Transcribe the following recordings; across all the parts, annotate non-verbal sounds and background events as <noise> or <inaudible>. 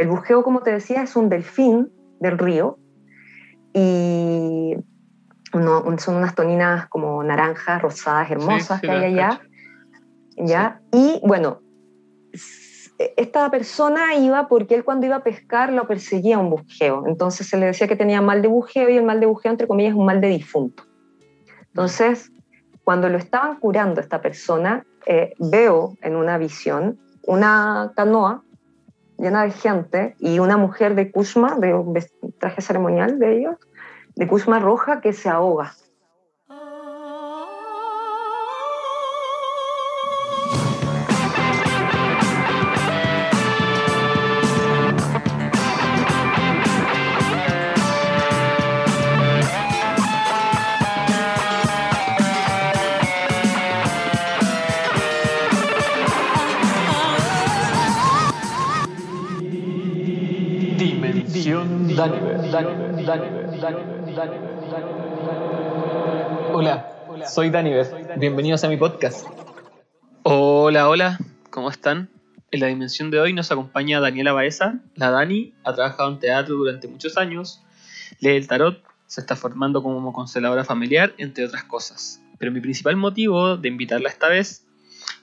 El bujeo, como te decía, es un delfín del río y son unas toninas como naranjas, rosadas, hermosas que hay allá. ¿ya? Y bueno, esta persona iba porque él cuando iba a pescar lo perseguía un bujeo. Entonces se le decía que tenía mal de bujeo y el mal de bujeo, entre comillas, es un mal de difunto. Entonces, cuando lo estaban curando esta persona, eh, veo en una visión una canoa llena de gente y una mujer de Kushma, de un traje ceremonial de ellos, de Kushma roja que se ahoga. Hola, soy Daniver. Bienvenidos a mi podcast. Hola, hola, ¿cómo están? En la dimensión de hoy nos acompaña Daniela Baeza. La Dani ha trabajado en teatro durante muchos años, lee el tarot, se está formando como consteladora familiar, entre otras cosas. Pero mi principal motivo de invitarla esta vez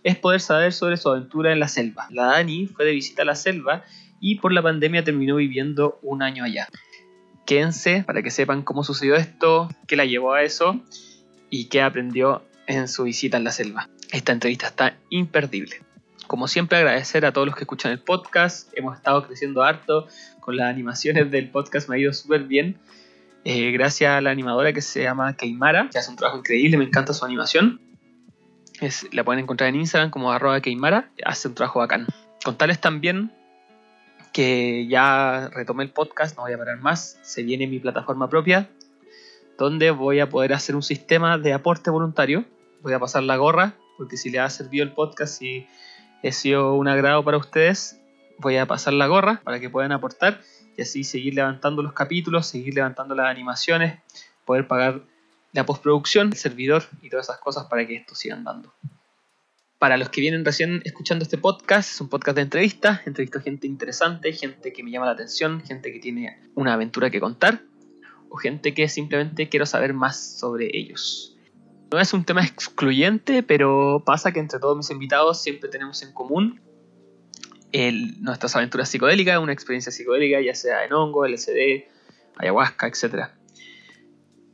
es poder saber sobre su aventura en la selva. La Dani fue de visita a la selva y por la pandemia terminó viviendo un año allá. Para que sepan cómo sucedió esto, qué la llevó a eso y qué aprendió en su visita en la selva. Esta entrevista está imperdible. Como siempre agradecer a todos los que escuchan el podcast. Hemos estado creciendo harto. Con las animaciones del podcast me ha ido súper bien. Eh, gracias a la animadora que se llama Keimara, que hace un trabajo increíble, me encanta su animación. la pueden encontrar en Instagram como arroba Keimara, hace un trabajo bacán. Contarles también que ya retomé el podcast, no voy a parar más, se viene mi plataforma propia, donde voy a poder hacer un sistema de aporte voluntario. Voy a pasar la gorra, porque si le ha servido el podcast y he sido un agrado para ustedes, voy a pasar la gorra para que puedan aportar y así seguir levantando los capítulos, seguir levantando las animaciones, poder pagar la postproducción, el servidor y todas esas cosas para que esto siga andando para los que vienen recién escuchando este podcast, es un podcast de entrevistas, entrevisto gente interesante, gente que me llama la atención, gente que tiene una aventura que contar, o gente que simplemente quiero saber más sobre ellos. No es un tema excluyente, pero pasa que entre todos mis invitados siempre tenemos en común nuestras aventuras psicodélicas, una experiencia psicodélica, ya sea en hongo, LSD, ayahuasca, etc.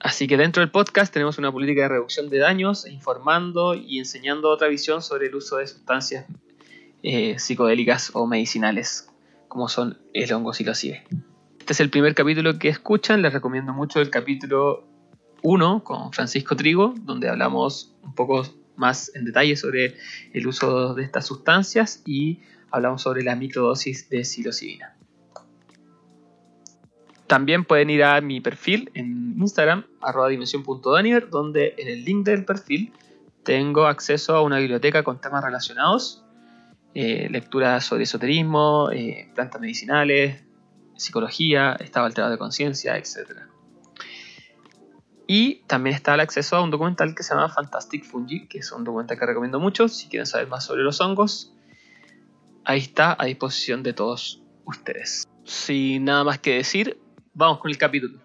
Así que dentro del podcast tenemos una política de reducción de daños, informando y enseñando otra visión sobre el uso de sustancias eh, psicodélicas o medicinales, como son el hongo psilocibe. Este es el primer capítulo que escuchan, les recomiendo mucho el capítulo 1 con Francisco Trigo, donde hablamos un poco más en detalle sobre el uso de estas sustancias y hablamos sobre la microdosis de psilocibina. También pueden ir a mi perfil en Instagram, arroba dimensión.daniver, donde en el link del perfil tengo acceso a una biblioteca con temas relacionados, eh, lecturas sobre esoterismo, eh, plantas medicinales, psicología, estado alterado de conciencia, etc. Y también está el acceso a un documental que se llama Fantastic Fungi, que es un documental que recomiendo mucho si quieren saber más sobre los hongos. Ahí está a disposición de todos ustedes. Sin nada más que decir, Vamos con el capítulo.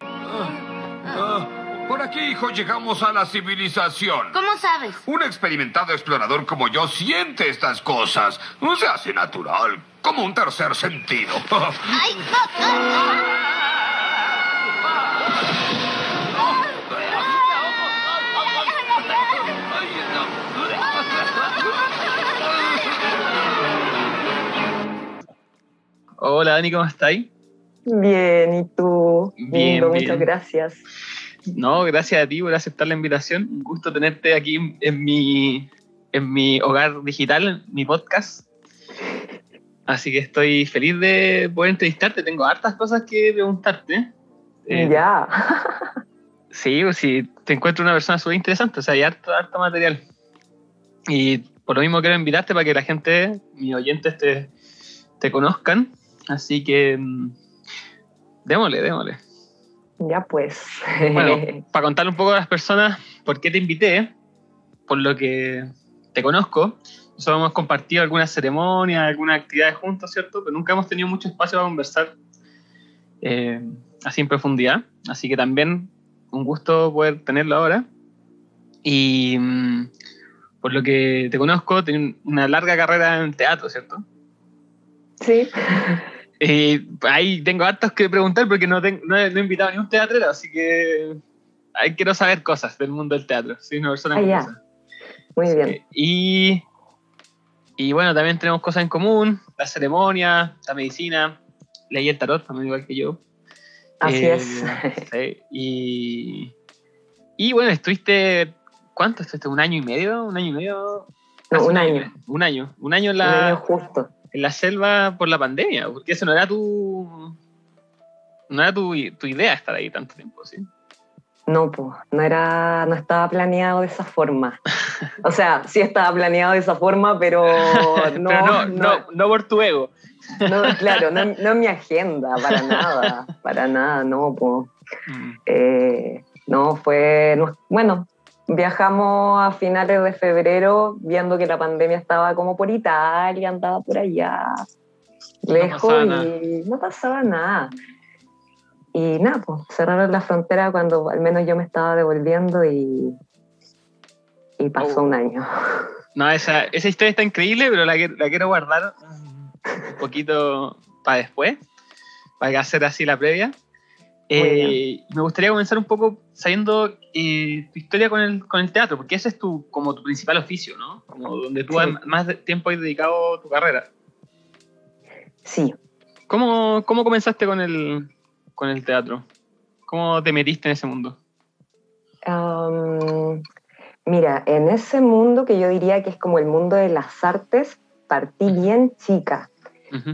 Ah, por aquí, hijo, llegamos a la civilización. ¿Cómo sabes? Un experimentado explorador como yo siente estas cosas. No Se hace natural, como un tercer sentido. <laughs> ¡Ay! Hola Dani, ¿cómo estáis? Bien, ¿y tú? Bien, muchas gracias. No, gracias a ti por aceptar la invitación. Un gusto tenerte aquí en mi, en mi hogar digital, en mi podcast. Así que estoy feliz de poder entrevistarte. Tengo hartas cosas que preguntarte. Eh, ya. <laughs> sí, pues sí, te encuentro una persona súper interesante. O sea, hay harto, harto material. Y por lo mismo quiero invitarte para que la gente, mis oyentes, te, te conozcan. Así que mm, Démosle, démosle. Ya pues. Bueno, <laughs> para contarle un poco a las personas por qué te invité, por lo que te conozco, nosotros hemos compartido algunas ceremonias, algunas actividades juntos, ¿cierto? Pero nunca hemos tenido mucho espacio para conversar eh, así en profundidad. Así que también un gusto poder tenerlo ahora. Y mm, por lo que te conozco, tienes una larga carrera en teatro, ¿cierto? Sí. <laughs> Y ahí tengo hartos que preguntar porque no, no, he, invitado a ningún teatrero, así que ahí quiero saber cosas del mundo del teatro. Soy una persona ah, Muy bien. y, y bueno, también tenemos cosas en común, la ceremonia, la medicina, leí el tarot también igual que yo. Así es. <laughs> Sí, y, y bueno, estuviste, ¿cuánto estuviste? ¿Un año y medio? ¿Un año y medio? No, un, año. Un año. Un año en la, un año justo. En la selva por la pandemia, porque eso no era tu... No era tu, tu idea estar ahí tanto tiempo, ¿sí? No, pues, no era, no estaba planeado de esa forma. O sea, sí estaba planeado de esa forma, <laughs> pero no. no, no, no, por tu ego. No, claro, no, no en mi agenda, para nada, para nada, no, pues. no, fue, bueno, viajamos a finales de febrero viendo que la pandemia estaba como por Italia, andaba por allá, lejos y no pasaba nada. Y nada, pues cerraron la frontera cuando al menos yo me estaba devolviendo y, y pasó un año. <laughs> No, esa, esa historia está increíble, pero la, la quiero guardar un poquito para después, para hacer así la previa. Eh, me gustaría comenzar un poco sabiendo eh, tu historia con el, con el teatro, porque ese es tu, como tu principal oficio, ¿no? Como donde tú más tiempo has dedicado tu carrera. Sí. ¿Cómo, cómo comenzaste con el, con el teatro? ¿Cómo te metiste en ese mundo? mira, en ese mundo que yo diría que es como el mundo de las artes, partí bien chica.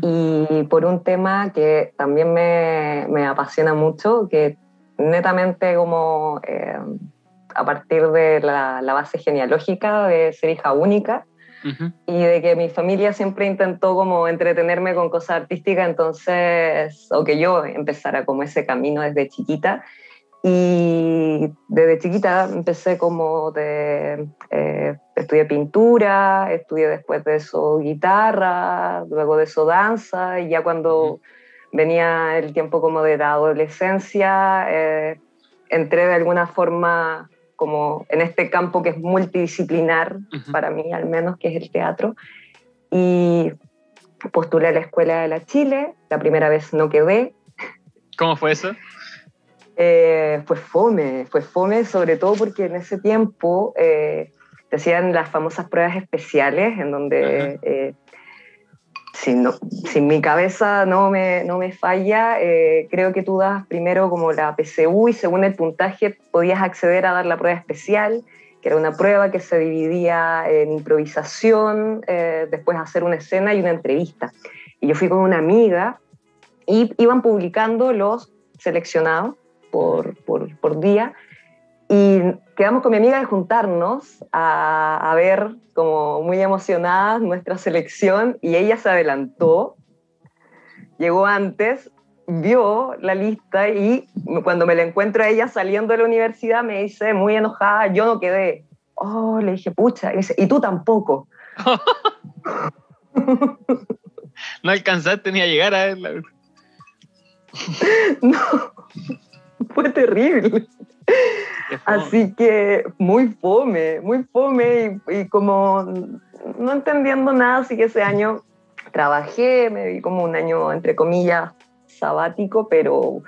Y por un tema que también me, me apasiona mucho, que netamente como eh, a partir de la, la, base genealógica de ser hija única, y de que mi familia siempre intentó como entretenerme con cosas artísticas, entonces, o que yo empezara como ese camino desde chiquita. Y desde chiquita empecé como de, eh, estudié pintura, estudié después de eso guitarra, luego de eso danza, y ya cuando venía el tiempo como de la adolescencia, eh, entré de alguna forma como en este campo que es multidisciplinar, para mí al menos, que es el teatro. Y postulé a la Escuela de la Chile, la primera vez no quedé. ¿Cómo fue eso? Eh, fue fome, fue fome sobre todo porque en ese tiempo eh, te hacían las famosas pruebas especiales en donde si, no, si mi cabeza no me, no me falla, eh, creo que tú das primero como la PCU y según el puntaje podías acceder a dar la prueba especial, que era una prueba que se dividía en improvisación, eh, después hacer una escena y una entrevista. Y yo fui con una amiga y iban publicando los seleccionados por, por, por día y quedamos con mi amiga de juntarnos a, a, ver como muy emocionadas nuestra selección y ella se adelantó, llegó antes, vio la lista y cuando me la encuentro a ella saliendo de la universidad me dice muy enojada, yo no quedé. Oh, le dije, pucha, y, dice, ¿y tú tampoco. <laughs> no alcanzaste ni a llegar a verla. <laughs> no, <laughs> fue terrible. Así que muy fome, muy fome y, como no entendiendo nada, así que ese año trabajé, me di como un año, entre comillas, sabático, pero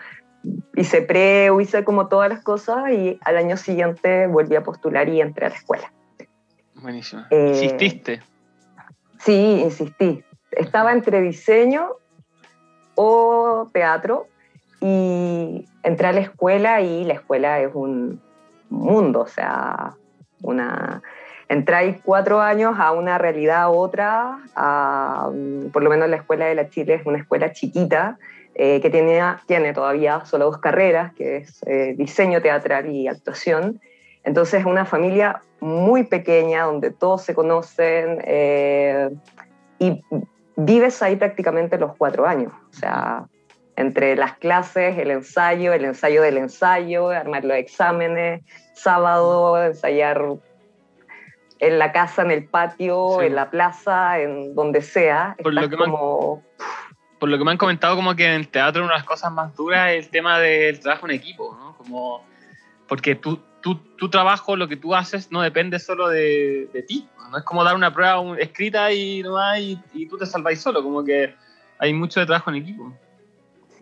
hice pre, hice como todas las cosas y al año siguiente volví a postular y entré a la escuela. Buenísimo. Eh, ¿Insististe? Sí, insistí. Estaba entre diseño o teatro y entré a la escuela y la escuela es un, mundo, o sea, una, entráis cuatro años a una realidad a otra, por lo menos la Escuela de la Chile es una escuela chiquita, eh, que tiene, tiene todavía solo dos carreras, que es eh, diseño teatral y actuación. Entonces es una familia muy pequeña donde todos se conocen eh, y vives ahí prácticamente los cuatro años. O sea, entre las clases, el ensayo, el ensayo del ensayo, armar los exámenes, sábado ensayar en la casa, en el patio, en la plaza, en donde sea. Por lo, que como... por lo que me han comentado, como que en el teatro una de las cosas más duras es el tema del trabajo en equipo, ¿no? Como, porque tú, tu trabajo, lo que tú haces, no depende solo de, de ti. No es como dar una prueba escrita y, no y tú te salváis solo, como que hay mucho de trabajo en equipo.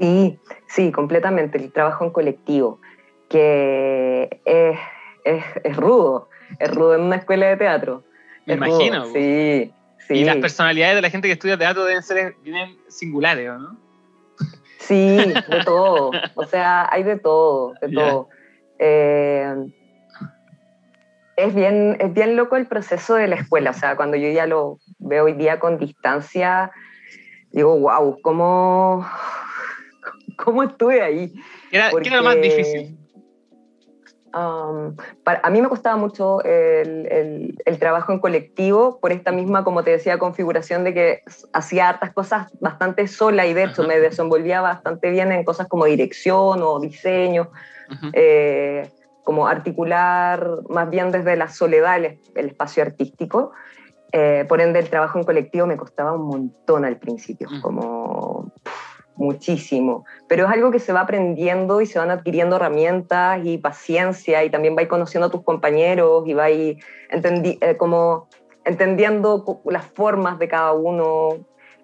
Sí, sí, completamente. El trabajo en colectivo, que es, es, es rudo, es rudo en una escuela de teatro. Me imagino. Sí, sí. Y las personalidades de la gente que estudia teatro deben ser bien singulares, ¿no? Sí, de todo. o sea, hay de todo, de todo. Eh, es, bien, es bien loco el proceso de la escuela. O sea, cuando yo ya lo veo hoy día con distancia, digo, wow, ¿cómo, cómo estuve ahí? ¿Qué era, era lo más difícil? Um, a mí me costaba mucho el, el, trabajo en colectivo por esta misma, como te decía, configuración de que hacía hartas cosas bastante sola y de hecho me desenvolvía bastante bien en cosas como dirección o diseño, eh, como articular más bien desde la soledad el, espacio artístico. Eh, por ende, el trabajo en colectivo me costaba un montón al principio, como muchísimo, pero es algo que se va aprendiendo y se van adquiriendo herramientas y paciencia y también va conociendo a tus compañeros y va entendi eh, como entendiendo las formas de cada uno.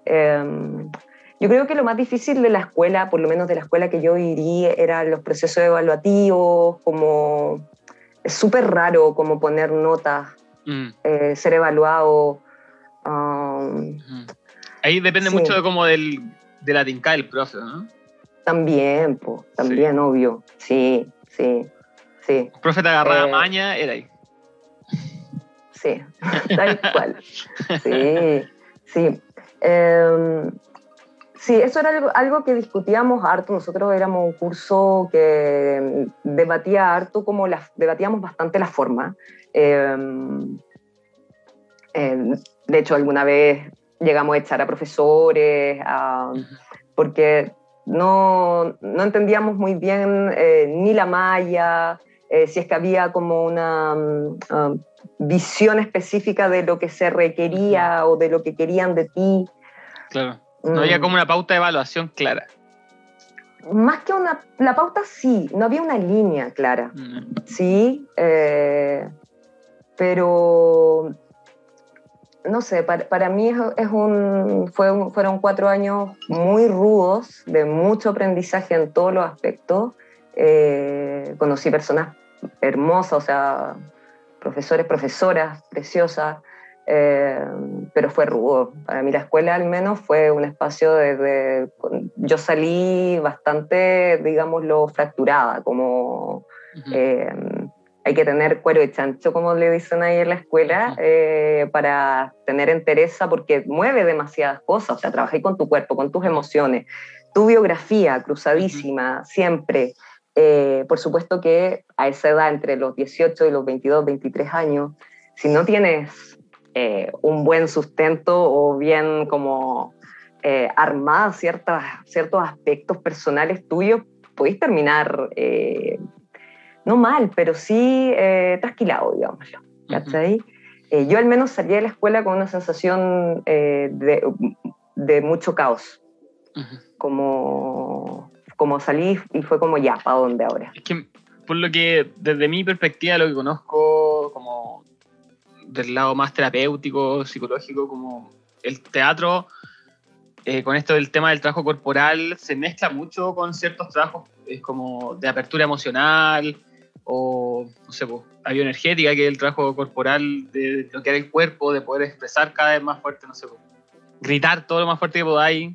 Em, yo creo que lo más difícil de la escuela, por lo menos de la escuela que yo viví, eran los procesos evaluativos, como es súper raro como poner notas, mm. eh, ser evaluado. Um, Ahí depende mucho de como del, de la tinca del profe, ¿no? También, pues, también, obvio. Sí, sí, sí. El profe te agarraba eh, maña, era ahí. Sí, <laughs> tal cual. Sí, sí. Em, sí, eso era algo, que discutíamos harto. Nosotros éramos un curso que debatía harto, como debatíamos bastante la forma. Em, em, de hecho, alguna vez llegamos a echar a profesores, porque no, no, entendíamos muy bien eh, ni la malla, eh, si es que había como una mm, ah, visión específica de lo que se requería o de lo que querían de ti. Claro. No había mm. como una pauta de evaluación clara. Más que una, la pauta sí, no había una línea clara. Mm. Sí, eh, pero no sé, para, mí es, un, fue fueron cuatro años muy rudos, de mucho aprendizaje en todos los aspectos. Eh, conocí personas hermosas, o sea, profesores, profesoras preciosas, eh, pero fue rudo. Para mí la escuela al menos fue un espacio de, yo salí bastante, digámoslo, fracturada, como hay que tener cuero de chancho, como le dicen ahí en la escuela, eh, para tener entereza, porque mueve demasiadas cosas, o sea, trabajáis con tu cuerpo, con tus emociones, tu biografía cruzadísima, siempre. Eh, por supuesto que a esa edad, entre los 18 y los 22, 23 años, si no tienes eh, un buen sustento o bien como armada ciertas, ciertos aspectos personales tuyos, podéis terminar no mal, pero sí eh, trasquilado, digámoslo. ¿Cachai? Eh, yo al menos salí de la escuela con una sensación eh, de, mucho caos. como, como salí y fue como ya, ¿para dónde ahora? Es que, por lo que, desde mi perspectiva, lo que conozco como del lado más terapéutico, psicológico, como el teatro, eh, con esto del tema del trabajo corporal, se mezcla mucho con ciertos trabajos es como de apertura emocional, o, no sé, pues, bioenergética, que es el trabajo corporal de bloquear el cuerpo, de poder expresar cada vez más fuerte, no sé, pues, gritar todo lo más fuerte que podáis,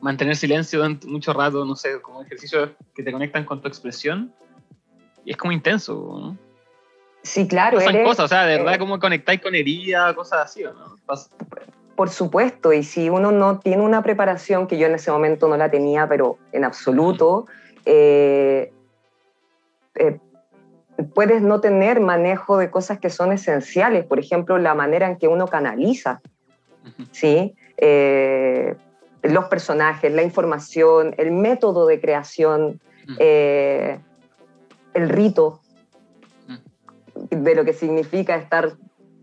mantener silencio durante mucho rato, no sé, como ejercicios que te conectan con tu expresión. Y es como intenso, ¿no? Sí, claro. Son cosas, o sea, de verdad, eh, como conectáis con herida, cosas así, ¿no? Por supuesto, y si uno no tiene una preparación, que yo en ese momento no la tenía, pero en absoluto, eh, eh, puedes no tener manejo de cosas que son esenciales, por ejemplo, la manera en que uno canaliza, ¿sí? Eh, los personajes, la información, el método de creación, eh, el rito de lo que significa estar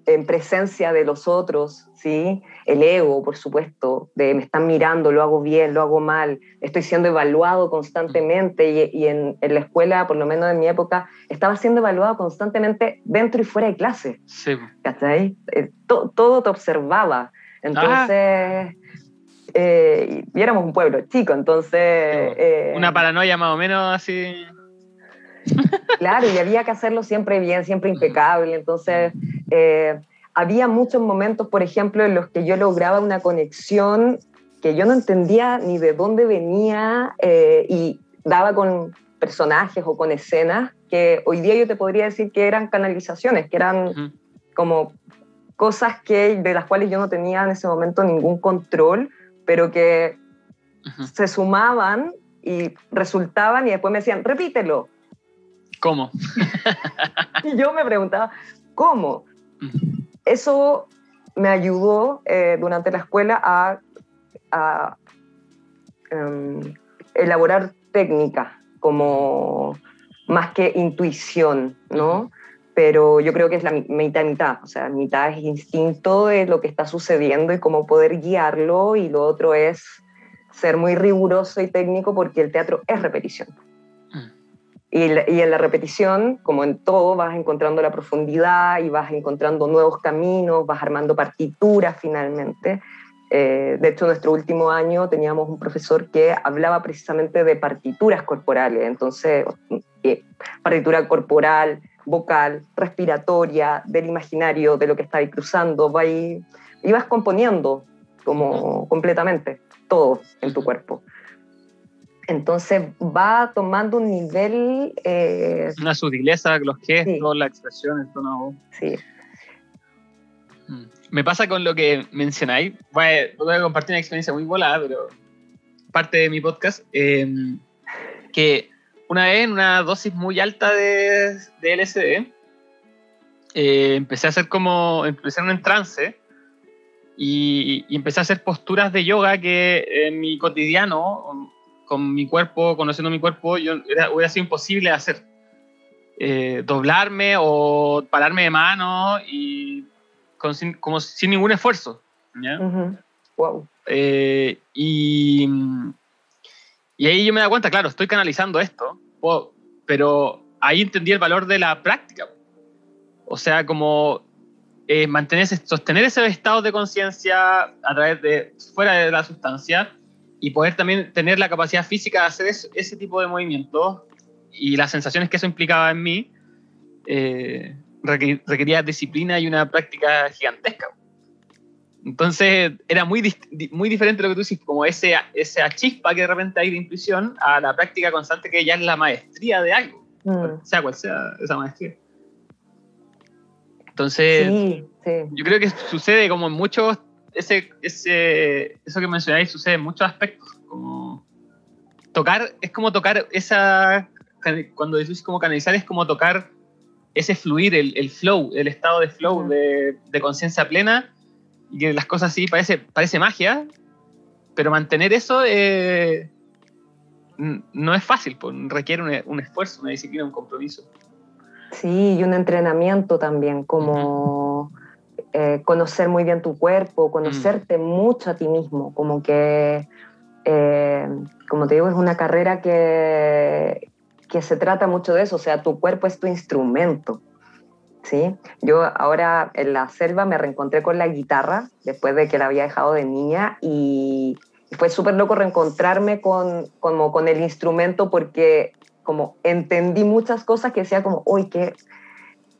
en presencia de los otros, ¿sí? El ego, por supuesto, de me están mirando, lo hago bien, lo hago mal, estoy siendo evaluado constantemente y, en, la escuela, por lo menos en mi época, estaba siendo evaluado constantemente dentro y fuera de clase. Sí. ¿Cachai? Eh, todo te observaba. Entonces... Eh, y éramos un pueblo chico, entonces... Eh, Una paranoia más o menos así... Claro, y había que hacerlo siempre bien, siempre impecable. Entonces, eh, había muchos momentos, por ejemplo, en los que yo lograba una conexión que yo no entendía ni de dónde venía y daba con personajes o con escenas que hoy día yo te podría decir que eran canalizaciones, que eran como cosas que, de las cuales yo no tenía en ese momento ningún control, pero que se sumaban y resultaban y después me decían, repítelo. ¿Cómo? <laughs> y yo me preguntaba, ¿cómo? Eso me ayudó eh, durante la escuela a, em, elaborar técnicas como más que intuición, ¿no? pero yo creo que es la mitad mitad, o sea, mitad es instinto de lo que está sucediendo y cómo poder guiarlo y lo otro es ser muy riguroso y técnico porque el teatro es repetición. Y, y, en la repetición, como en todo, vas encontrando la profundidad y vas encontrando nuevos caminos, vas armando partituras finalmente. Eh, de hecho, nuestro último año teníamos un profesor que hablaba precisamente de partituras corporales, entonces, eh, partitura corporal, vocal, respiratoria, del imaginario, de lo que estabas cruzando, va y, vas componiendo como completamente todo en tu cuerpo. Entonces va tomando un nivel... Eh, Una sutileza, los gestos, la expresión, el tono. Sí. Mm. Me pasa con lo que mencionáis. Voy a, voy a compartir una experiencia muy volada, pero parte de mi podcast. Eh, que una vez en una dosis muy alta de, de LSD, eh, empecé a hacer como, empecé en un trance y, empecé a hacer posturas de yoga que en mi cotidiano, con mi cuerpo, conociendo mi cuerpo, yo, era, hubiera sido imposible hacer. Eh, doblarme o pararme de mano y como sin ningún esfuerzo. wow. Eh, y y ahí yo me da cuenta, claro, estoy canalizando esto, pero ahí entendí el valor de la práctica. O sea, como eh, mantener, sostener ese estado de conciencia a través de, fuera de la sustancia, y poder también tener la capacidad física de hacer ese, tipo de movimientos y las sensaciones que eso implicaba en mí, eh, requería disciplina y una práctica gigantesca. Entonces era muy, muy diferente lo que tú dices, como ese, esa chispa que de repente hay de intuición a la práctica constante que ya es la maestría de algo, mm. sea cual sea esa maestría. Entonces, yo creo que sucede como en muchos, ese, ese, eso que mencionáis sucede en muchos aspectos, como tocar, es como tocar esa, cuando decís como canalizar, es como tocar ese fluir, el, el flow, el estado de flow, de, de conciencia plena, y que las cosas así parece, parece magia, pero mantener eso eh, no es fácil, pues, requiere un, esfuerzo, una disciplina, un compromiso. Sí, y un entrenamiento también, como eh, conocer muy bien tu cuerpo, conocerte mm. mucho a ti mismo, como que, eh, como te digo, es una carrera que, que se trata mucho de eso, o sea, tu cuerpo es tu instrumento. ¿sí? Yo ahora en la selva me reencontré con la guitarra después de que la había dejado de niña y, fue súper loco reencontrarme con, como con el instrumento porque como entendí muchas cosas que decía como, uy, que,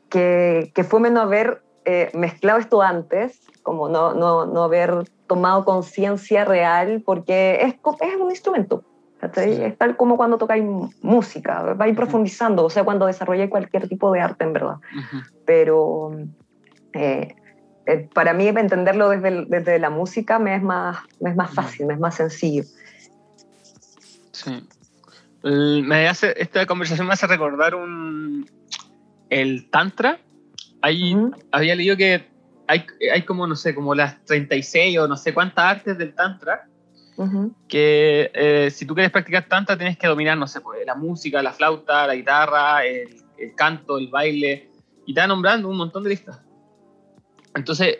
que, que fue menos haber eh, mezclado esto antes, como no, no, no haber tomado conciencia real porque es, es un instrumento. Es tal como cuando tocáis música, vais profundizando, o sea, cuando desarrolláis cualquier tipo de arte, en verdad. Pero eh, eh, para mí entenderlo desde, desde, la música me es más, me es más fácil, me es más sencillo. Sí. Me hace, esta conversación me hace recordar un, el Tantra. Ahí había leído que hay, hay como, no sé, como las 36 o no sé cuántas artes del Tantra que eh, si tú quieres practicar tanta tienes que dominar, no sé, pues, la música, la flauta, la guitarra, el, canto, el baile, y te va nombrando un montón de listas. Entonces,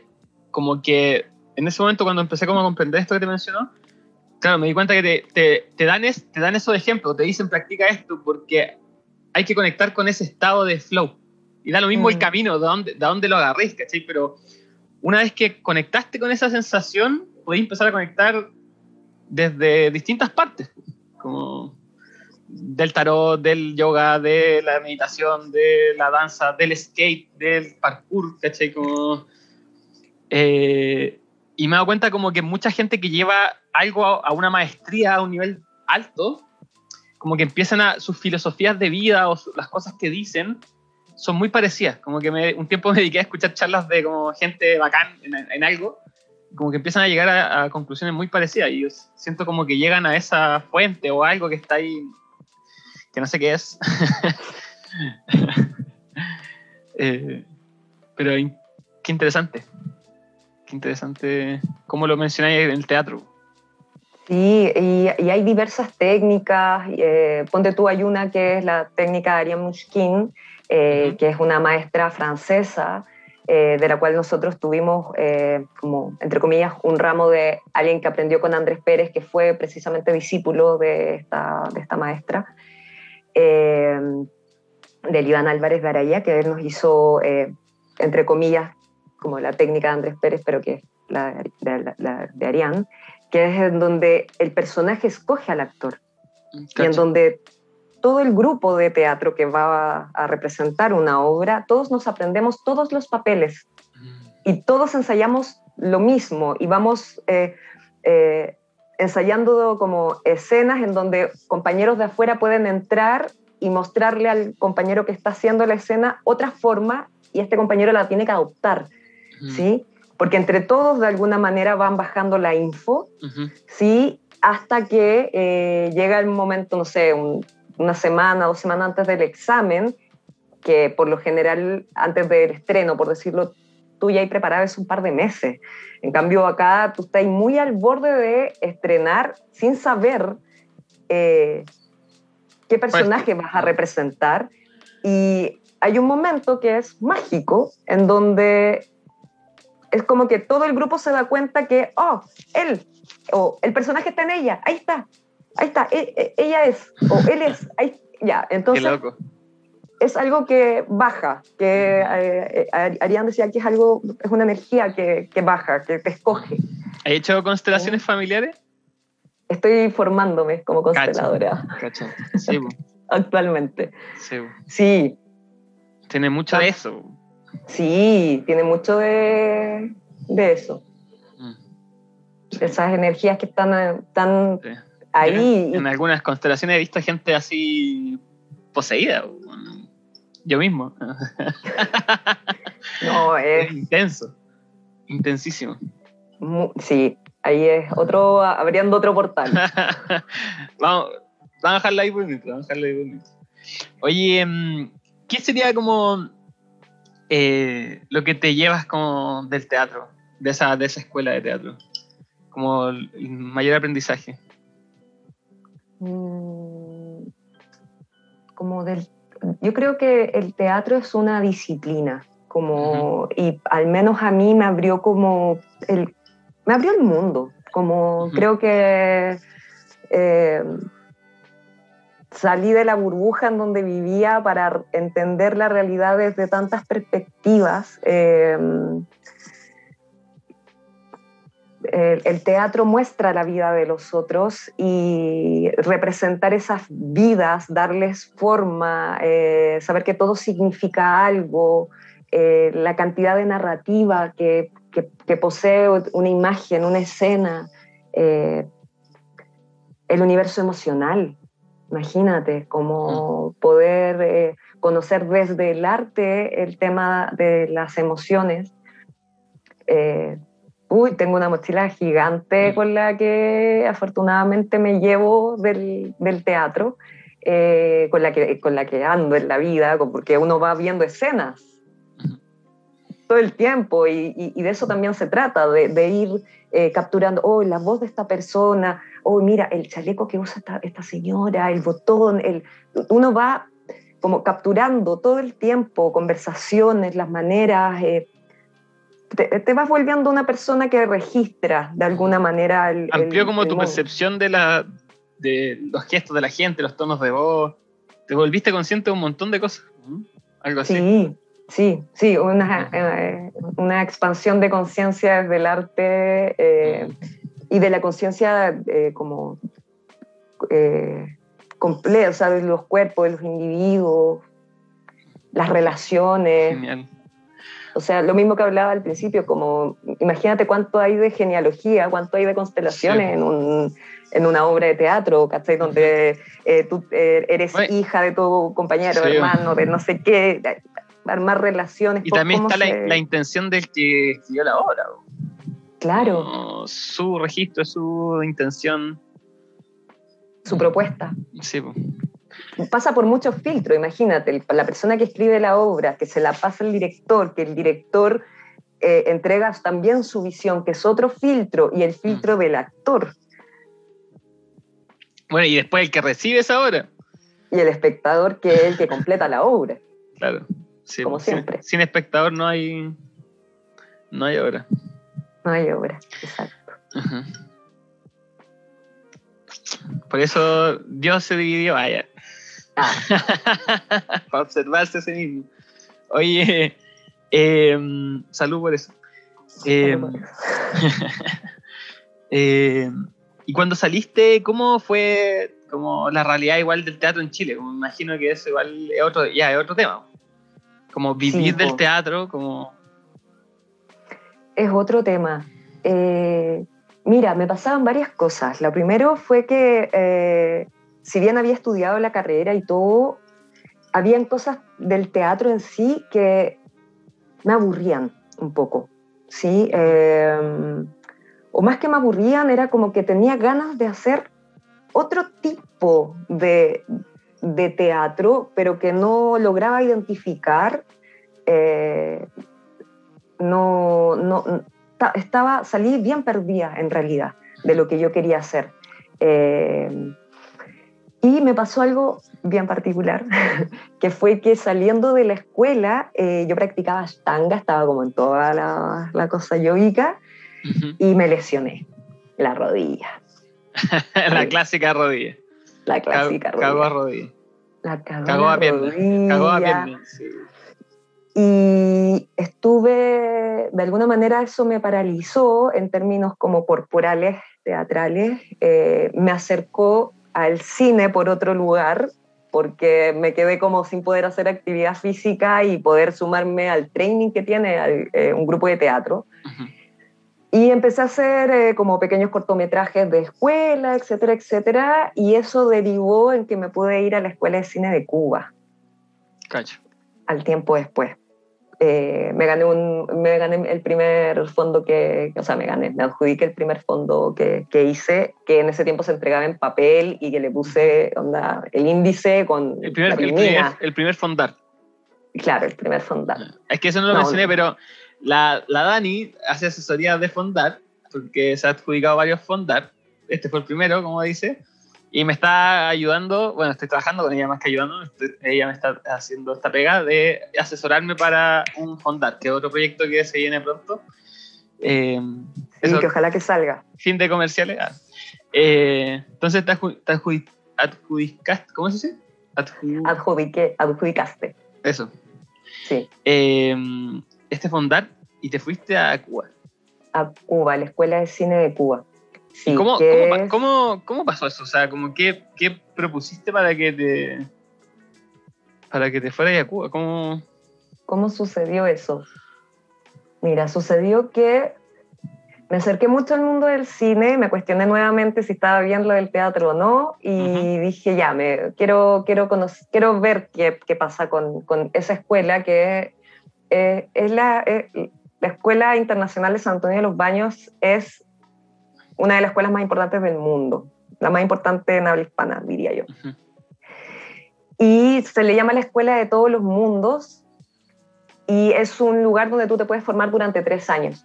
como que en ese momento cuando empecé como a comprender esto que te mencionó, claro, me di cuenta que te, te, te dan, es, te dan esos ejemplos, te dicen practica esto porque hay que conectar con ese estado de flow. Y da lo mismo el mm. camino, de dónde, de dónde lo agarréis, ¿cachai? Pero una vez que conectaste con esa sensación, podéis empezar a conectar desde distintas partes, como del tarot, del yoga, de la meditación, de la danza, del skate, del parkour, ¿cachai? Como, eh, y me he dado cuenta como que mucha gente que lleva algo a, una maestría a un nivel alto, como que empiezan a sus filosofías de vida o las cosas que dicen son muy parecidas. Como que me, un tiempo me dediqué a escuchar charlas de como gente bacán en, algo, como que empiezan a llegar a, conclusiones muy parecidas y yo siento como que llegan a esa fuente o algo que está ahí, que no sé qué es. <laughs> Eh, pero qué interesante. Qué interesante cómo lo mencionáis en el teatro. Sí, y, hay diversas técnicas. Eh, ponte tú, hay una que es la técnica de Ariane Mushkin, eh, que es una maestra francesa, eh, de la cual nosotros tuvimos, eh, como, entre comillas, un ramo de alguien que aprendió con Andrés Pérez, que fue precisamente discípulo de esta, de esta maestra, de Iván Álvarez Garaya, que él nos hizo, entre comillas, como la técnica de Andrés Pérez, pero que es la, de, la, de Arián, que es en donde el personaje escoge al actor. Y en donde todo el grupo de teatro que va a, representar una obra, todos nos aprendemos todos los papeles y todos ensayamos lo mismo y vamos eh, eh, ensayando como escenas en donde compañeros de afuera pueden entrar y mostrarle al compañero que está haciendo la escena otra forma y este compañero la tiene que adoptar, ¿sí? Porque entre todos de alguna manera van bajando la info, ¿sí? Hasta que eh, llega el momento, no sé, un, una semana, dos semanas antes del examen, que por lo general antes del estreno, por decirlo, tú ya hay preparado un par de meses. En cambio, acá tú estás muy al borde de estrenar sin saber eh, qué personaje vas a representar. Y hay un momento que es mágico, en donde es como que todo el grupo se da cuenta que, oh, él, o el personaje está en ella, ahí está, ahí está, e, e, ella es, o él es, ahí, ya, entonces... Qué loco. Es algo que baja, que eh, eh, Arián decía que es algo, es una energía que, que baja, que te escoge. ¿Has hecho constelaciones familiares? Estoy formándome como consteladora. Cacha, Sí, <laughs> Actualmente. Sí. sí. Tiene mucho de eso. Sí, tiene mucho de, de eso. Mm. Esas energías que están, tan ahí. En, algunas constelaciones he visto gente así poseída. Yo mismo. <laughs> no, es. intenso. Intensísimo. Sí, ahí es otro, abriendo otro portal. <laughs> vamos, vamos a dejarla ahí bonito, vamos a dejarla ahí bonito. Oye, em, ¿qué sería como eh, lo que te llevas como del teatro, de esa, de esa escuela de teatro? Como el mayor aprendizaje. Mm, como del, yo creo que el teatro es una disciplina, como, y al menos a mí me abrió como, el, me abrió el mundo, como creo que eh, salí de la burbuja en donde vivía para entender la realidad desde tantas perspectivas. Eh, el, teatro muestra la vida de los otros y representar esas vidas, darles forma, eh, saber que todo significa algo, eh, la cantidad de narrativa que, posee una imagen, una escena, eh, el universo emocional. Imagínate, cómo mm. poder conocer desde el arte el tema de las emociones uy, tengo una mochila gigante mm. con la que afortunadamente me llevo del, del teatro, eh, con, la que, con la que ando en la vida, porque uno va viendo escenas todo el tiempo y, y, de eso también se trata, de, de ir eh, capturando, oh, la voz de esta persona, oh, mira, el chaleco que usa esta, esta señora, el botón, el, uno va como capturando todo el tiempo conversaciones, las maneras, eh, te, vas volviendo una persona que registra de alguna manera el... Amplió como tu percepción de, la, de los gestos de la gente, los tonos de voz. Te volviste consciente de un montón de cosas. Algo así. Sí, sí, sí, una, eh, una expansión de conciencia desde el arte eh, y de la conciencia eh, como completa, o sea, de los cuerpos, de los individuos, las relaciones. Genial. O sea, lo mismo que hablaba al principio, como imagínate cuánto hay de genealogía, cuánto hay de constelaciones en, un, en, una obra de teatro, ¿cachai? Donde eh, tú eh, eres hija de tu compañero, hermano, de no sé qué, armar relaciones. Y también está la, intención del que escribió la obra. Claro. su registro, su intención. Su propuesta. Sí pasa por muchos filtros, imagínate, la persona que escribe la obra, que se la pasa al director, que el director eh, entrega también su visión, que es otro filtro, y el filtro mm. del actor. Bueno, y después el que recibe esa obra. Y el espectador, que es el que completa la obra. <laughs> Claro, como siempre. Sin, espectador no hay, no hay obra. No hay obra, exacto. Por eso Dios se dividió. Vaya. <laughs> Para observarse a sí mismo. Oye, em, salud por eso. Em, <laughs> em, y cuando saliste, ¿cómo fue como la realidad igual del teatro en Chile? me imagino que eso igual es otro, ya, es otro tema. Como vivir del teatro, como... Es otro tema. Eh, mira, me pasaban varias cosas. Lo primero fue que eh, si bien había estudiado la carrera y todo, habían cosas del teatro en sí que me aburrían un poco, ¿sí? Em, o más que me aburrían, era como que tenía ganas de hacer otro tipo de, teatro, pero que no lograba identificar. Eh, no, no, estaba, salí bien perdida en realidad de lo que yo quería hacer. Eh, y me pasó algo bien particular, <laughs> que fue que saliendo de la escuela, eh, yo practicaba stanga, estaba como en toda la, la cosa yoica, y me lesioné la rodilla. <laughs> la clásica rodilla. La clásica rodilla. Cagó a rodilla. La cagó, a pierna. Cagó a pierna, Y estuve, de alguna manera eso me paralizó en términos como corporales, teatrales, eh, me acercó al cine por otro lugar, porque me quedé como sin poder hacer actividad física y poder sumarme al training que tiene eh, un grupo de teatro. Y empecé a hacer eh, como pequeños cortometrajes de escuela, etcétera, etcétera, y eso derivó en que me pude ir a la Escuela de Cine de Cuba. Cacho. Al tiempo después. Eh, me, gané un, me gané el primer fondo que, o sea, me gané, me adjudiqué el primer fondo que, que, hice, que en ese tiempo se entregaba en papel y que le puse onda, el índice con el primer, el primer, fondar. Claro, el primer fondar. Ah, es que eso no lo mencioné, pero la, la Dani hace asesoría de fondar, porque se ha adjudicado varios fondar. Este fue el primero, como dice. Y me está ayudando, bueno, estoy trabajando con ella más que ayudando, ella me está haciendo esta pega de asesorarme para un Fondar, que es otro proyecto que se viene pronto. Eh, que ojalá que salga. Fin de comerciales. Ah. Eh, entonces te, adjudicaste, ¿cómo se dice? Adjudicaste. Eso. Sí. Eh, este Fondar y te fuiste a Cuba. A Cuba, a la Escuela de Cine de Cuba. ¿Cómo, cómo, pasó eso? O sea, como ¿qué, ¿qué, propusiste para que te para que te fueras a Cuba? ¿Cómo... ¿Cómo sucedió eso? Mira, sucedió que me acerqué mucho al mundo del cine, me cuestioné nuevamente si estaba bien lo del teatro o no, y dije, ya, me, quiero, quiero, conocer, quiero ver qué, qué pasa con, con, esa escuela que eh, es la, eh, la Escuela Internacional de San Antonio de los Baños, es una de las escuelas más importantes del mundo, la más importante en habla hispana, diría yo. Y se le llama la escuela de todos los mundos y es un lugar donde tú te puedes formar durante tres años.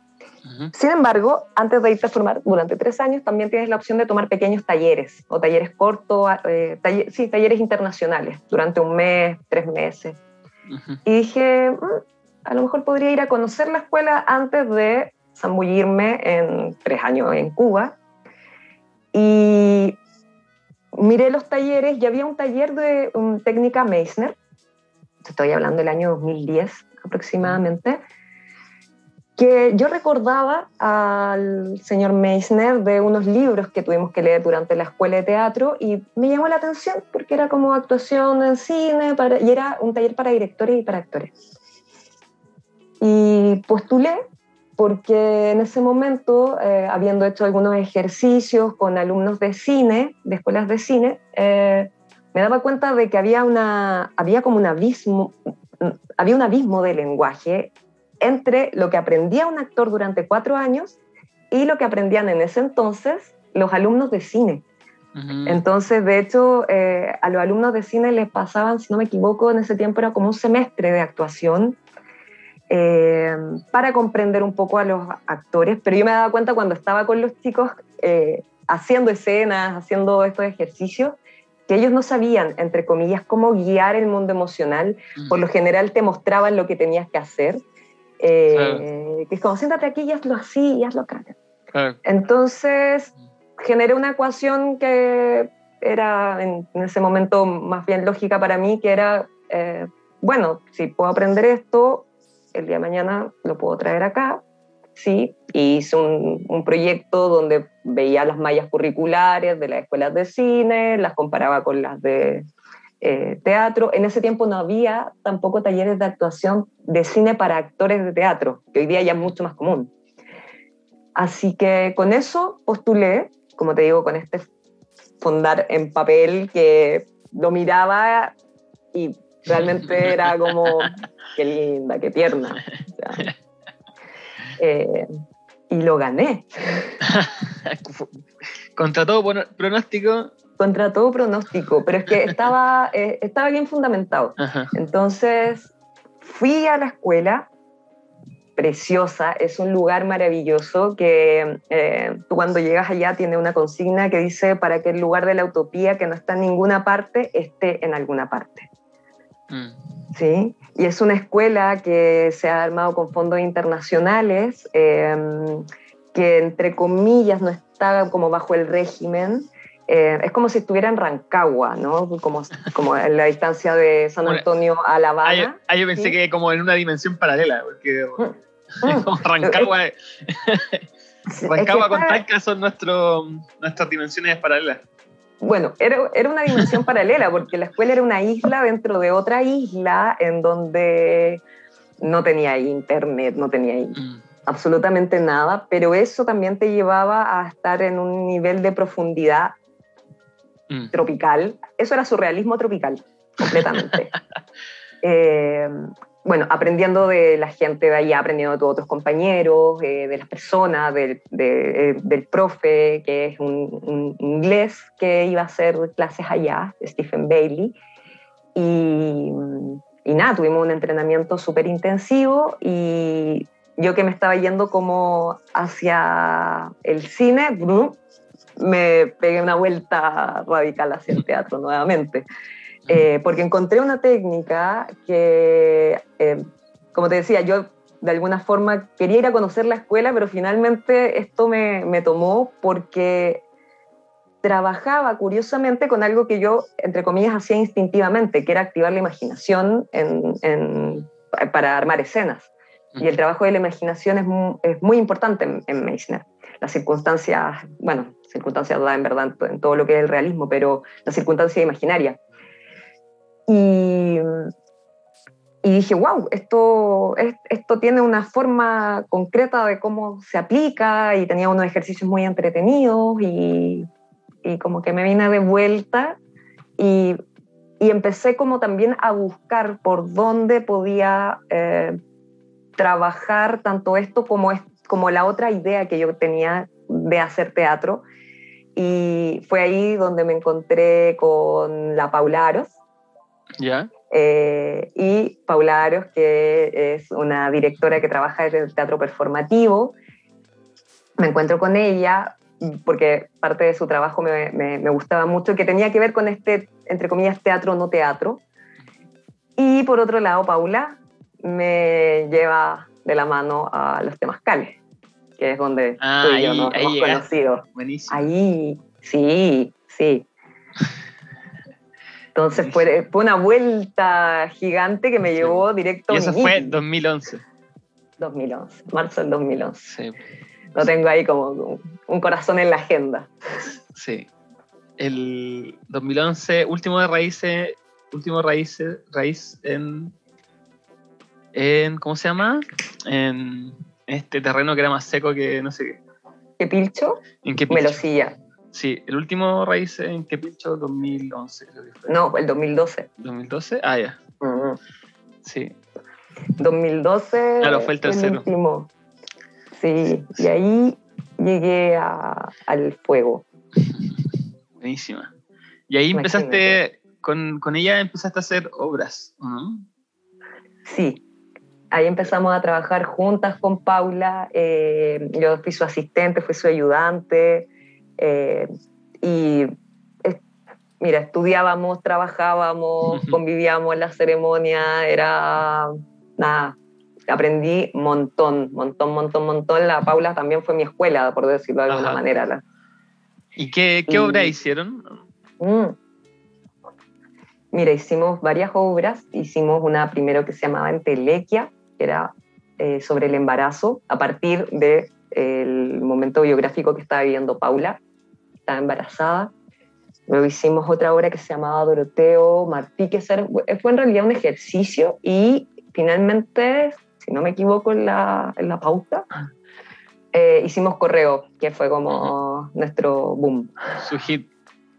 Sin embargo, antes de irte a formar durante tres años, también tienes la opción de tomar pequeños talleres o talleres cortos, eh, sí, talleres internacionales durante un mes, tres meses. Y dije, mm, a lo mejor podría ir a conocer la escuela antes de zambullirme en tres años en Cuba. Y miré los talleres y había un taller de técnica Meissner, estoy hablando del año 2010 aproximadamente, que yo recordaba al señor Meissner de unos libros que tuvimos que leer durante la escuela de teatro y me llamó la atención porque era como actuación en cine para, y era un taller para directores y para actores. Y postulé porque en ese momento, eh, habiendo hecho algunos ejercicios con alumnos de cine, de escuelas de cine, eh, me daba cuenta de que había, una, había como un abismo, había un abismo de lenguaje entre lo que aprendía un actor durante cuatro años y lo que aprendían en ese entonces los alumnos de cine. Entonces, de hecho, eh, a los alumnos de cine les pasaban, si no me equivoco, en ese tiempo era como un semestre de actuación eh, para comprender un poco a los actores, pero yo me daba cuenta cuando estaba con los chicos eh, haciendo escenas, haciendo estos ejercicios, que ellos no sabían, entre comillas, cómo guiar el mundo emocional. Mm. Por lo general te mostraban lo que tenías que hacer. Eh, que es como, siéntate aquí y hazlo así y hazlo acá. Entonces, generé una ecuación que era en, ese momento más bien lógica para mí, que era, bueno, si puedo aprender esto, el día de mañana lo puedo traer acá, sí, hice un, proyecto donde veía las mallas curriculares de las escuelas de cine, las comparaba con las de eh, teatro. En ese tiempo no había tampoco talleres de actuación de cine para actores de teatro, que hoy día ya es mucho más común. Así que con eso postulé, como te digo, con este fondar en papel que lo miraba y realmente era como qué linda, qué tierna. Eh, y lo gané. <laughs> Contra todo pronóstico. Contra todo pronóstico, pero es que estaba, <laughs> eh, estaba bien fundamentado. Entonces fui a la escuela, preciosa, es un lugar maravilloso que eh, tú cuando llegas allá tiene una consigna que dice para que el lugar de la utopía que no está en ninguna parte esté en alguna parte. Mm. ¿sí? Y es una escuela que se ha armado con fondos internacionales, em, que entre comillas no está como bajo el régimen. Eh, es como si estuviera en Rancagua, ¿no? Como, como en la distancia de San Antonio a La Habana. Ah, yo pensé que como en una dimensión paralela, porque mm, mm. <laughs> como Rancagua... <laughs> Rancagua con Talca son nuestro, nuestras dimensiones paralelas bueno, era, era una dimensión <laughs> paralela, porque la escuela era una isla dentro de otra isla en donde no tenía internet, no tenía mm. absolutamente nada, pero eso también te llevaba a estar en un nivel de profundidad mm. tropical. Eso era surrealismo tropical, completamente. <laughs> eh, bueno, aprendiendo de la gente de allá, aprendiendo de todos otros compañeros, eh, de las personas, del, eh, del, profe, que es un, inglés que iba a hacer clases allá, Stephen Bailey. Y, y nada, tuvimos un entrenamiento súper intensivo y yo que me estaba yendo como hacia el cine, me pegué una vuelta radical hacia el teatro nuevamente. Eh, porque encontré una técnica que, eh, como te decía, yo de alguna forma quería ir a conocer la escuela, pero finalmente esto me, me tomó porque trabajaba curiosamente con algo que yo, entre comillas, hacía instintivamente, que era activar la imaginación en, en, para armar escenas. Y el trabajo de la imaginación es muy, es muy importante en, en, Meissner. Las circunstancias, bueno, circunstancias da en verdad en todo lo que es el realismo, pero la circunstancia imaginaria. Y, y dije, wow, esto, esto tiene una forma concreta de cómo se aplica y tenía unos ejercicios muy entretenidos y, y como que me vine de vuelta y, y, empecé como también a buscar por dónde podía eh, trabajar tanto esto como, como la otra idea que yo tenía de hacer teatro. Y fue ahí donde me encontré con la Paula Aros, ¿Ya? Eh, y Paula Aros, que es una directora que trabaja en el teatro performativo. Me encuentro con ella porque parte de su trabajo me, me, gustaba mucho, que tenía que ver con este, entre comillas, teatro no teatro. Y por otro lado, Paula, me lleva de la mano a los temas cales, que es donde Ah, tú y yo ahí- nos ahí hemos llegaste. conocido. Buenísimo. Ahí, sí, sí. Entonces fue, fue una vuelta gigante que me Sí. llevó directo y eso fue meeting. 2011. 2011, marzo del 2011. Sí. Lo tengo ahí como un corazón en la agenda. Sí. El 2011, último de raíces, último raíces, raíz en, en, ¿cómo se llama? En este terreno que era más seco que no sé qué. ¿Qué pilcho? ¿En qué Melosilla. Sí, el último raíz en qué pincho 2011, creo que fue. No, el 2012. 2012, ah, ya, Mm. sí. 2012. Claro, fue el tercero. último. Sí, y ahí llegué a- al fuego. <laughs> Buenísima. Y ahí empezaste, con, con ella empezaste a hacer obras, ¿o ¿no? Sí, ahí empezamos a trabajar juntas con Paula. eh, yo fui su asistente, fui su ayudante. Eh, y es- mira, estudiábamos, trabajábamos, convivíamos en la ceremonia, era nada. Aprendí montón, montón, montón, montón. La Paula también fue mi escuela, por decirlo de alguna Ajá. manera. ¿Y qué, qué Y- obra hicieron? Mm. Mira, hicimos varias obras. Hicimos una primero que se llamaba Entelequia, que era eh, sobre el embarazo, a partir del momento biográfico que estaba viviendo Paula. Estaba embarazada. Luego hicimos otra obra que se llamaba Doroteo Martí, que ser- fue en realidad un ejercicio y finalmente, si no me equivoco en la, en la pauta, eh, hicimos Correo, que fue como nuestro boom, Su hit.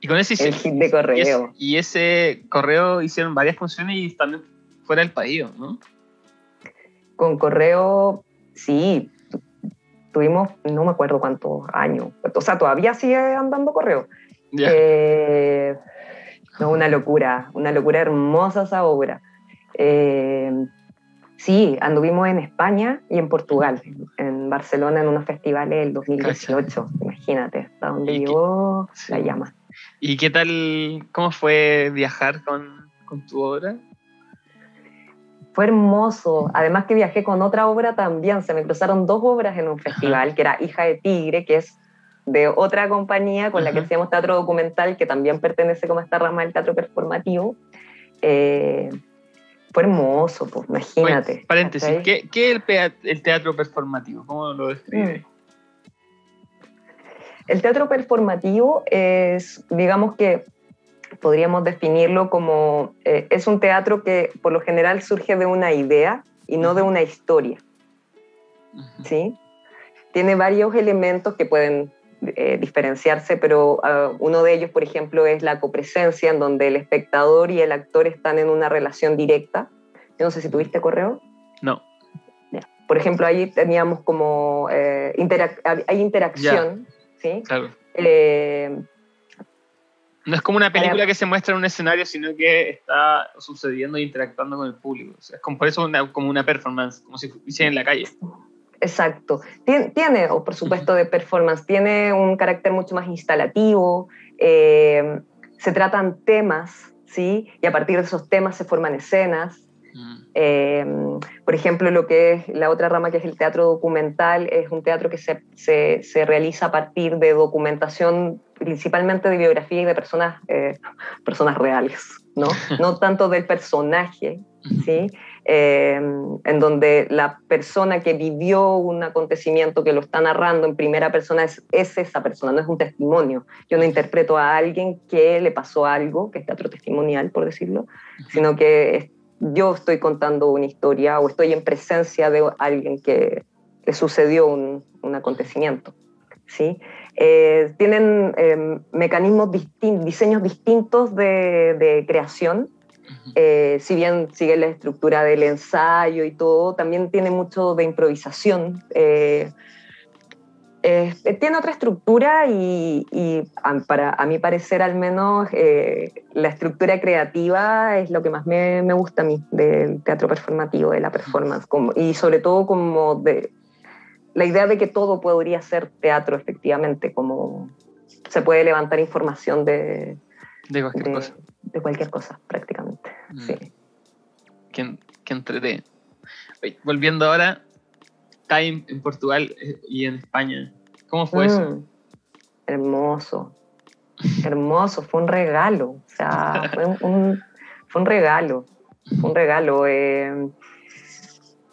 Y con ese el hit de y, Correo. ese, y ese correo hicieron varias funciones y también fuera del país, ¿no? Con correo, sí, tuvimos, no me acuerdo cuántos años, o sea, todavía sigue andando correo. Eh, no, una locura, una locura hermosa esa obra. Eh, sí, anduvimos en España y en Portugal, en Barcelona en unos festivales del 2018, imagínate, hasta donde ¿Y qué- llegó la llama. ¿Y qué tal, cómo fue viajar con, con tu obra? Fue hermoso. Además que viajé con otra obra también. Se me cruzaron dos obras en un festival, que era Hija de Tigre, que es de otra compañía con la que hacíamos teatro documental, que también pertenece como a esta rama del teatro performativo. Eh, fue hermoso, pues, imagínate. Oye, paréntesis. ¿qué, qué es el teatro performativo? ¿Cómo lo describe? Mm. El teatro performativo es, digamos que podríamos definirlo como, eh, es un teatro que por lo general surge de una idea y no de una historia. ¿sí? Tiene varios elementos que pueden eh, diferenciarse, pero ah, uno de ellos, por ejemplo, es la copresencia, en donde el espectador y el actor están en una relación directa. Yo no sé si tuviste correo. No. Ya. Por ejemplo, ahí teníamos como, eh, interac- hay interacción, ¿sí? Claro. Eh, No es como una película que se muestra en un escenario, sino que está sucediendo e interactuando con el público. O sea, es como, por eso una, como una performance, como si hiciera en la calle. Exacto. Tien- Tiene, o por supuesto, de performance, tiene un carácter mucho más instalativo, eh, se tratan temas, ¿sí? Y a partir de esos temas se forman escenas. Eh, por ejemplo, lo que es la otra rama que es el teatro documental, es un teatro que se, se- se realiza a partir de documentación principalmente de biografía y de personas, eh, <laughs> personas reales, ¿no? <laughs> no tanto del personaje, ¿sí? Eh, en donde la persona que vivió un acontecimiento que lo está narrando en primera persona es, es esa persona, no es un testimonio. Yo no interpreto a alguien que le pasó algo, que es teatro testimonial, por decirlo, sino que es- yo estoy contando una historia o estoy en presencia de alguien que le sucedió un, un acontecimiento. ¿sí? Eh, tienen eh, mecanismos distintos, diseños distintos de, de creación, eh, si bien sigue la estructura del ensayo y todo, también tiene mucho de improvisación. Eh, tiene otra estructura y, y a, para, a mi parecer al menos eh, la estructura creativa es lo que más me, me gusta a mí del teatro performativo, de la performance, como, y sobre todo como de la idea de que todo podría ser teatro efectivamente, como se puede levantar información de, De cualquier de, cosa. de cualquier cosa prácticamente. Mm. Sí. Que, que. Volviendo ahora, Time en Portugal eh, y en España. ¿Cómo fue eso? Mm, hermoso. Hermoso, fue un regalo. O sea, fue un, regalo. Fue un regalo. Eh,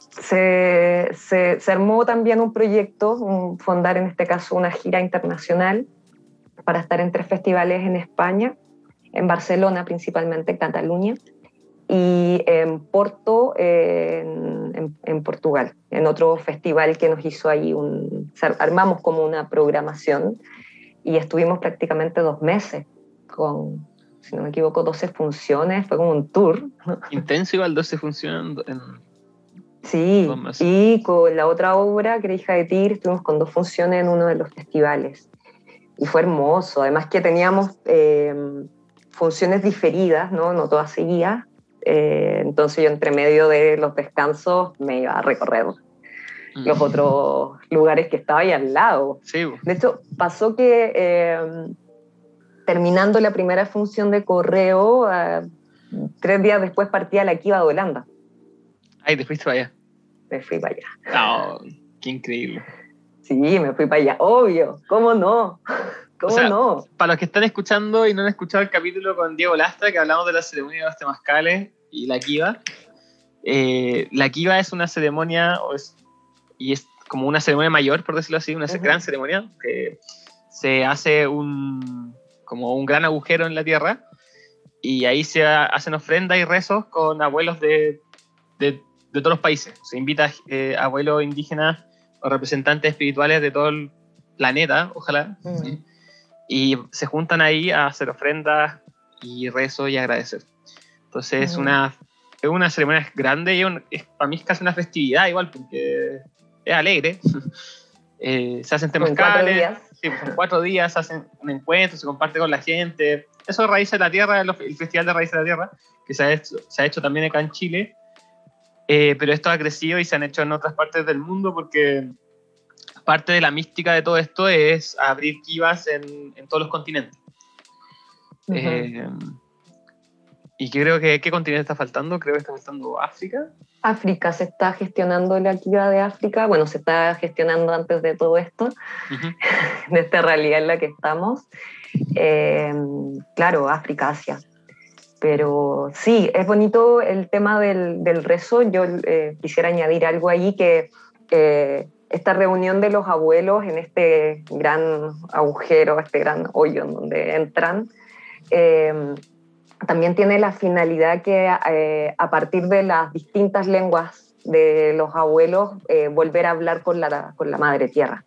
se, se, se, armó también un proyecto, un, en este caso una gira internacional para estar en tres festivales en España, en Barcelona principalmente, en Cataluña, y en Porto, en, en, Portugal, en otro festival que nos hizo ahí un... Armamos como una programación y estuvimos prácticamente dos meses con, si no me equivoco, 12 funciones, fue como un tour. Intenso igual 12 funciones en... Sí, y con la otra obra, que era Hija de Tigre, estuvimos con dos funciones en uno de los festivales. Y fue hermoso, además que teníamos eh, funciones diferidas, ¿no? no todas seguidas, eh, entonces yo entre medio de los descansos me iba a recorrer mm. los otros lugares que estaba ahí al lado. De hecho, pasó que eh, terminando la primera función de correo, eh, tres días después partía la Kiva de Holanda. Ay, ¿te fuiste para allá? Me fui para allá. Oh, qué increíble. Sí, me fui para allá, obvio, ¿cómo no? ¿Cómo no? Para los que están escuchando y no han escuchado el capítulo con Diego Lastra, que hablamos de la ceremonia de los temazcales y la kiva, eh, la kiva es una ceremonia, y es como una ceremonia mayor, por decirlo así, una gran ceremonia, que se hace un, como un gran agujero en la tierra, y ahí se hacen ofrendas y rezos con abuelos de, de, todos los países. Se invita eh, abuelos indígenas o representantes espirituales de todo el planeta, ojalá. Y se juntan ahí a hacer ofrendas y rezo y agradecer. Entonces es, una, es una ceremonia grande y es, para mí es casi una festividad igual, porque es alegre. <laughs> Eh, se hacen temas cales, sí, pues, cuatro días se hacen un encuentro, se comparte con la gente. Eso es Raíces de la Tierra, el Festival de Raíces de la Tierra, que se ha hecho, se ha hecho también acá en Chile. Eh, pero esto ha crecido y se han hecho en otras partes del mundo porque parte de la mística de todo esto es abrir kivas en, en todos los continentes. Eh, y creo que ¿qué continente está faltando? Creo que está faltando África. África, se está gestionando la kiva de África. Bueno, se está gestionando antes de todo esto, <laughs> de esta realidad en la que estamos. Eh, claro, África, Asia. Pero sí, es bonito el tema del, del rezo. Yo eh, quisiera añadir algo ahí que esta reunión de los abuelos en este gran agujero, este gran hoyo en donde entran, eh, también tiene la finalidad que eh, a partir de las distintas lenguas de los abuelos, eh, volver a hablar con la, con la madre tierra,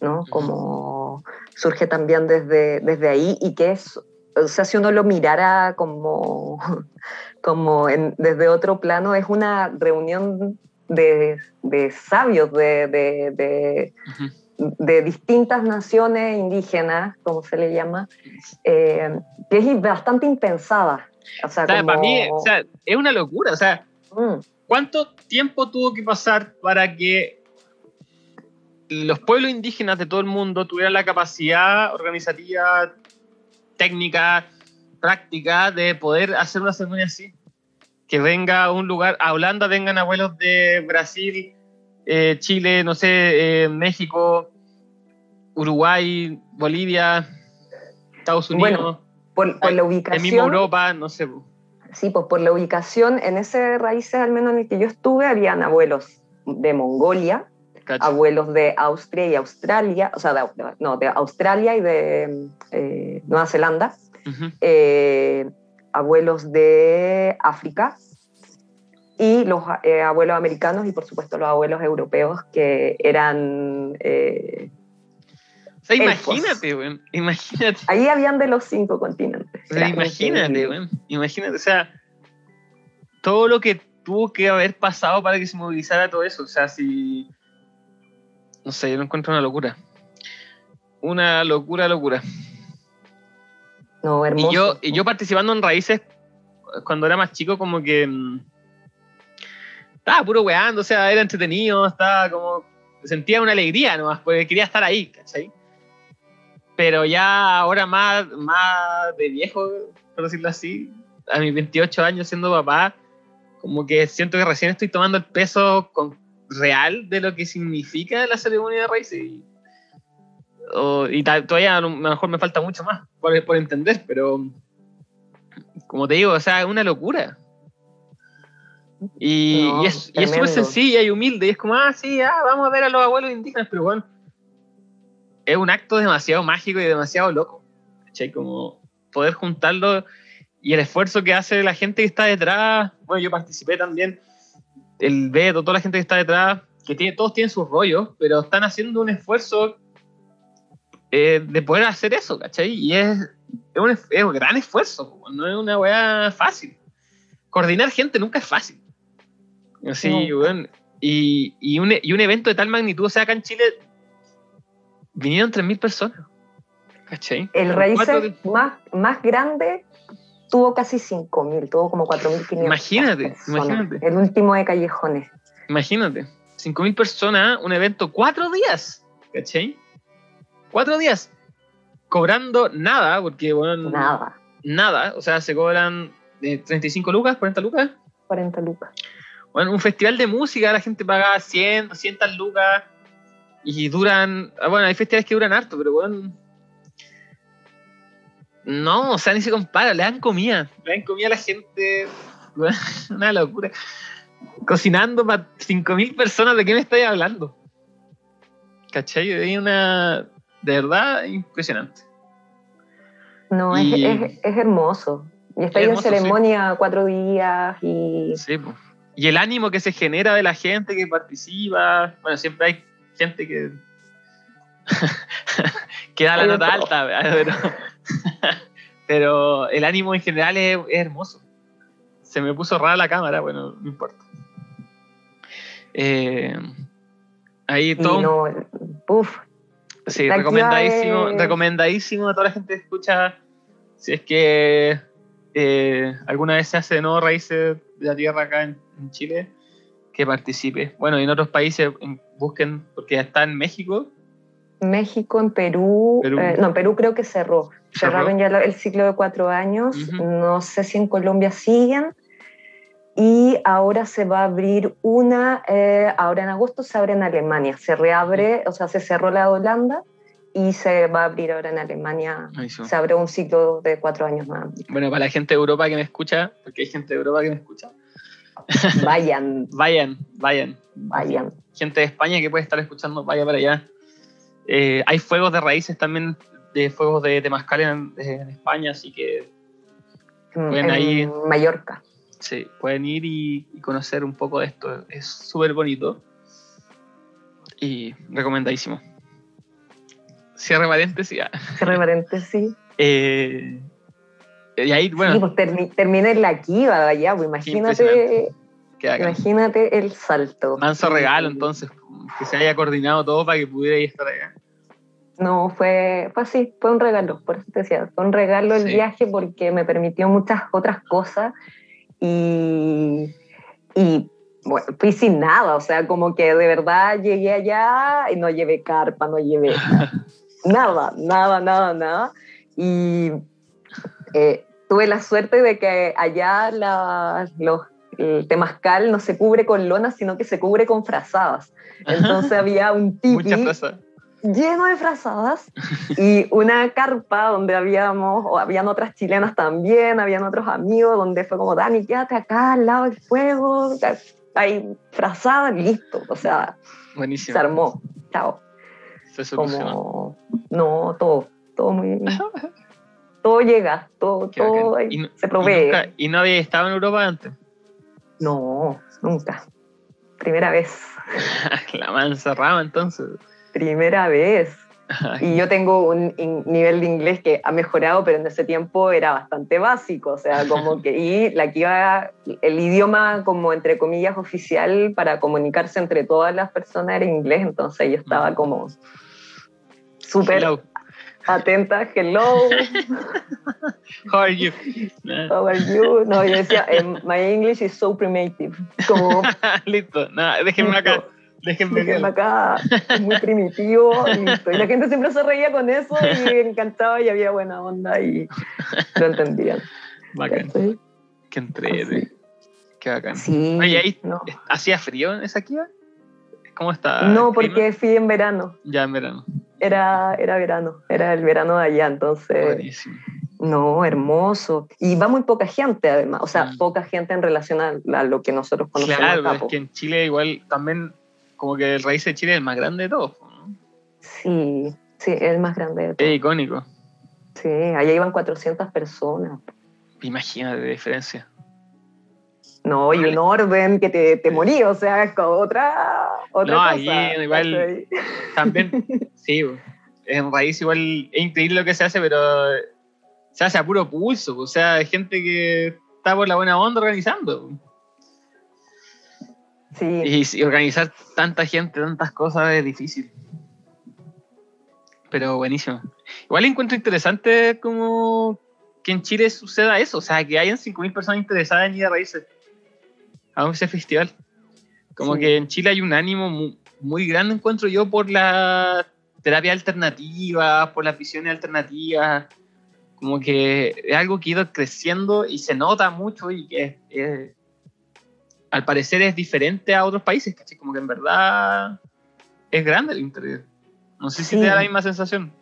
¿no? Como surge también desde, desde ahí y que es, o sea, si uno lo mirara como, <laughs> como desde otro plano, es una reunión de, de sabios de, de, de, distintas naciones indígenas, como se le llama, eh, que es bastante impensada. O sea, para mí o sea, es una locura. O sea, mm. ¿cuánto tiempo tuvo que pasar para que los pueblos indígenas de todo el mundo tuvieran la capacidad organizativa, técnica, práctica de poder hacer una ceremonia así? Que venga a un lugar, a Holanda vengan abuelos de Brasil, eh, Chile, no sé, eh, México, Uruguay, Bolivia, Estados Unidos. por, la ubicación. En Europa, no sé. Sí, pues por la ubicación, en ese raíces, al menos en el que yo estuve, habían abuelos de Mongolia, abuelos de Austria y Australia, o sea, de, no, de Australia y de eh, Nueva Zelanda abuelos de África y los eh, abuelos americanos y por supuesto los abuelos europeos que eran... Eh, o sea, imagínate, güey, imagínate. Ahí habían de los cinco continentes. imagínate, güey, imagínate, o sea, todo lo que tuvo que haber pasado para que se movilizara todo eso, o sea, si... No sé, yo lo encuentro una locura. Una locura, locura. Y yo, y yo participando en Raíces, cuando era más chico, como que. Mm, estaba puro weando, o sea, era entretenido, estaba como. Sentía una alegría nomás, porque quería estar ahí, ¿cachai? Pero ya ahora más, más de viejo, por decirlo así, a mis 28 años siendo papá, como que siento que recién estoy tomando el peso con, real de lo que significa la ceremonia de raíces. Y, y todavía a lo mejor me falta mucho más por, por entender, pero como te digo, o sea, es una locura. Y, es súper sencilla y humilde. Y es como, ah, sí, ah, vamos a ver a los abuelos indígenas, pero bueno, es un acto demasiado mágico y demasiado loco. Como poder juntarlo y el esfuerzo que hace la gente que está detrás. Bueno, yo participé también, el Beto, toda la gente que está detrás, que tiene, todos tienen sus rollos, pero están haciendo un esfuerzo eh, de poder hacer eso, ¿cachai? Y es, es, un, es un gran esfuerzo, no es una weá fácil. Coordinar gente nunca es fácil. Sí, bueno, y, y, un, y, un, evento de tal magnitud, o sea, acá en Chile vinieron 3.000 personas. ¿Cachai? El Raíces más, más grande tuvo casi 5.000, tuvo como 4.500. Imagínate, imagínate. El último de Callejones. Imagínate, 5.000 personas, un evento, cuatro días, ¿cachai? Cuatro días, cobrando nada, porque bueno... Nada. Nada, o sea, se cobran 35 lucas, 40 lucas. 40 lucas bueno, un festival de música, la gente paga 100, 200 lucas y duran, ah, bueno, hay festivales que duran harto, pero bueno, no, o sea, ni se compara, le dan comida, le dan comida a la gente, <laughs> una locura. Cocinando para 5.000 personas, ¿de qué me estoy hablando? ¿Cachai? Es una, de verdad, impresionante. No, es, es, hermoso. Y está ahí en ceremonia cuatro días y... Sí, pues y el ánimo que se genera de la gente que participa. Bueno, siempre hay gente que, <laughs> que da la nota alta, <laughs> pero, el ánimo en general es, hermoso. Se me puso rara la cámara, bueno, no importa. Eh, ahí todo. Sí, recomendadísimo, recomendadísimo a toda la gente que escucha. Si es que eh, alguna vez se hace de nuevo raíces de la tierra acá en en Chile que participe. Bueno, y en otros países busquen, porque está en México. México, en Perú, eh, no, en Perú creo que cerró. Cerraron ya el ciclo de cuatro años. No sé si en Colombia siguen. Y ahora se va a abrir una, eh, ahora en agosto se abre en Alemania. Se reabre, o sea, se cerró la de Holanda y se va a abrir ahora en Alemania. Se abre un ciclo de cuatro años más. Bueno, para la gente de Europa que me escucha, porque hay gente de Europa que me escucha, <laughs> Vayan. vayan, vayan. Vayan. Gente de España que puede estar escuchando, vaya para allá. Eh, hay fuegos de raíces también, de fuegos de temazcal en, en España, así que en ir. Mallorca. Sí, pueden ir y, conocer un poco de esto. Es súper bonito y recomendadísimo. Cierre paréntesis. Cierre paréntesis. <laughs> Eh, y ahí, bueno. Sí, pues terminé en la Kiva allá, pues imagínate. Imagínate el salto. Manso regalo, entonces, que se haya coordinado todo para que pudiera estar allá. No, fue, fue así, fue un regalo, por eso te decía, fue un regalo el viaje porque me permitió muchas otras cosas y, y bueno, fui sin nada, o sea, como que de verdad llegué allá y no llevé carpa, no llevé <laughs> nada, nada, nada, nada. Y eh, tuve la suerte de que allá los, el temazcal no se cubre con lonas, sino que se cubre con frazadas. Entonces había un tipi lleno de frazadas y una carpa donde habíamos, o habían otras chilenas también, habían otros amigos, donde fue como, Dani, quédate acá al lado del fuego, hay frazadas, listo. O sea, se armó. Chao. Se como, no, todo, todo muy todo llega, todo, todo se provee. ¿Y, no había estado en Europa antes? No, nunca. Primera vez. <laughs> La mansa rama entonces. Primera vez. Y yo tengo un nivel de inglés que ha mejorado, pero en ese tiempo era bastante básico, o sea, como <laughs> que, y la que iba, el idioma como entre comillas oficial para comunicarse entre todas las personas era inglés, entonces yo estaba como súper atenta, hello. <laughs> How are you? <laughs> How are you? No, yo decía, em, my English is so primitive. Como, listo, nada, déjenme acá. Déjenme, déjenme acá, es muy primitivo. Listo. Y la gente siempre se reía con eso y encantaba y había buena onda y lo entendían. Bacán. Qué entrete. Qué bacán. Sí. Oye, ahí, no. ¿hacía frío en esa kiva? ¿Cómo está? No, porque fui en verano. Ya en verano. Era, era verano, era el verano de allá, entonces. Buenísimo. No, hermoso. Y va muy poca gente, además. O sea, Mm. poca gente en relación a, a lo que nosotros conocemos Claro, acá, es po. que en Chile igual también, como que el raíz de Chile es el más grande de todos. ¿no? Sí, sí, es el más grande de todos. Es icónico. Sí, allá iban 400 personas. Imagínate la diferencia. No, y un orden que te, te morí, o sea, otra, otra No, cosa. ahí igual-. También, <laughs> sí, en raíz igual es increíble lo que se hace, pero se hace a puro pulso. O sea, hay gente que está por la buena onda organizando. Sí, Y, y organizar tanta gente, tantas cosas es difícil. Pero buenísimo. Igual encuentro interesante como que en Chile suceda eso. O sea, que hayan 5.000 personas interesadas en ir a raíces a ese festival. Como Sí. que en Chile hay un ánimo muy, muy grande, encuentro yo, por la terapia alternativa, por las visiones alternativas. Como que es algo que ha ido creciendo y se nota mucho y que es- es- al parecer es diferente a otros países, ¿cachai? Como que en verdad es grande el interior. No sé si Sí. te da la misma sensación.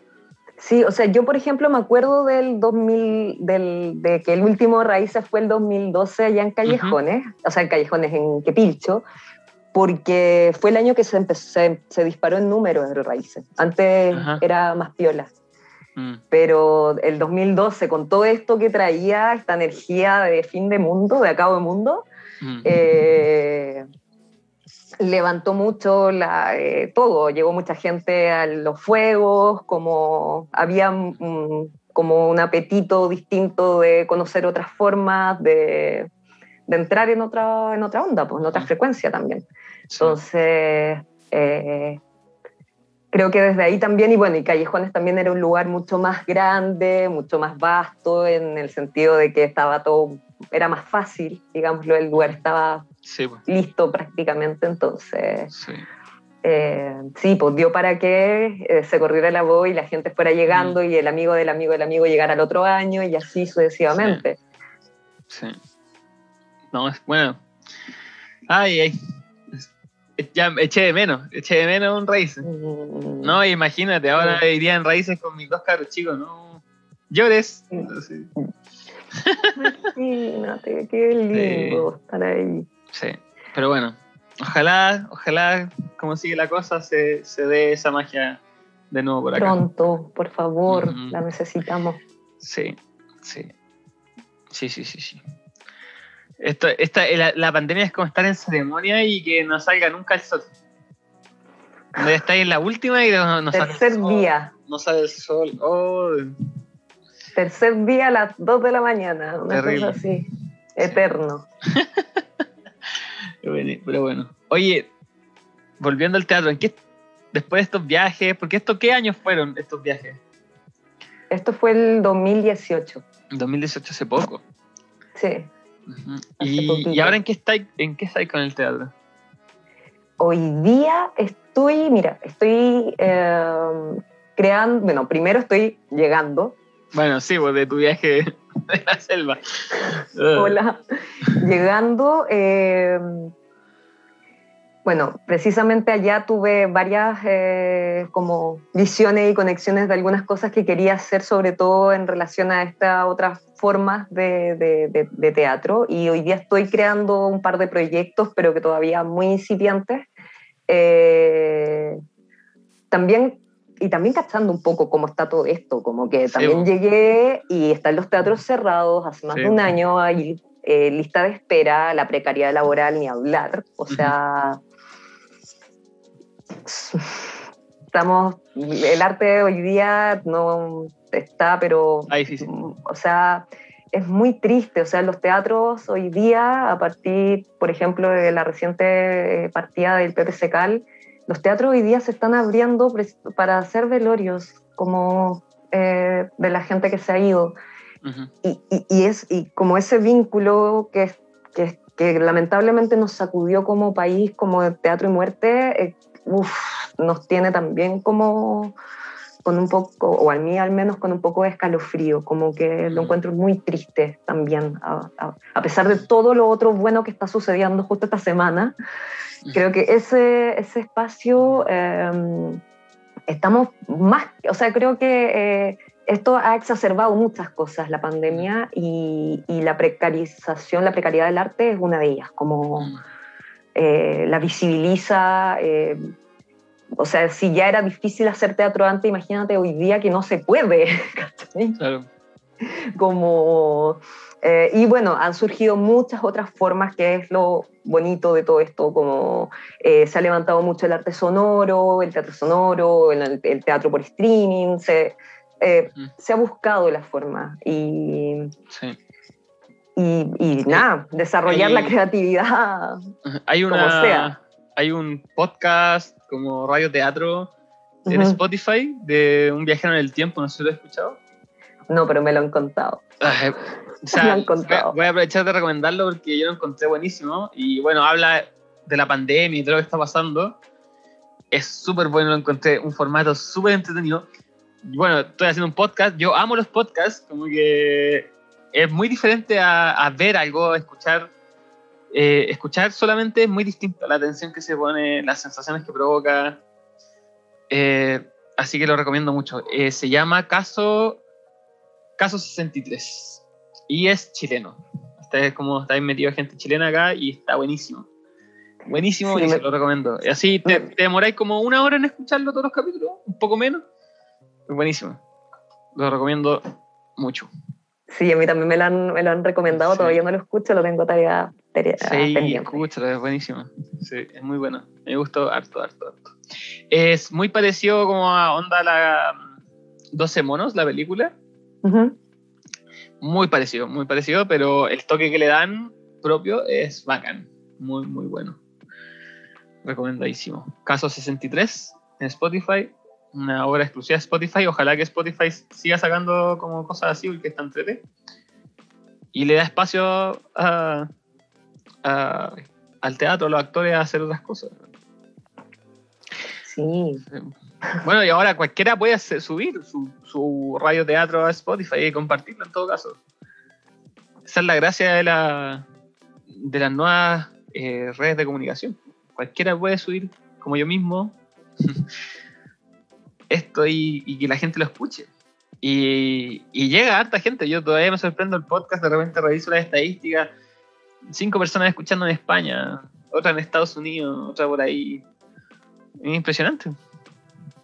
sí, o sea, yo por ejemplo me acuerdo del 2000, del, de que el último Raíces fue el 2012 allá en Callejones, o sea, en Callejones, en Quepilcho, porque fue el año que se, empezó, se, se disparó en números de Raíces. Antes era más piola. Mm, pero el 2012, con todo esto que traía, esta energía de fin de mundo, de acabo de mundo, mm. eh, levantó mucho la, eh, todo, llegó mucha gente a los fuegos, como había mm, como un apetito distinto de conocer otras formas, de, de entrar en otra, en otra onda, pues, en otra Ujú. frecuencia también. Entonces, eh, creo que desde ahí también, y bueno, y Callejones también era un lugar mucho más grande, mucho más vasto, en el sentido de que estaba todo, era más fácil, digámoslo, el lugar estaba Sí, pues, listo prácticamente, entonces, sí. eh, sí, pues dio para que eh, se corriera la voz y la gente fuera llegando y el amigo del amigo del amigo llegara al otro año y así sucesivamente. Sí. No, es bueno. Ay, ay. Ya eché de menos, eché de menos un raíces. Mm, No, imagínate, ahora iría en raíces con mis dos caros chicos, no. Llores. Sí. Imagínate, qué lindo estar ahí. Sí. Pero bueno, ojalá, ojalá, como sigue la cosa, se, se dé esa magia de nuevo por acá. Pronto, por favor, Ujú. la necesitamos. Sí, sí. Sí, sí, sí, sí. Esto, esta, la, la pandemia es como estar en ceremonia y que no salga nunca el sol. Estáis en la última y no, no sale el Tercer sol. día, No sale el sol. Oh, tercer día a las 2 de la mañana, una Terrible. cosa así, eterno. <laughs> pero bueno. Oye, volviendo al teatro, ¿en qué, después de estos viajes, porque esto, ¿qué años fueron estos viajes? Esto fue el 2018, En 2018 hace poco. sí. Y, y ahora en qué estáis en qué estáis con el teatro? Hoy día estoy, mira, estoy eh, creando, bueno, primero estoy llegando, Bueno, sí, pues de tu viaje <laughs> de la selva. <laughs> hola, llegando, eh, bueno, precisamente allá tuve varias eh, como visiones y conexiones de algunas cosas que quería hacer, sobre todo en relación a estas otras formas de, de- teatro. Y hoy día estoy creando un par de proyectos, pero que todavía muy incipientes. Eh, también, y también cachando un poco cómo está todo esto, como que Sí, también llegué y están los teatros cerrados hace más Sí, de un año, hay eh, lista de espera, la precariedad laboral, ni hablar. O sea, estamos, el arte hoy día no está, pero, Ah, difícil. o sea, es muy triste. O sea, los teatros hoy día, a partir, por ejemplo, de la reciente eh, partida del Pepe Secal, los teatros hoy día se están abriendo para hacer velorios, como eh, de la gente que se ha ido Ujú. y, y- y es y como ese vínculo que, que, que lamentablemente nos sacudió como país, como teatro y muerte, eh, uf, nos tiene también como con un poco, o a mí al menos con un poco de escalofrío, como que lo encuentro muy triste también, a, pesar de todo lo otro bueno que está sucediendo justo esta semana. Creo que ese, ese espacio em, estamos más, o sea, creo que eh, esto ha exacerbado muchas cosas, la pandemia, y, y, la precarización, la precariedad del arte es una de ellas, como eh, la visibiliza. Eh, o sea, si ya era difícil hacer teatro antes, imagínate hoy día que no se puede. <laughs> Claro. Como, eh, y bueno, han surgido muchas otras formas, que es lo bonito de todo esto, como se ha levantado mucho el arte sonoro, el teatro sonoro, el, el teatro por streaming, se, se ha buscado la forma. Y, sí y, nada, desarrollar la creatividad. <laughs> Hay una, Hay un podcast como Radio Teatro en Spotify de un viajero en el tiempo, no sé si lo he escuchado. No, pero me lo han contado. Ah, voy a aprovechar de recomendarlo porque yo lo encontré buenísimo y bueno, habla de la pandemia y todo lo que está pasando. Es súper bueno, lo encontré, un formato súper entretenido. Bueno, estoy haciendo un podcast, yo amo los podcasts, como que es muy diferente a, ver algo, escuchar. Eh, escuchar solamente es muy distinto, la atención que se pone, las sensaciones que provoca. Eh, así que lo recomiendo mucho. Eh, se llama Caso, Caso 63 y es chileno. Está como está metido gente chilena acá y está buenísimo. Buenísimo, y se lo recomiendo. Y así te, te, demoráis como una hora en escucharlo todos los capítulos, un poco menos. Buenísimo. Lo recomiendo mucho. Sí, a mí también me lo han, me lo han recomendado, todavía no lo escucho, lo tengo tarea, tarea sí, escúchalo, es buenísimo. Sí, es muy bueno. Me gustó harto, harto, harto. Es muy parecido como a Onda la 12 monos, la película. Muy parecido, muy parecido, pero el toque que le dan propio es bacán. Muy, muy bueno. Recomendadísimo. Caso 63 en Spotify una obra exclusiva de Spotify. Ojalá que Spotify siga sacando como cosas así, porque está entrete. Y le da espacio a, al teatro, a los actores a hacer otras cosas. Sí. Bueno, y ahora cualquiera puede subir su, su radio teatro a Spotify y compartirlo en todo caso. Esa es la gracia de, la, de las nuevas eh, redes de comunicación. Cualquiera puede subir, como yo mismo, <laughs> esto y, que la gente lo escuche. Y, llega harta gente. Yo todavía me sorprendo el podcast, de repente reviso las estadísticas. Cinco personas escuchando en España, otra en Estados Unidos, otra por ahí. Es impresionante.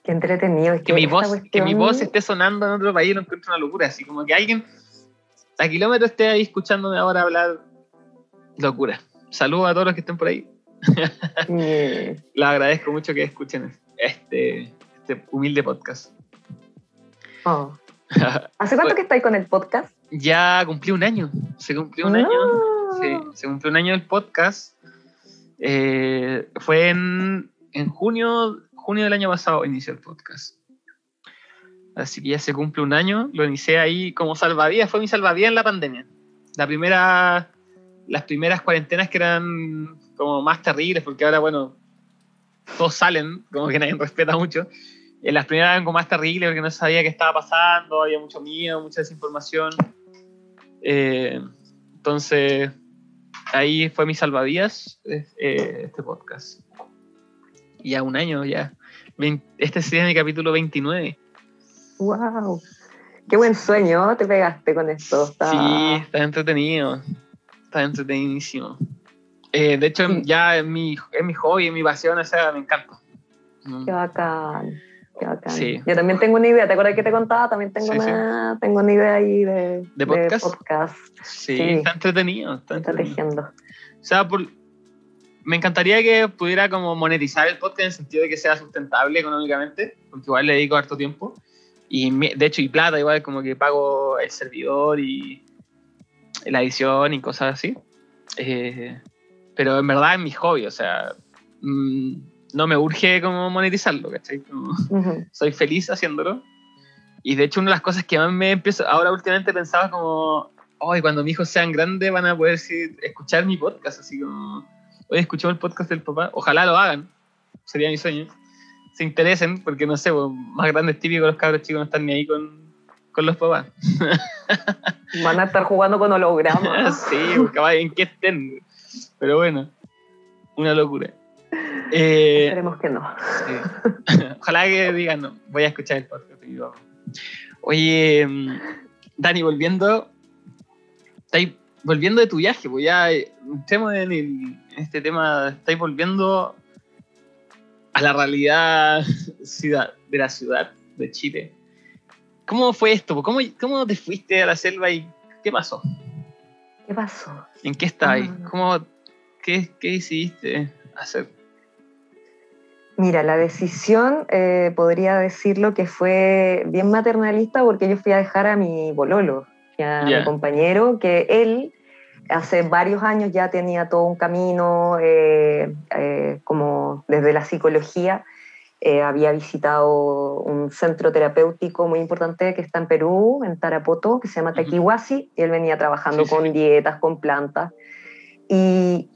Qué entretenido. que, mi voz, que mi voz esté sonando en otro país lo encuentro una locura. Así como que alguien a kilómetros esté ahí escuchándome ahora hablar. Locura. Saludos a todos los que estén por ahí. Les <laughs> agradezco mucho que escuchen este, este humilde podcast. Oh. <laughs> ¿Hace cuánto que estáis con el podcast? Ya cumplí un año. Se cumplió un año. Sí, se cumplió un año el podcast. Eh, fue en, en, junio, junio del año pasado inició el podcast. Así que ya se cumple un año. Lo inicié ahí como salvavidas. Fue mi salvavidas en la pandemia. La primera, las primeras cuarentenas que eran como más terribles, porque ahora, bueno, todos salen, como que nadie respeta mucho en las primeras eran como más terribles porque no sabía qué estaba pasando, había mucho miedo, mucha desinformación. Eh, entonces, ahí fue mi salvavidas eh, este podcast. Y a un año ya. Este sería mi capítulo 29. ¡Wow! Qué buen sueño te pegaste con esto. Sí, está entretenido. Está entretenidísimo. Eh, de hecho, ya es mi, es mi hobby, es mi pasión, o sea, me encanta. Qué bacán. Yo también tengo una idea, ¿te acuerdas que te contaba? También tengo, una, tengo una idea ahí de, ¿De podcast. Sí, está entretenido. Está, entretenido. O sea, me encantaría que pudiera como monetizar el podcast en el sentido de que sea sustentable económicamente, porque igual le dedico harto tiempo. Y de hecho, y plata, igual como que pago el servidor y la edición y cosas así. Eh, pero en verdad es mi hobby, o sea, mm, no me urge como monetizarlo, ¿cachai? Soy feliz haciéndolo. Y de hecho, una de las cosas que más me empiezo, ahora últimamente pensaba como, hoy cuando mis hijos sean grandes van a poder escuchar mi podcast, así como, hoy escuchó el podcast del papá, ojalá lo hagan, sería mi sueño. se interesen, porque no sé, pues, más grandes típicos los cabros chicos no están ni ahí con, con los papás. <laughs> Van a estar jugando con hologramas. <laughs> sí, porque en qué estén. Pero bueno, una locura. Eh, Esperemos que no. <laughs> Ojalá que digan, no, voy a escuchar el podcast. Oye, mm, Dani, volviendo, estáis volviendo de tu viaje, pues ya entremos en, en este tema, estáis volviendo a la realidad ciudad, de la ciudad de Chile. ¿Cómo fue esto? ¿Cómo, ¿Cómo te fuiste a la selva y qué pasó? ¿Qué pasó? ¿En qué estabas? Ah. ¿Cómo, qué, qué, decidiste hacer? Mira, la decisión eh, podría decirlo que fue bien maternalista porque yo fui a dejar a mi bololo, a mi compañero, que él hace varios años ya tenía todo un camino eh, eh, como desde la psicología. Eh, había visitado un centro terapéutico muy importante que está en Perú, en Tarapoto, que se llama Taquihuasi, y él venía trabajando con dietas, con plantas. Y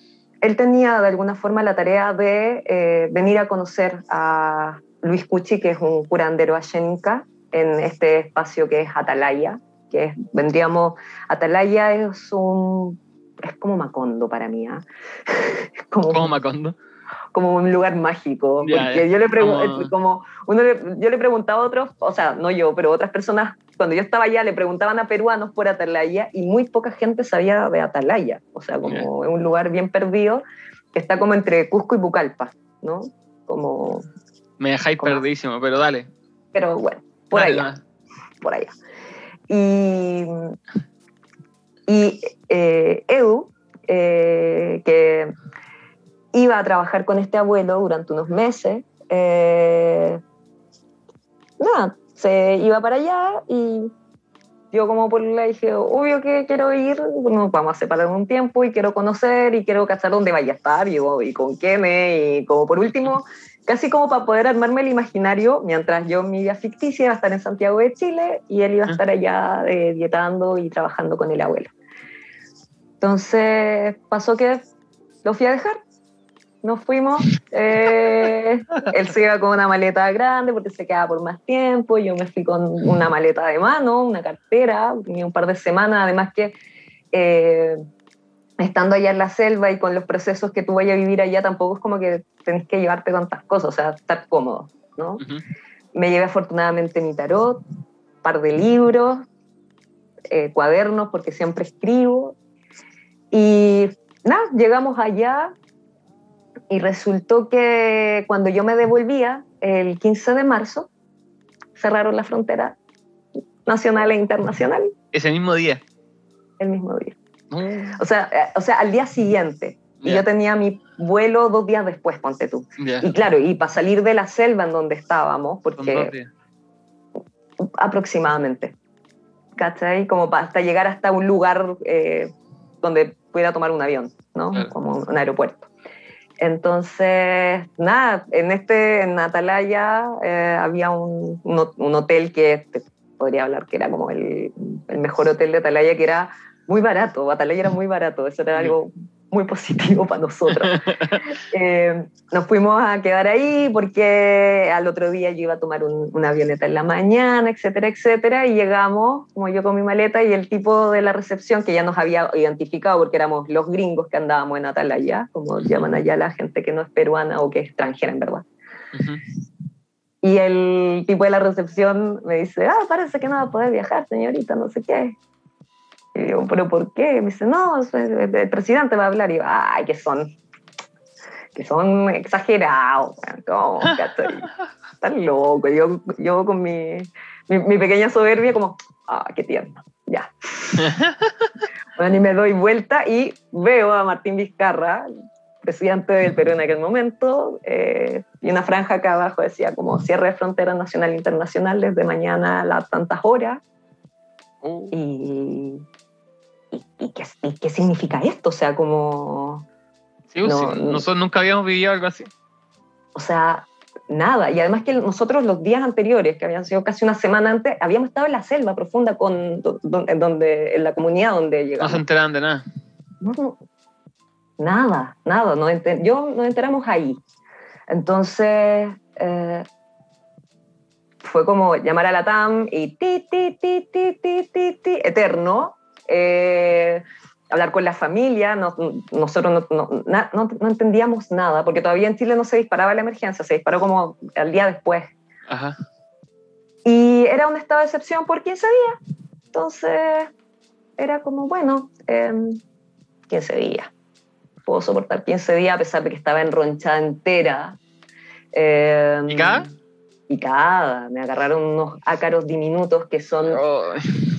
él tenía de alguna forma la tarea de venir a conocer a Luis Cuchi, que es un curandero ashénica, en este espacio que es Atalaya, que vendríamos, Atalaya es un, es como Macondo para mí, ¿ah? <laughs> como, Macondo? Como un lugar mágico, porque yo le pregunto, como uno yo le preguntaba a otros, o sea, no yo, pero otras personas, cuando yo estaba allá, le preguntaban a peruanos por Atalaya y muy poca gente sabía de Atalaya, o sea, como es un lugar bien perdido que está como entre Cusco y Bucalpa, ¿no? Como... Me dejáis perdidísimo, pero dale. Pero bueno, por allá, por allá. Y, y eh, Edu, eh, que iba a trabajar con este abuelo durante unos meses, eh, nada, se iba para allá y yo como por le dije, obvio que quiero ir, nos vamos a separar un tiempo y quiero conocer y quiero cachar dónde vaya a estar y, y con quién y como por último casi como para poder armarme el imaginario, mientras yo mi vida ficticia iba a estar en Santiago de Chile y él iba a estar allá eh, dietando y trabajando con el abuelo. Entonces pasó que lo fui a dejar, nos fuimos, eh, <laughs> él se iba con una maleta grande porque se quedaba por más tiempo, yo me fui con una maleta de mano, una cartera, tenía un par de semanas, además que... Eh, estando allá en la selva y con los procesos que tú vayas a vivir allá, tampoco es como que tenés que llevarte tantas cosas, o sea, estar cómodo, ¿no? Me llevé afortunadamente mi tarot, par de libros, eh, cuadernos, porque siempre escribo. Y nada, llegamos allá y resultó que cuando yo me devolvía, el 15 de marzo, cerraron la frontera nacional e internacional. Ese mismo día. El mismo día. O, sea, eh, o sea, al día siguiente. Y yo tenía mi vuelo dos días después, ponte tú. Y claro, y para salir de la selva en donde estábamos, porque aproximadamente, ¿cachai? Como para hasta llegar hasta un lugar eh, donde pudiera tomar un avión, ¿no? Como un aeropuerto. Entonces, nada, en este, en Atalaya, eh, había un, un, hotel que podría hablar que era como el, el mejor hotel de Atalaya, que era muy barato, Batalaya era muy barato, eso era algo muy positivo para nosotros. <laughs> Eh, nos fuimos a quedar ahí porque al otro día yo iba a tomar una avioneta en la mañana, etcétera, etcétera, y llegamos, como yo con mi maleta, y el tipo de la recepción que ya nos había identificado porque éramos los gringos que andábamos en Atalaya, como llaman allá la gente que no es peruana o que es extranjera en verdad. Y el tipo de la recepción me dice, ah, parece que no va a poder viajar, señorita, no sé qué. Y digo, ¿pero por qué? Me dice, no, el presidente va a hablar. Y yo, ay, que son, que son exagerados. ¿Cómo? <laughs> Están locos. Yo, yo con mi, mi, pequeña soberbia, como, ah, qué tierno, ya. <laughs> bueno, y me doy vuelta y veo a Martín Vizcarra, presidente del Perú en aquel momento, eh, y una franja acá abajo decía como cierre de fronteras nacional e internacional desde mañana a las tantas horas. Oh. Y, ¿y, qué, qué, significa esto? O sea, como... Sí, pues nosotros nunca habíamos vivido algo así. O sea, nada. Y además que nosotros los días anteriores, que habían sido casi una semana antes, habíamos estado en la selva profunda, con, donde, en la comunidad donde llegamos. No se enteraban de nada. nada, nada. No yo nos enteramos ahí. Entonces, eh, fue como llamar a la TAM y ti, ti, ti, ti, ti, ti, ti, eterno. Eh, hablar con la familia, nosotros no, no, no, entendíamos nada, porque todavía en Chile no se disparaba la emergencia, se disparó como al día después. Ajá. Y era un estado de excepción por 15 días. Entonces, era como, bueno, eh, 15 días. Puedo soportar 15 días a pesar de que estaba enronchada entera. Eh, ¿Y cada? Y cada. Me agarraron unos ácaros diminutos que son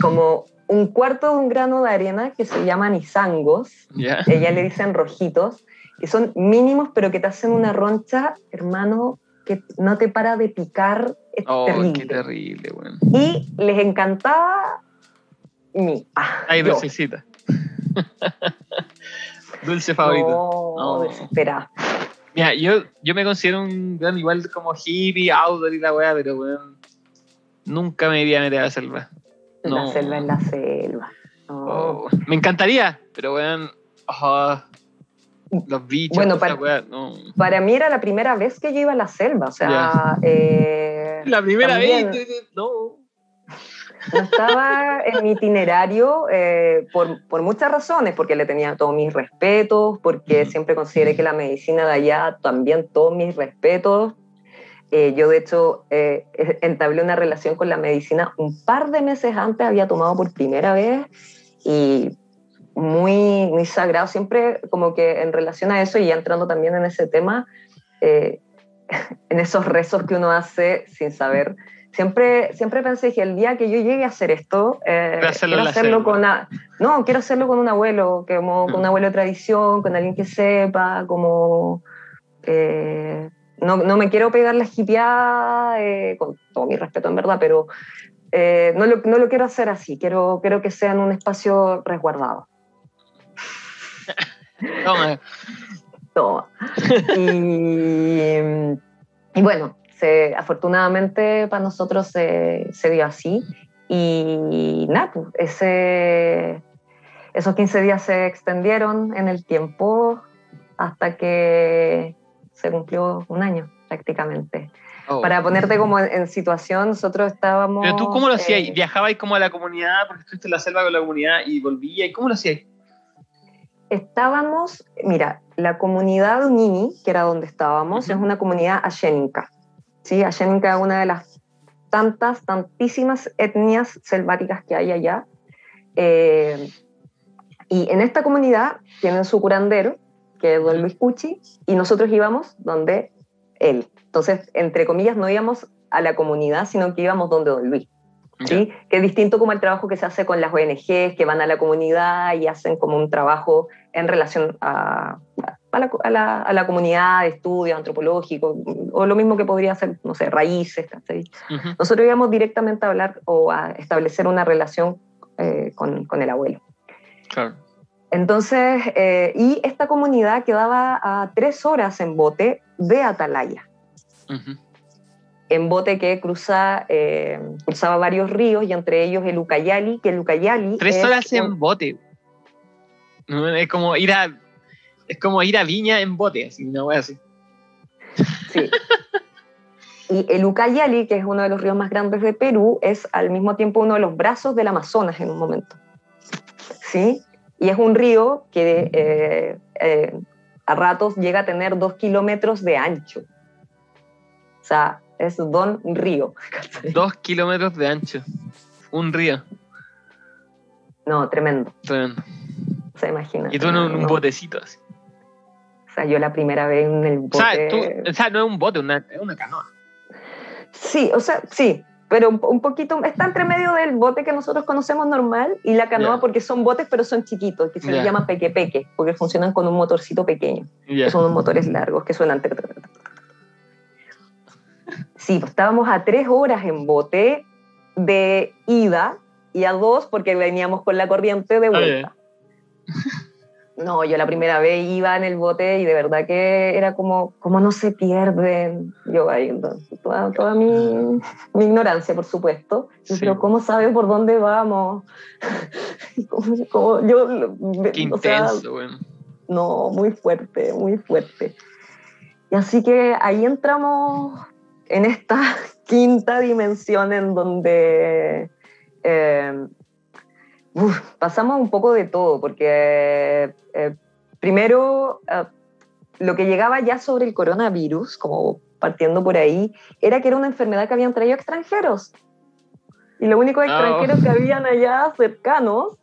como un cuarto de un grano de arena que se llaman izangos. Ella le dicen rojitos, que son mínimos, pero que te hacen una roncha, hermano, que no te para de picar. Es oh, terrible. Qué terrible, bueno. Y les encantaba mi. Ah, Ay, dulcecita. <laughs> Dulce favorito. No, oh. desesperada. Mira, yo, yo me considero un gran igual como hippie, outdoor y la weá, pero weón, nunca me iría a meter a la selva. La selva en la selva. Oh, me encantaría, pero weón, los bichos, bueno, para, para mí era la primera vez que yo iba a la selva, o sea... Eh, la primera vez, no. No estaba en mi itinerario eh, por, por, muchas razones, porque le tenía todos mis respetos, porque siempre consideré que la medicina de allá también todos mis respetos. Eh, yo de hecho eh, <laughs> entablé una relación con la medicina un par de meses antes, había tomado por primera vez y muy, muy sagrado, siempre como que en relación a eso y entrando también en ese tema, <laughs> en esos rezos que uno hace sin saber siempre, siempre pensé que el día que yo llegue a hacer esto, eh, quiero hacerlo con no, quiero hacerlo con un abuelo, como con un mm. abuelo de tradición, con alguien que sepa, como eh, no, no, me quiero pegar la jipiada, eh, con todo mi respeto en verdad, pero no lo, no, lo, quiero hacer así, quiero, quiero que sea en un espacio resguardado. <laughs> Toma. Toma. y, y bueno, afortunadamente para nosotros se, se, dio así. Y nada, pues, ese, esos 15 días se extendieron en el tiempo hasta que se cumplió un año prácticamente. Oh. Para ponerte como en, situación, nosotros estábamos... ¿Pero tú cómo lo hacías? Eh, ¿Viajabas como a la comunidad porque estuviste en la selva con la comunidad y volvías? ¿Y cómo lo hacías? Estábamos, mira, la comunidad Unini, que era donde estábamos, es una comunidad ayénica. ¿sí? Ashénica es una de las tantas, tantísimas etnias selváticas que hay allá. Eh, y en esta comunidad tienen su curandero, que es don Luis Cuchi, y nosotros íbamos donde él. Entonces, entre comillas, no íbamos a la comunidad, sino que íbamos donde don Luis. ¿sí? Que es distinto como el trabajo que se hace con las ONGs que van a la comunidad y hacen como un trabajo en relación a, a la, comunidad de estudio antropológico, o lo mismo que podría ser, no sé, raíces. Nosotros íbamos directamente a hablar o a establecer una relación eh, con, con, el abuelo. Claro. Entonces, eh, y esta comunidad quedaba a tres horas en bote de Atalaya. En bote que cruza, eh, cruzaba varios ríos y entre ellos el Ucayali, que el Ucayali... Tres horas en bote. Es como ir a es como ir a Viña en bote, así, una wea así. Sí. Y el Ucayali, que es uno de los ríos más grandes de Perú, es al mismo tiempo uno de los brazos del Amazonas en un momento. ¿Sí? Y es un río que eh, eh, a ratos llega a tener dos kilómetros de ancho. O sea, es don río. <laughs> Dos kilómetros de ancho. Un río. No, tremendo. Tremendo. Se imagina. Y tú en un, botecito así. O sea, yo la primera vez en el bote... O sea, no es un bote, una, es una canoa. Sí, o sea, sí, pero un poquito, está entre medio del bote que nosotros conocemos normal y la canoa porque son botes pero son chiquitos, que se les llama peque peque, porque funcionan con un motorcito pequeño, son unos motores largos que suenan... Sí, pues estábamos a tres horas en bote de ida y a dos porque veníamos con la corriente de vuelta. No, yo la primera vez iba en el bote y de verdad que era como, como no se pierden. Yo ahí, toda, toda mi, mi, ignorancia, por supuesto. Pero ¿cómo sabe por dónde vamos? <laughs> yo, Qué intenso, bueno. No, muy fuerte, muy fuerte. Y así que ahí entramos en esta <laughs> quinta dimensión en donde eh, pasamos un poco de todo, porque eh, primero lo que llegaba ya sobre el coronavirus, como partiendo por ahí, era que era una enfermedad que habían traído extranjeros. Y los únicos extranjeros que habían allá cercanos,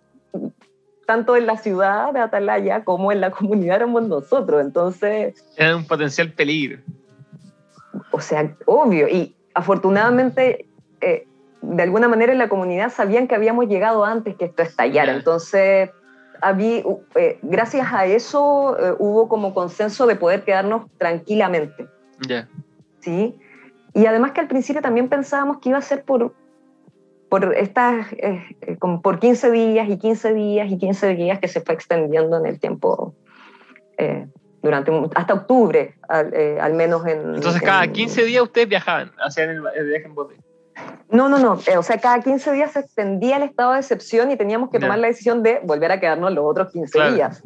tanto en la ciudad de Atalaya como en la comunidad, éramos nosotros. Entonces... Era un potencial peligro. O sea, obvio. Y afortunadamente, eh, de alguna manera en la comunidad sabían que habíamos llegado antes que esto estallara. Entonces, había, eh, gracias a eso eh, hubo como consenso de poder quedarnos tranquilamente. Ya. ¿Sí? Y además que al principio también pensábamos que iba a ser por, por, estas, como por 15 días y 15 días y 15 días que se fue extendiendo en el tiempo durante hasta octubre, al, menos en... Entonces cada 15 días ustedes viajaban, hacían el, viaje en bote. No, no, no. Eh, o sea, cada 15 días se extendía el estado de excepción y teníamos que tomar la decisión de volver a quedarnos los otros 15 días.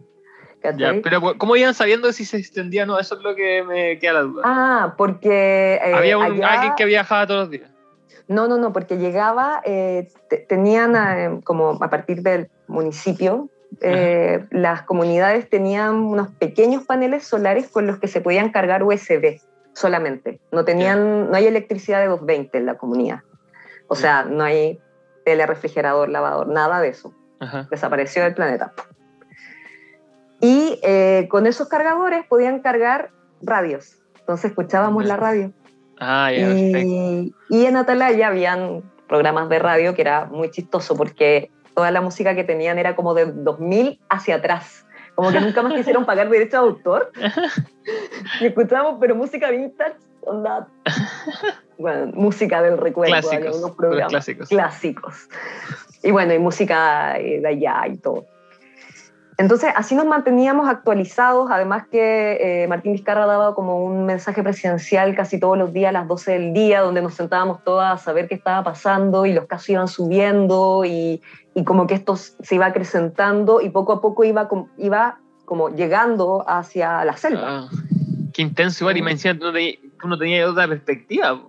Ya, pero ¿cómo iban sabiendo si se extendía? No, eso es lo que me queda la duda. Ah, porque... Eh, Había alguien que viajaba todos los días. No, no, no, porque llegaba, eh, tenían como a partir del municipio, las comunidades tenían unos pequeños paneles solares con los que se podían cargar USB solamente. No tenían, no hay electricidad de 220 en la comunidad. O sea, no hay tele, refrigerador, lavador, nada de eso. Desapareció del planeta. Y eh, con esos cargadores podían cargar radios. Entonces escuchábamos la radio. Ah, y, y en Atalaya habían programas de radio que era muy chistoso porque toda la música que tenían era como de 2000 hacia atrás. Como que nunca más quisieron <laughs> pagar derecho de autor. <laughs> Y escuchábamos, pero música vintage, onda. Bueno, música del recuerdo. Clásicos, programas, clásicos. Clásicos. Y bueno, y música eh, de allá y todo. Entonces, así nos manteníamos actualizados, además que eh, Martín Vizcarra daba como un mensaje presidencial casi todos los días a las 12 del día, donde nos sentábamos todas a saber qué estaba pasando y los casos iban subiendo y, y como que esto se iba acrecentando y poco a poco iba, iba como llegando hacia la selva. Ah, qué intenso igual, y me decían tú no tenías otra perspectiva.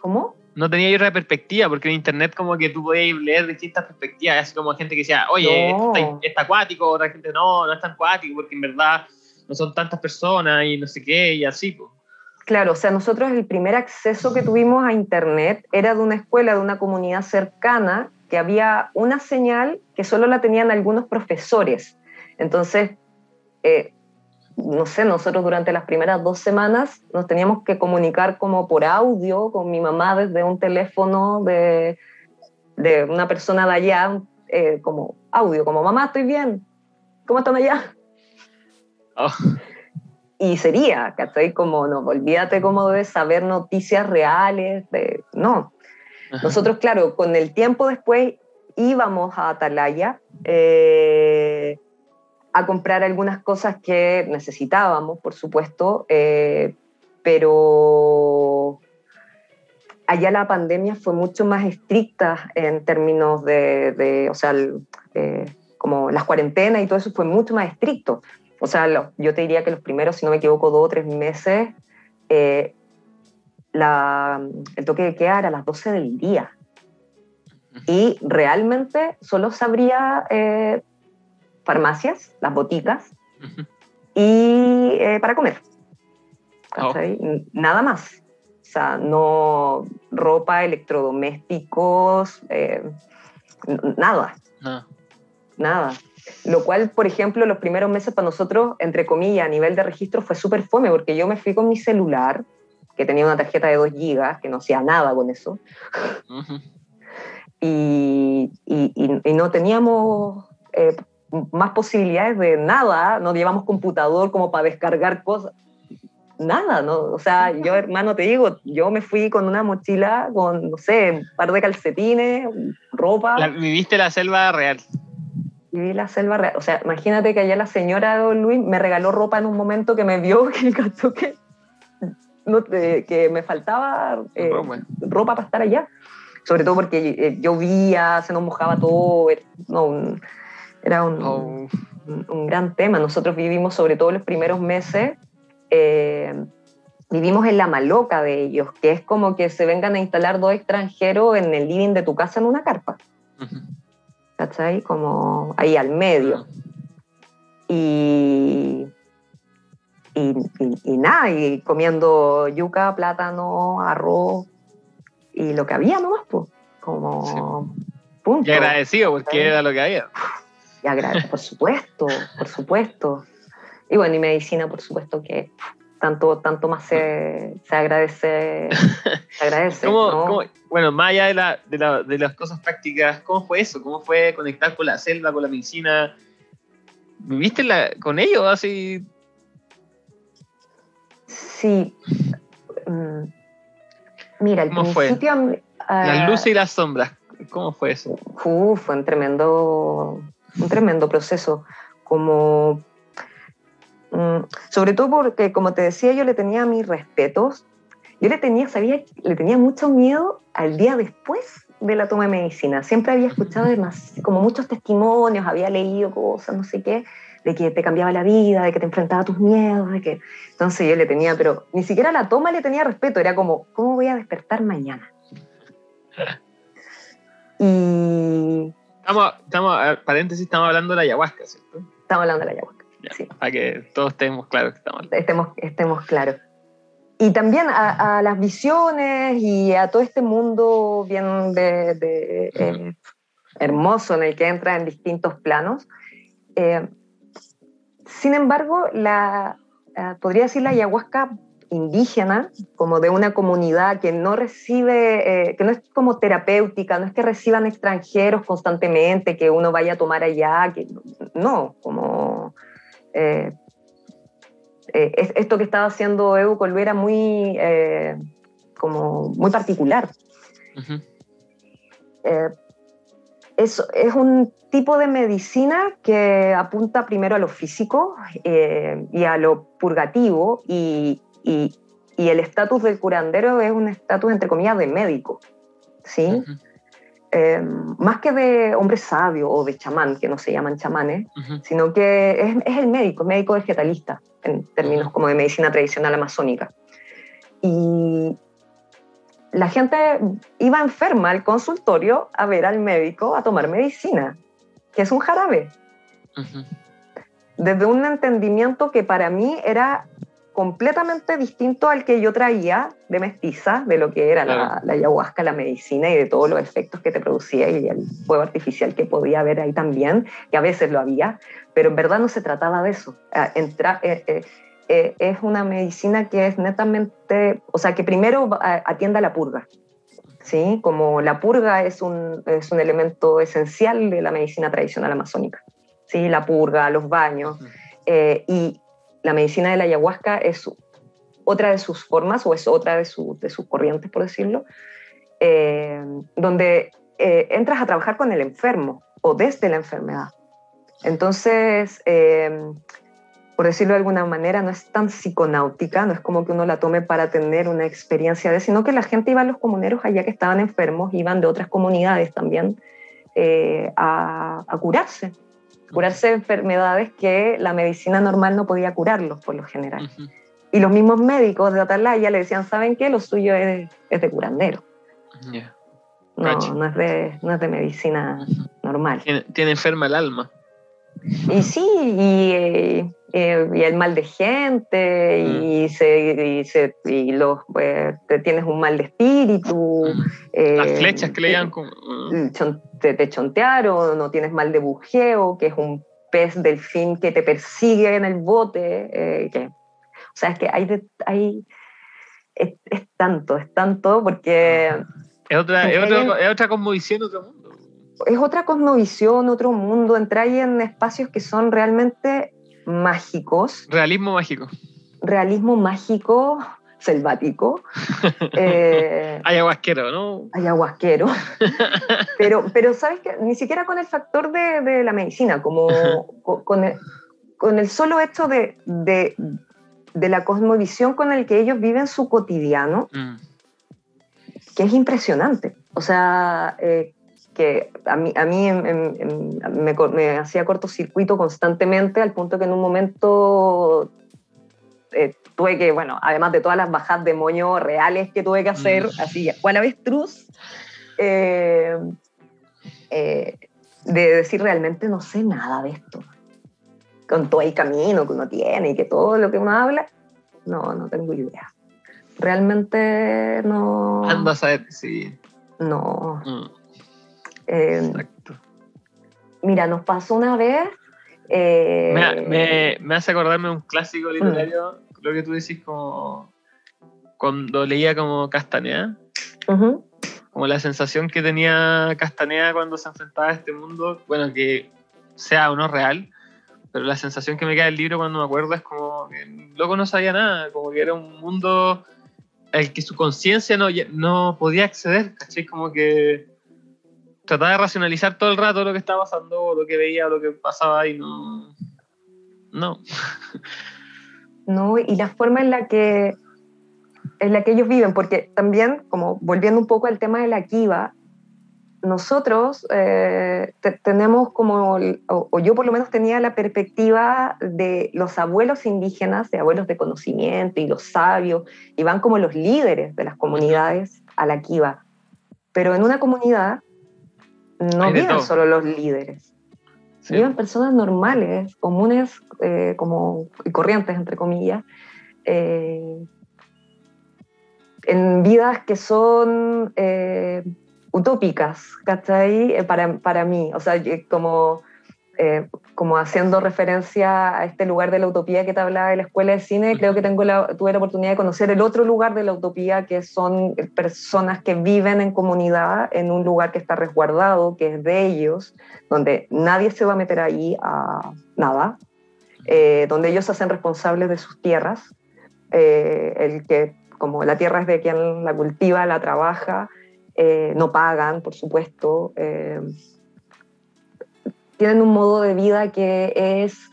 ¿Cómo? no tenía otra perspectiva, porque en internet como que tú podías leer distintas perspectivas, así como gente que decía, oye, está, acuático, otra gente no, no es tan acuático, porque en verdad no son tantas personas y no sé qué, y así. Claro, o sea, nosotros el primer acceso que tuvimos a internet era de una escuela, de una comunidad cercana, que había una señal que solo la tenían algunos profesores. Entonces, eh, no sé, nosotros durante las primeras dos semanas nos teníamos que comunicar como por audio con mi mamá desde un teléfono de, de una persona de allá, eh, como audio, como mamá, estoy bien, ¿cómo están allá? Oh. Y sería, ¿cachai? Como, no, olvídate como de saber noticias reales, de, no. Nosotros, claro, con el tiempo después íbamos a Atalaya, eh, a comprar algunas cosas que necesitábamos, por supuesto, eh, pero allá la pandemia fue mucho más estricta en términos de, o sea, eh, como las cuarentenas y todo eso fue mucho más estricto. O sea, yo te diría que los primeros, si no me equivoco, dos o tres meses, eh, el toque de queda era a las 12 del día. Y realmente solo se abría farmacias, las boticas, y eh, para comer. Oh. Nada más. O sea, no ropa, electrodomésticos, eh, nada. Nada. Lo cual, por ejemplo, los primeros meses para nosotros, entre comillas, a nivel de registro fue súper fome, porque yo me fui con mi celular, que tenía una tarjeta de 2 gigas, que no hacía nada con eso, y, y, no teníamos eh, más posibilidades de nada, no llevamos computador como para descargar cosas, nada, ¿no? O sea, <laughs> yo hermano te digo, yo me fui con una mochila con, no sé, un par de calcetines, ropa. viviste la selva real. Viví la selva real. O sea, imagínate que allá la señora Don Luis me regaló ropa en un momento que me vio <laughs> que, que, no, que me faltaba eh, ropa para estar allá. Sobre todo porque eh, llovía, se nos mojaba todo. No, era oh. un, un, gran tema. Nosotros vivimos sobre todo los primeros meses eh, vivimos en la maloca de ellos, que es como que se vengan a instalar dos extranjeros en el living de tu casa en una carpa. ¿Cachai? Como ahí al medio. Y, y, nada, y comiendo yuca, plátano, arroz y lo que había nomás, pues. Como. Punto. Y agradecido porque era lo que había. Y agradecido, por supuesto, por supuesto. Y bueno, y medicina, por supuesto que tanto, tanto más se, se agradece. Se agradece bueno, más allá de, la, de, la, de, las cosas prácticas, ¿cómo fue eso? ¿Cómo fue conectar con la selva, con la medicina? ¿Viviste la, con ellos así? Sí. Mm, mira, al principio. Fue? las luces y las sombras, ¿cómo fue eso? fue un tremendo, un tremendo proceso. Como Mm, sobre todo porque, como te decía, yo le tenía mis respetos. Yo le tenía, sabía, le tenía mucho miedo al día después de la toma de medicina. Siempre había escuchado como muchos testimonios, había leído cosas, no sé qué, de que te cambiaba la vida, de que te enfrentaba a tus miedos, de que... Entonces yo le tenía, pero ni siquiera la toma le tenía respeto, era como, ¿cómo voy a despertar mañana? <laughs> Y... Estamos, estamos, paréntesis, estamos hablando de la ayahuasca, ¿cierto? Estamos hablando de la ayahuasca. Para que todos estemos claros que estamos. Estemos, estemos claros. Y también a, las visiones y a todo este mundo bien de, eh, hermoso en el que entra en distintos planos. Eh, sin embargo, la, eh, podría decir la ayahuasca indígena, como de una comunidad que no recibe, que no es como terapéutica, no es que reciban extranjeros constantemente, que uno vaya a tomar allá, que no, como eh, eh, esto que estaba haciendo Evo Colbert era muy, eh, como muy particular. Es, es, un tipo de medicina que apunta primero a lo físico y a lo purgativo y, y, el estatus del curandero es un estatus entre comillas de médico, ¿sí? Em, más que de hombre sabio o de chamán, que no se llaman chamanes, sino que es, es, el médico, médico vegetalista, en términos como de medicina tradicional amazónica. Y la gente iba enferma al consultorio a ver al médico a tomar medicina, que es un jarabe. Desde un entendimiento que para mí era completamente distinto al que yo traía de mestiza, de lo que era la, ayahuasca, la medicina y de todos los efectos que te producía y el fuego artificial que podía haber ahí también, que a veces lo había, pero en verdad no se trataba de eso. Ah, entra, eh, eh, eh, es una medicina que es netamente, o sea, que primero atienda la purga. ¿Sí? Como la purga es un, es un elemento esencial de la medicina tradicional amazónica. ¿Sí? La purga, los baños. y la medicina de la ayahuasca es otra de sus formas o es otra de, de sus corrientes, por decirlo, eh, donde eh, entras a trabajar con el enfermo o desde la enfermedad. Entonces, eh, por decirlo de alguna manera, no es tan psiconáutica, no es como que uno la tome para tener una experiencia de, sino que la gente iba a los comuneros allá que estaban enfermos, iban de otras comunidades también a, a curarse curarse enfermedades que la medicina normal no podía curarlos por lo general. Y los mismos médicos de Atalaya le decían, ¿saben qué? Lo suyo es, es de curandero. No, no, es de, no es de medicina normal. Tiene, enferma el alma. Y sí, y, eh, eh, y el mal de gente, y, se, y, se, y los, pues, te tienes un mal de espíritu. Las eh, flechas que le llaman como te, te chontearon, no tienes mal de bujeo, que es un pez delfín que te persigue en el bote. Eh, que, o sea, es que hay, hay es, tanto, es tanto, porque... Es otra, es, otra, es otra otro mundo. Es otra cosmovisión, otro mundo. Entrar en espacios que son realmente mágicos. Realismo mágico. Realismo mágico, selvático. <laughs> Eh, ayahuasquero, ¿no? Ayahuasquero. <laughs> pero, pero, ¿sabes qué? Ni siquiera con el factor de, de la medicina, como <laughs> con, el, con, el, solo hecho de, de, de, la cosmovisión con el que ellos viven su cotidiano, mm. que es impresionante. O sea, eh, que a mí, a mí me, me hacía cortocircuito constantemente al punto que en un momento eh, tuve que, bueno, además de todas las bajadas de moño reales que tuve que hacer, mm. así, ¿cuál avestruz? Eh, eh, de decir realmente no sé nada de esto. Con todo el camino que uno tiene y que todo lo que uno habla, no, no tengo idea. Realmente no. Anda a saber, sí. No. Mm. Exacto. Mira, nos pasó una vez. Me, me, hace acordarme un clásico literario, mm. lo que tú decís como cuando leía como Castanea como la sensación que tenía Castaneda cuando se enfrentaba a este mundo, bueno, que sea o no real, pero la sensación que me queda del libro cuando me acuerdo es como que loco no sabía nada, como que era un mundo al que su conciencia no, no podía acceder, ¿cachai? Como que trataba de racionalizar todo el rato lo que estaba pasando, lo que veía, lo que pasaba y no... No. <laughs> No, y la forma en la que en la que ellos viven, porque también, como volviendo un poco al tema de la kiva, nosotros eh, tenemos como, o, yo por lo menos tenía la perspectiva de los abuelos indígenas, de abuelos de conocimiento y los sabios, y van como los líderes de las comunidades a la kiva. Pero en una comunidad no viven solo los líderes, viven personas normales, comunes eh, como, y corrientes, entre comillas, eh, en vidas que son eh, utópicas, ¿cachai? Para, para mí, o sea, como, como haciendo referencia a este lugar de la utopía que te hablaba de la escuela de cine, creo que tengo la, tuve la oportunidad de conocer el otro lugar de la utopía, que son personas que viven en comunidad, en un lugar que está resguardado, que es de ellos, donde nadie se va a meter ahí a nada, donde ellos se hacen responsables de sus tierras. el que como la tierra es de quien la cultiva, la trabaja, eh, no pagan, por supuesto. Eh, tienen un modo de vida que es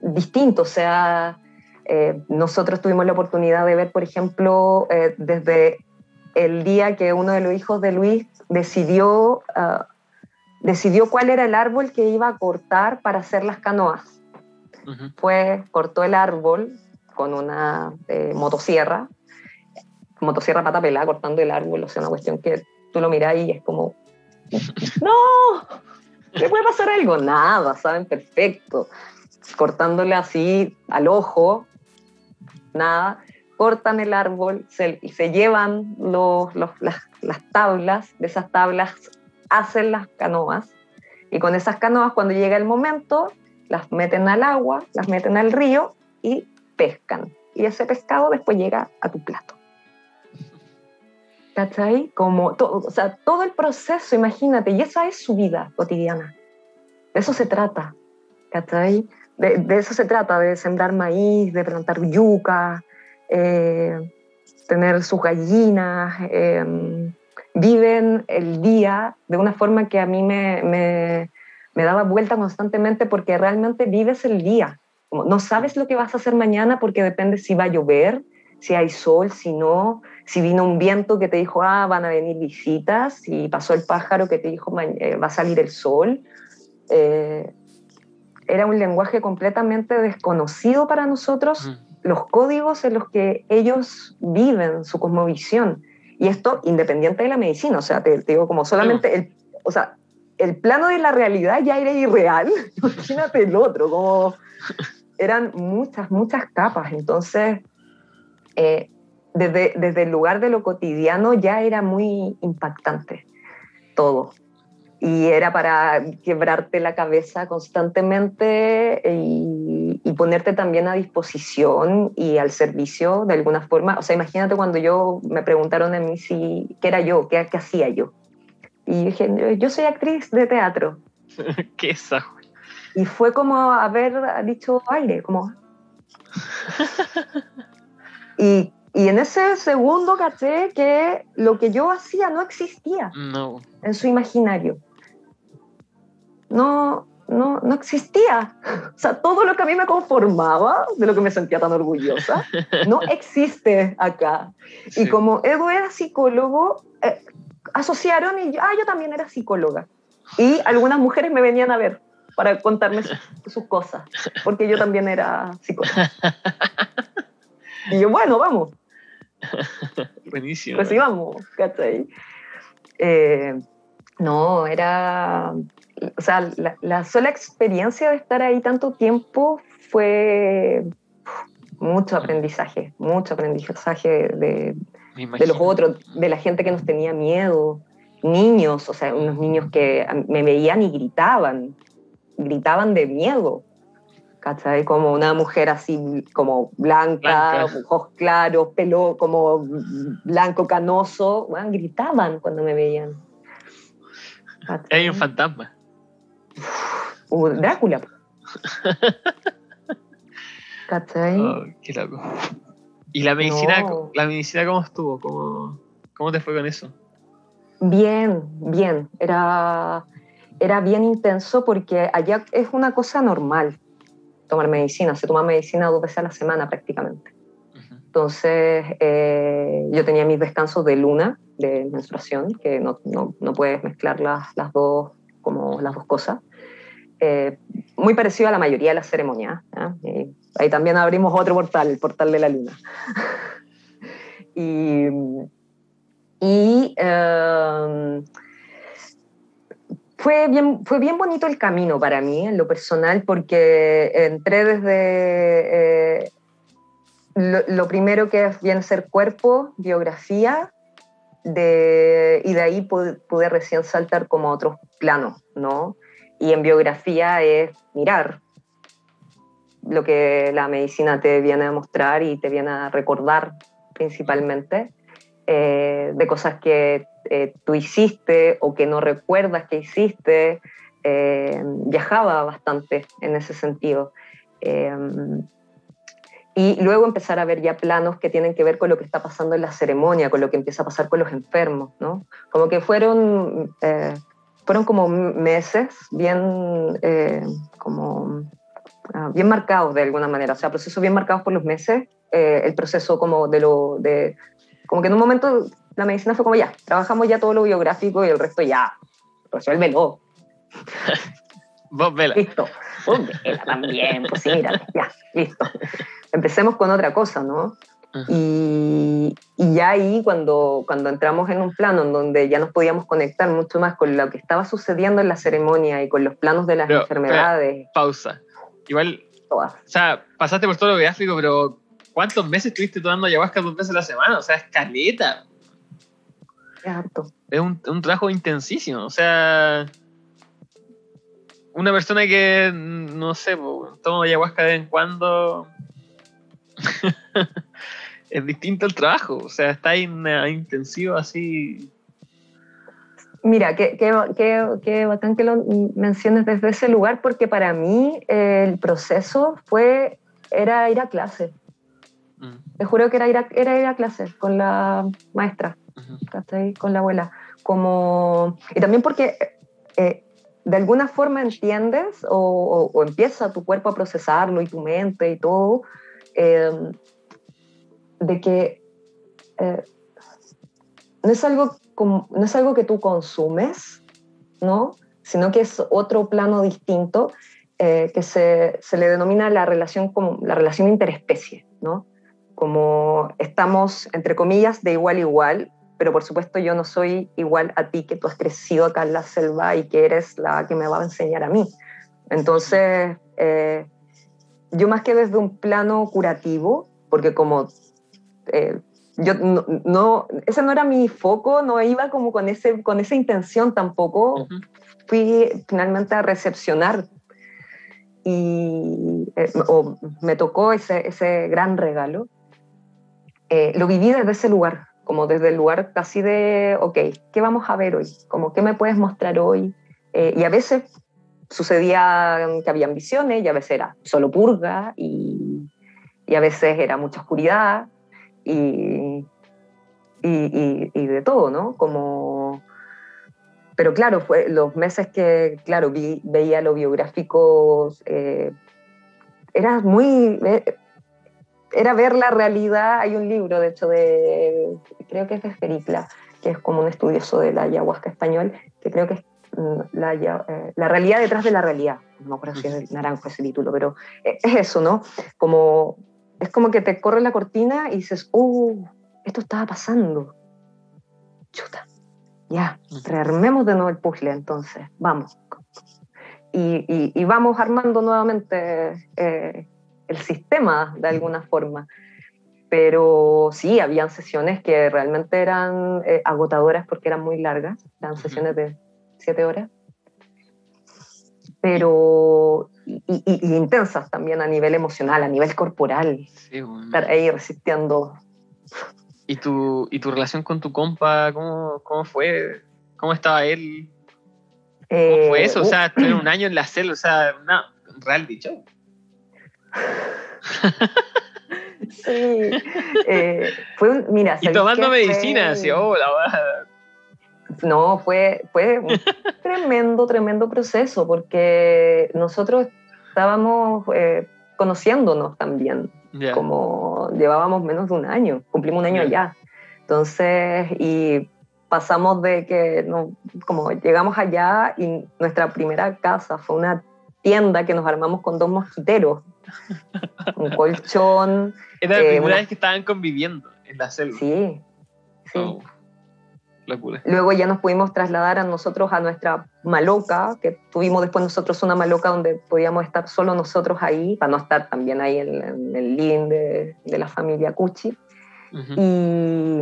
distinto, o sea, eh, nosotros tuvimos la oportunidad de ver, por ejemplo, desde el día que uno de los hijos de Luis decidió, ah, decidió cuál era el árbol que iba a cortar para hacer las canoas. Pues cortó el árbol, con una eh, motosierra, motosierra patapela, cortando el árbol, o sea, una cuestión que tú lo miras y es como, <laughs> no, ¿le puede pasar algo? Nada, saben, perfecto. Cortándole así al ojo, nada, cortan el árbol se, se llevan los, las, las tablas, de esas tablas hacen las canoas, y con esas canoas cuando llega el momento, las meten al agua, las meten al río y pescan. Y ese pescado después llega a tu plato. ¿Cachai? Como todo, o sea, todo el proceso, imagínate, y esa es su vida cotidiana. De eso se trata, ¿cachai? De, eso se trata, de sembrar maíz, de plantar yuca, eh, tener sus gallinas. Em, viven el día de una forma que a mí me, me, me daba vuelta constantemente porque realmente vives el día no sabes lo que vas a hacer mañana porque depende si va a llover, si hay sol, si no, si vino un viento que te dijo, ah, van a venir visitas, si pasó el pájaro que te dijo, eh, va a salir el sol. Eh, era un lenguaje completamente desconocido para nosotros, los códigos en los que ellos viven, su cosmovisión. Y esto independiente de la medicina, o sea, te, digo como solamente, el, o sea, el plano de la realidad ya era irreal, <laughs> imagínate el otro, como eran muchas, muchas capas. Entonces, eh, desde, desde el lugar de lo cotidiano ya era muy impactante todo. Y era para quebrarte la cabeza constantemente y, ponerte también a disposición y al servicio de alguna forma. O sea, imagínate cuando yo me preguntaron a mí si, qué era yo, qué, qué hacía yo. Y dije, yo soy actriz de teatro. <laughs> ¿Qué es eso? Y fue como haber dicho aire, como... <laughs> y, y, en ese segundo caché que lo que yo hacía no existía no. en su imaginario. No, no, no existía. O sea, todo lo que a mí me conformaba, de lo que me sentía tan orgullosa, <laughs> no existe acá. Y como Edu era psicólogo, eh, asociaron y ah, yo también era psicóloga. Y algunas mujeres me venían a ver para contarme sus, cosas, porque yo también era psicóloga. <laughs> Y yo, bueno, vamos. <laughs> Buenísimo. Pues sí, vamos, ¿cachai? Eh, no, era, o sea, la, la, sola experiencia de estar ahí tanto tiempo fue mucho aprendizaje, mucho aprendizaje de, de los otros, de la gente que nos tenía miedo, niños, o sea, unos niños que me veían y gritaban, gritaban de miedo. ¿Cachai? Como una mujer así, como blanca, <laughs> ojos claros, pelo como blanco canoso, bueno, gritaban cuando me veían. Hay un fantasma. Uh, Drácula. <laughs> ¿Cachai? Oh, qué loco. ¿Y la medicina, la medicina cómo estuvo? ¿Cómo, ¿Cómo te fue con eso? Bien, bien. Era, era bien intenso porque allá es una cosa normal tomar medicina. Se toma medicina dos veces a la semana prácticamente. Entonces, eh, yo tenía mis descansos de luna, de menstruación, que no, no, no puedes mezclar las, las, dos, como las dos cosas. Eh, muy parecido a la mayoría de las ceremonias. ahí también abrimos otro portal, el portal de la luna. <laughs> y y em, fue, bien, fue bien bonito el camino para mí, en lo personal, porque entré desde... Eh, lo, primero que viene ser cuerpo, biografía, de, y de ahí pude, pude, recién saltar como a otros planos, ¿no? Y en biografía es mirar lo que la medicina te viene a mostrar y te viene a recordar principalmente. Eh, de cosas que eh, tú hiciste o que no recuerdas que hiciste. Eh, viajaba bastante en ese sentido. y luego empezar a ver ya planos que tienen que ver con lo que está pasando en la ceremonia, con lo que empieza a pasar con los enfermos, ¿no? Como que fueron, fueron como meses bien, como, ah, bien marcados de alguna manera, o sea, procesos bien marcados por los meses, el proceso como de, lo, de, como que en un momento la medicina fue como ya, trabajamos ya todo lo biográfico y el resto ya, resuélvelo. <laughs> Vos vela. Listo. Vos vela también, pues sí, mira, ya, listo. Empecemos con otra cosa, ¿no? Y, y, ya ahí cuando, cuando entramos en un plano en donde ya nos podíamos conectar mucho más con lo que estaba sucediendo en la ceremonia y con los planos de las enfermedades. pausa. Igual, o sea, pasaste por todo lo biográfico, pero ¿Cuántos meses estuviste tomando ayahuasca dos veces a la semana? O sea, es caleta. Es un, un trabajo intensísimo. O sea, una persona que, no sé, toma ayahuasca de vez en cuando, <laughs> es distinto el trabajo. O sea, está en intensivo así. Mira, qué, qué, qué, bacán que lo menciones desde ese lugar, porque para mí el proceso fue, era ir a clase. Mm. Te juro que era ir a, era ir a clase con la maestra, con la abuela. Como, y también porque eh, de alguna forma entiendes o, empieza tu cuerpo a procesarlo y tu mente y todo, em, de que eh, no, es algo como, no es algo que tú consumes, ¿no? sino que es otro plano distinto eh, que se, se, le denomina la relación, como, la relación interespecie, ¿no? como estamos, entre comillas, de igual a igual, pero por supuesto yo no soy igual a ti que tú has crecido acá en la selva y que eres la que me va a enseñar a mí. Entonces, eh, yo más que desde un plano curativo, porque como eh, yo no, ese no era mi foco, no iba como con, ese, con esa intención tampoco, fui finalmente a recepcionar. Y eh, o me tocó ese, ese gran regalo. Eh, lo viví desde ese lugar, como desde el lugar casi de, ok, ¿qué vamos a ver hoy? Como, ¿qué me puedes mostrar hoy? Eh, y a veces sucedía que habían visiones y a veces era solo purga y, y a veces era mucha oscuridad y, y, y, de todo, ¿no? Como... Pero claro, fue los meses que, claro, vi, veía lo biográfico, eh, era muy, era ver la realidad. Hay un libro, de hecho, de, creo que es de Fericla, que es como un estudioso de la ayahuasca español, que creo que es mm, la, eh, la realidad detrás de la realidad. No me acuerdo si es naranjo ese título, pero es eso, ¿no? Como es como que te corre la cortina y dices, oh, esto estaba pasando. Chuta, ya, rearmemos de nuevo el puzzle entonces, vamos. Y, vamos armando nuevamente eh, el sistema de alguna forma. Pero sí, habían sesiones que realmente eran eh, agotadoras porque eran muy largas, eran sesiones de siete horas pero y, intensas también a nivel emocional, a nivel corporal. Estar ahí resistiendo. ¿Y tu, ¿Y tu relación con tu compa, cómo, cómo fue? ¿Cómo estaba él? ¿Cómo fue eso? o sea, uh, un año en la celda, o sea, una reality show. Sí. Eh, fue un, mira, y tomando medicina, así, oh, no, fue, fue un <laughs> tremendo, tremendo proceso porque nosotros estábamos eh, conociéndonos también, como llevábamos menos de un año, cumplimos un año ya. Entonces, y pasamos de que, no, como llegamos allá y nuestra primera casa fue una tienda que nos armamos con dos mosquiteros, un colchón. Era la eh, primera vez que estaban conviviendo en la selva. Sí, sí. Oh. Luego ya nos pudimos trasladar a nosotros a nuestra maloca, que tuvimos después nosotros una maloca donde podíamos estar solo nosotros ahí, para no estar también ahí en, el living de, la familia Cuchi. y,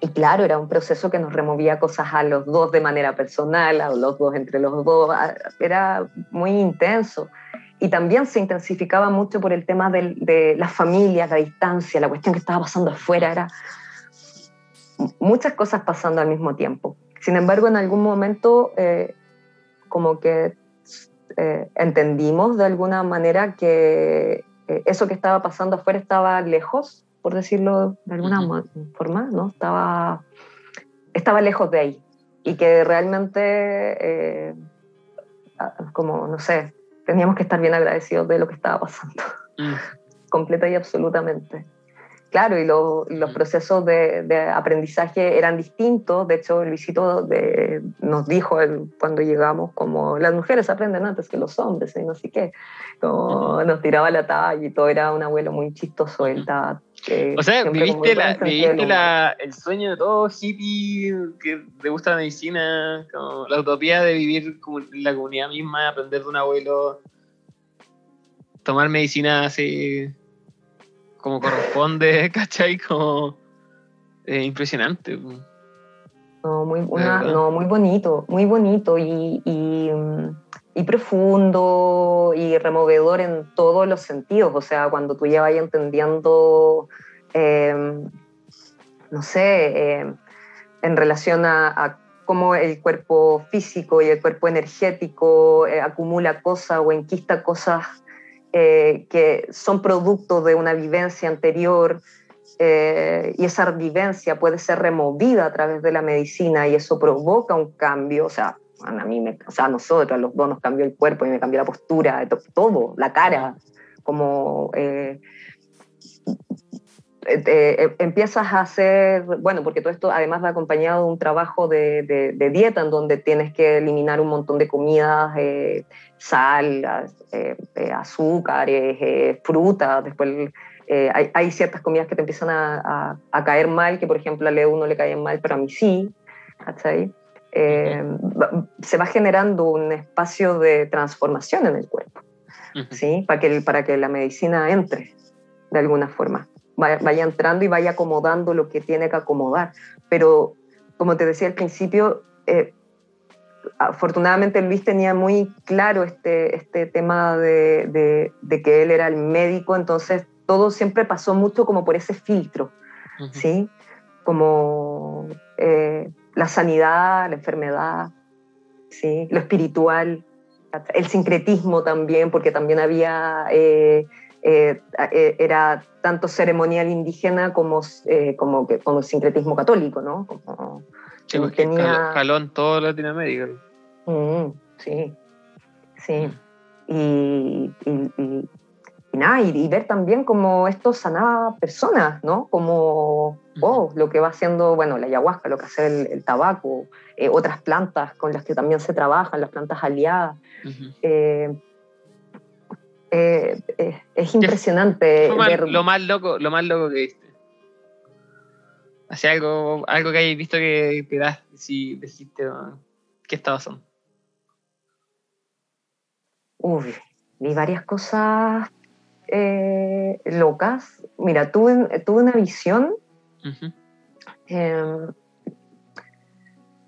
y, claro, era un proceso que nos removía cosas a los dos de manera personal, a los dos entre los dos, era muy intenso. Y también se intensificaba mucho por el tema de, de las familias, la distancia, la cuestión que estaba pasando afuera, era muchas cosas pasando al mismo tiempo. Sin embargo, en algún momento eh, como que eh, entendimos de alguna manera que eh, eso que estaba pasando afuera estaba lejos, por decirlo de alguna forma, ¿no? Estaba, estaba lejos de ahí y que realmente, como, no sé, teníamos que estar bien agradecidos de lo que estaba pasando, mm. <laughs> completa y absolutamente. Claro, y los procesos de, aprendizaje eran distintos. De hecho, Luisito de, nos dijo cuando llegamos como las mujeres aprenden antes que los hombres, y no sé qué. Como nos tiraba la talla y todo era un abuelo muy chistoso. Él o sea, viviste, el sueño de todo hippie que te gusta la medicina, la utopía de vivir como en la comunidad misma, aprender de un abuelo, tomar medicina así como corresponde, <laughs> ¿cachai? Como eh, impresionante. No muy, no, muy bonito, muy bonito y, y, profundo y removedor en todos los sentidos. O sea, cuando tú ya vayas entendiendo, em, no sé, em, en relación a, cómo el cuerpo físico y el cuerpo energético eh, acumula cosas o enquista cosas eh, que son producto de una vivencia anterior eh, y esa vivencia puede ser removida a través de la medicina y eso provoca un cambio, o sea, a mí me, o sea, a nosotros, a los dos nos cambió el cuerpo y me cambió la postura, todo, la cara, como eh, empiezas a hacer, bueno, porque todo esto además va acompañado de un trabajo de, de, dieta en donde tienes que eliminar un montón de comidas sal, eh, eh, azúcares, eh, frutas, después hay, ciertas comidas que te empiezan a, caer mal, que por ejemplo a Leo no le caen mal, pero a mí sí, se va generando un espacio de transformación en el cuerpo, ¿sí? Para que, para que la medicina entre de alguna forma, vaya, vaya entrando y vaya acomodando lo que tiene que acomodar. Pero, como te decía al principio, afortunadamente Luis tenía muy claro este, este tema de, de, que él era el médico, entonces todo siempre pasó mucho como por ese filtro, ¿sí? Como eh, la sanidad, la enfermedad, ¿sí? Lo espiritual, el sincretismo también, porque también había... Eh, eh, era tanto ceremonial indígena como, como, como el sincretismo católico, ¿no? Como, Sí, pues tenía... caló en toda Latinoamérica. Mm, sí, sí. Y, y, nada, y, ver también cómo esto sanaba personas, ¿no? Como, lo que va haciendo, bueno, la ayahuasca, lo que hace el, tabaco, eh, otras plantas con las que también se trabajan, las plantas aliadas. Eh, eh, eh, es impresionante. lo, más loco, lo más loco que viste. Hace algo, algo que hayas visto que te das, si dijiste, ¿qué estaba pasando? Uy, vi varias cosas eh, locas. Mira, tuve, tuve una visión. Em,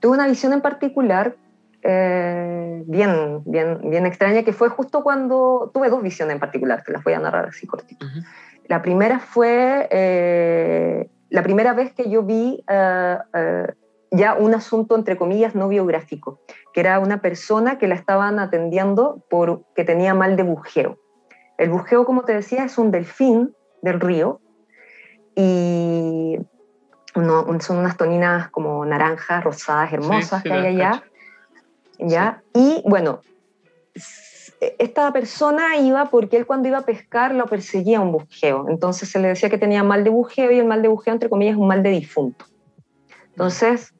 tuve una visión en particular eh, bien, bien, bien extraña, que fue justo cuando tuve dos visiones en particular, que las voy a narrar así cortito. La primera fue eh, la primera vez que yo vi ya un asunto, entre comillas, no biográfico, que era una persona que la estaban atendiendo porque tenía mal de bujeo. El bujeo, como te decía, es un delfín del río y son unas toninas como naranjas, rosadas, hermosas que hay allá. ¿ya? Y bueno, esta persona iba porque él cuando iba a pescar lo perseguía un bujeo. Entonces se le decía que tenía mal de bujeo y el mal de bujeo, entre comillas, es un mal de difunto. Entonces,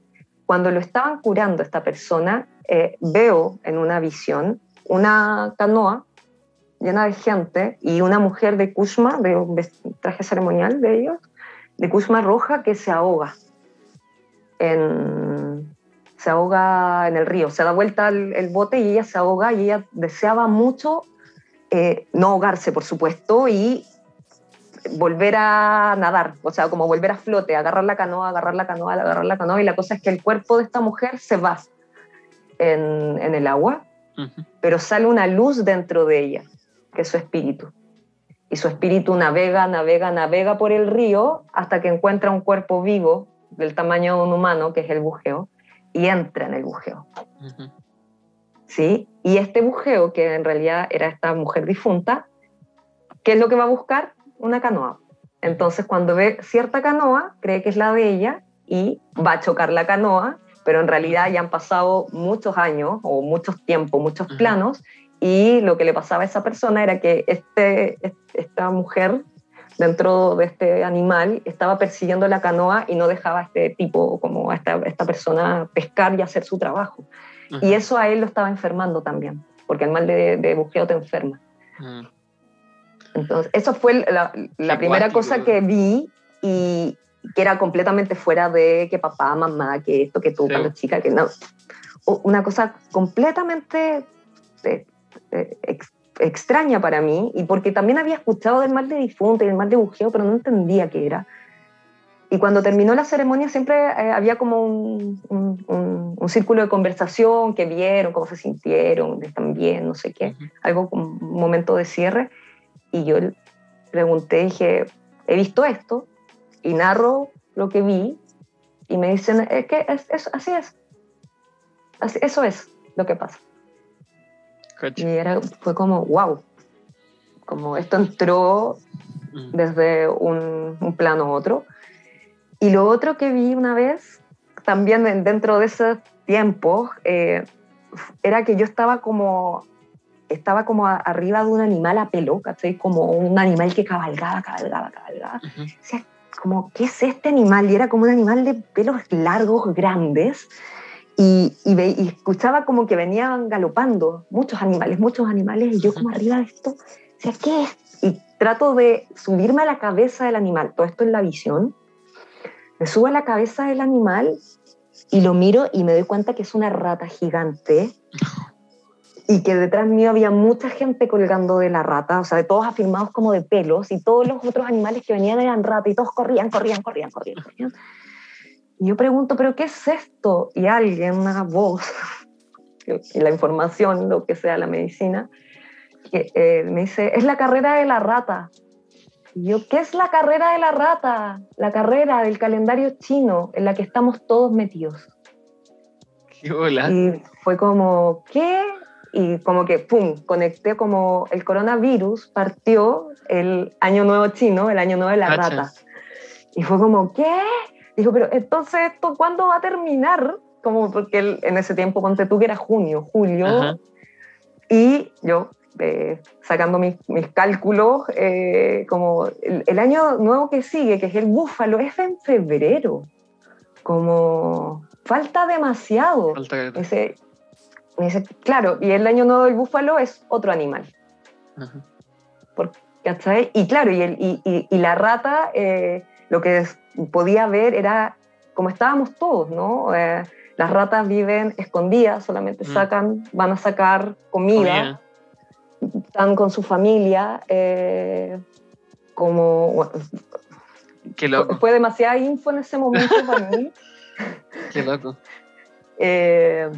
cuando lo estaban curando esta persona, eh, veo en una visión una canoa llena de gente y una mujer de Kushma, de un traje ceremonial de ellos, de Kushma roja que se ahoga en, se ahoga en el río, se da vuelta el, bote y ella se ahoga y ella deseaba mucho eh, no ahogarse, por supuesto, y volver a nadar, o sea, como volver a flote, agarrar la canoa, agarrar la canoa, agarrar la canoa, y la cosa es que el cuerpo de esta mujer se va en, en el agua, pero sale una luz dentro de ella, que es su espíritu. Y su espíritu navega, navega, navega por el río hasta que encuentra un cuerpo vivo del tamaño de un humano, que es el bujeo, y entra en el bujeo. ¿Sí? Y este bujeo, que en realidad era esta mujer difunta, ¿qué es lo que va a buscar? Una canoa. Entonces, cuando ve cierta canoa, cree que es la de ella y va a chocar la canoa, pero en realidad ya han pasado muchos años o muchos tiempos, muchos planos, y lo que le pasaba a esa persona era que este, esta mujer dentro de este animal estaba persiguiendo la canoa y no dejaba a este tipo, como a esta, esta persona, pescar y hacer su trabajo. Y eso a él lo estaba enfermando también, porque el mal de, de bujeo te enferma. Entonces, eso fue la, la primera cosa que vi y que era completamente fuera de que papá, mamá, que esto, que tú, cuando chica, que no. Una cosa completamente eh, eh, extraña para mí y porque también había escuchado del mal de difunto y del mal de bujeo, pero no entendía qué era. Y cuando terminó la ceremonia siempre eh, había como un, un, círculo de conversación, que vieron, cómo se sintieron, están bien, no sé qué, algo como un momento de cierre. Y yo pregunté, dije, he visto esto y narro lo que vi y me dicen, es que es, así es. Así, eso es lo que pasa. Y era, fue como, wow, como esto entró mm. desde un, un, plano a otro. Y lo otro que vi una vez, también dentro de ese tiempo, eh, era que yo estaba como, estaba como arriba de un animal a pelo, ¿cachai? Como un animal que cabalgaba, cabalgaba, cabalgaba. O sea, como, ¿qué es este animal? Y era como un animal de pelos largos, grandes, y, y, escuchaba como que venían galopando muchos animales, muchos animales, y yo como arriba de esto, o sea, ¿qué es? Y trato de subirme a la cabeza del animal, todo esto en la visión, me subo a la cabeza del animal y lo miro y me doy cuenta que es una rata gigante y que detrás mío había mucha gente colgando de la rata, o sea, de todos afirmados como de pelos y todos los otros animales que venían eran rata y todos corrían, corrían, corrían, corrían, corrían. Y yo pregunto, ¿pero qué es esto? Y alguien, una voz, <laughs> y la información, lo que sea la medicina, que, eh, me dice, es la carrera de la rata. Y yo, ¿qué es la carrera de la rata? La carrera del calendario chino en la que estamos todos metidos. Qué. Y fue como, ¿qué? Y como que, ¡pum!, conecté como el coronavirus partió el año nuevo chino, el año nuevo de la rata. Y fue como, ¿qué? Dijo, pero entonces, ¿esto cuándo va a terminar? Como porque en ese tiempo, ponte tú que era junio, julio, y yo eh, sacando mis, mis cálculos, eh, como el, año nuevo que sigue, que es el búfalo, es en febrero. Como falta demasiado. Falta ese, claro, y el año nuevo del búfalo es otro animal. ¿cachai? Y claro, y, el, y, y, la rata eh, lo que podía ver era como estábamos todos, ¿no? Eh, las ratas viven escondidas, solamente mm. sacan, van a sacar comida, están con su familia, eh, como... Qué loco. Fue demasiada info en ese momento para mí. <laughs> Qué loco. de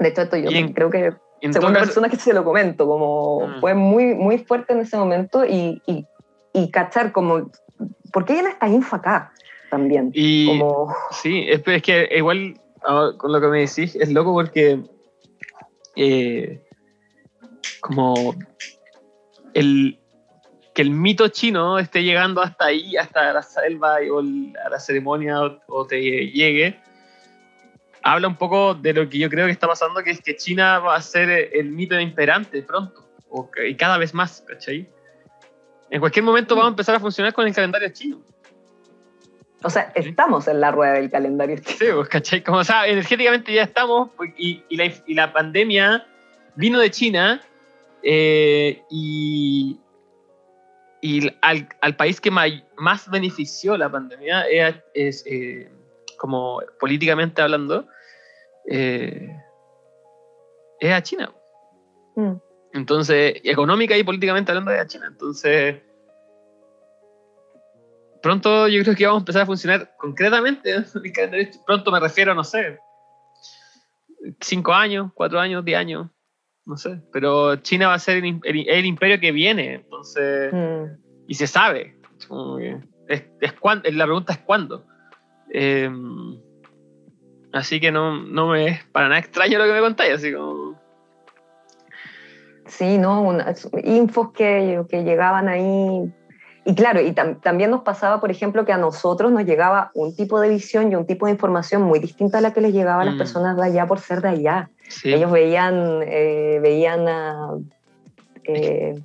hecho, esto yo creo que segunda persona que se lo comento, como mm. fue muy, muy fuerte en ese momento y, y, y cachar como, ¿por qué viene esta info acá también? Y, como... Sí, es, es, que igual con lo que me decís es loco porque eh, como el que el mito chino esté llegando hasta ahí, hasta la selva o a la ceremonia o te llegue, habla un poco de lo que yo creo que está pasando, que es que China va a ser el mito imperante pronto, y cada vez más, ¿cachai? En cualquier momento vamos a empezar a funcionar con el calendario chino. O sea, estamos en la rueda del calendario. Sí, pues, ¿cachai? Como, o sea, energéticamente ya estamos, pues, y, la, pandemia vino de China, eh, y, y al, país que más benefició la pandemia es, eh, como políticamente hablando, eh, es a China. Mm. Entonces, económica y políticamente hablando es a China. Entonces, pronto yo creo que vamos a empezar a funcionar concretamente. <laughs> Pronto me refiero, no sé, cinco años, cuatro años, diez años, no sé. Pero China va a ser el, imperio que viene, entonces, mm. y se sabe. Es, la pregunta es cuándo. Eh, Así que no, no me es para nada extraño lo que me contáis, así como... Sí, ¿no? infos que, que llegaban ahí. Y claro, y también nos pasaba, por ejemplo, que a nosotros nos llegaba un tipo de visión y un tipo de información muy distinta a la que les llegaba a las mm. personas de allá por ser de allá. Ellos veían, eh, veían a, eh,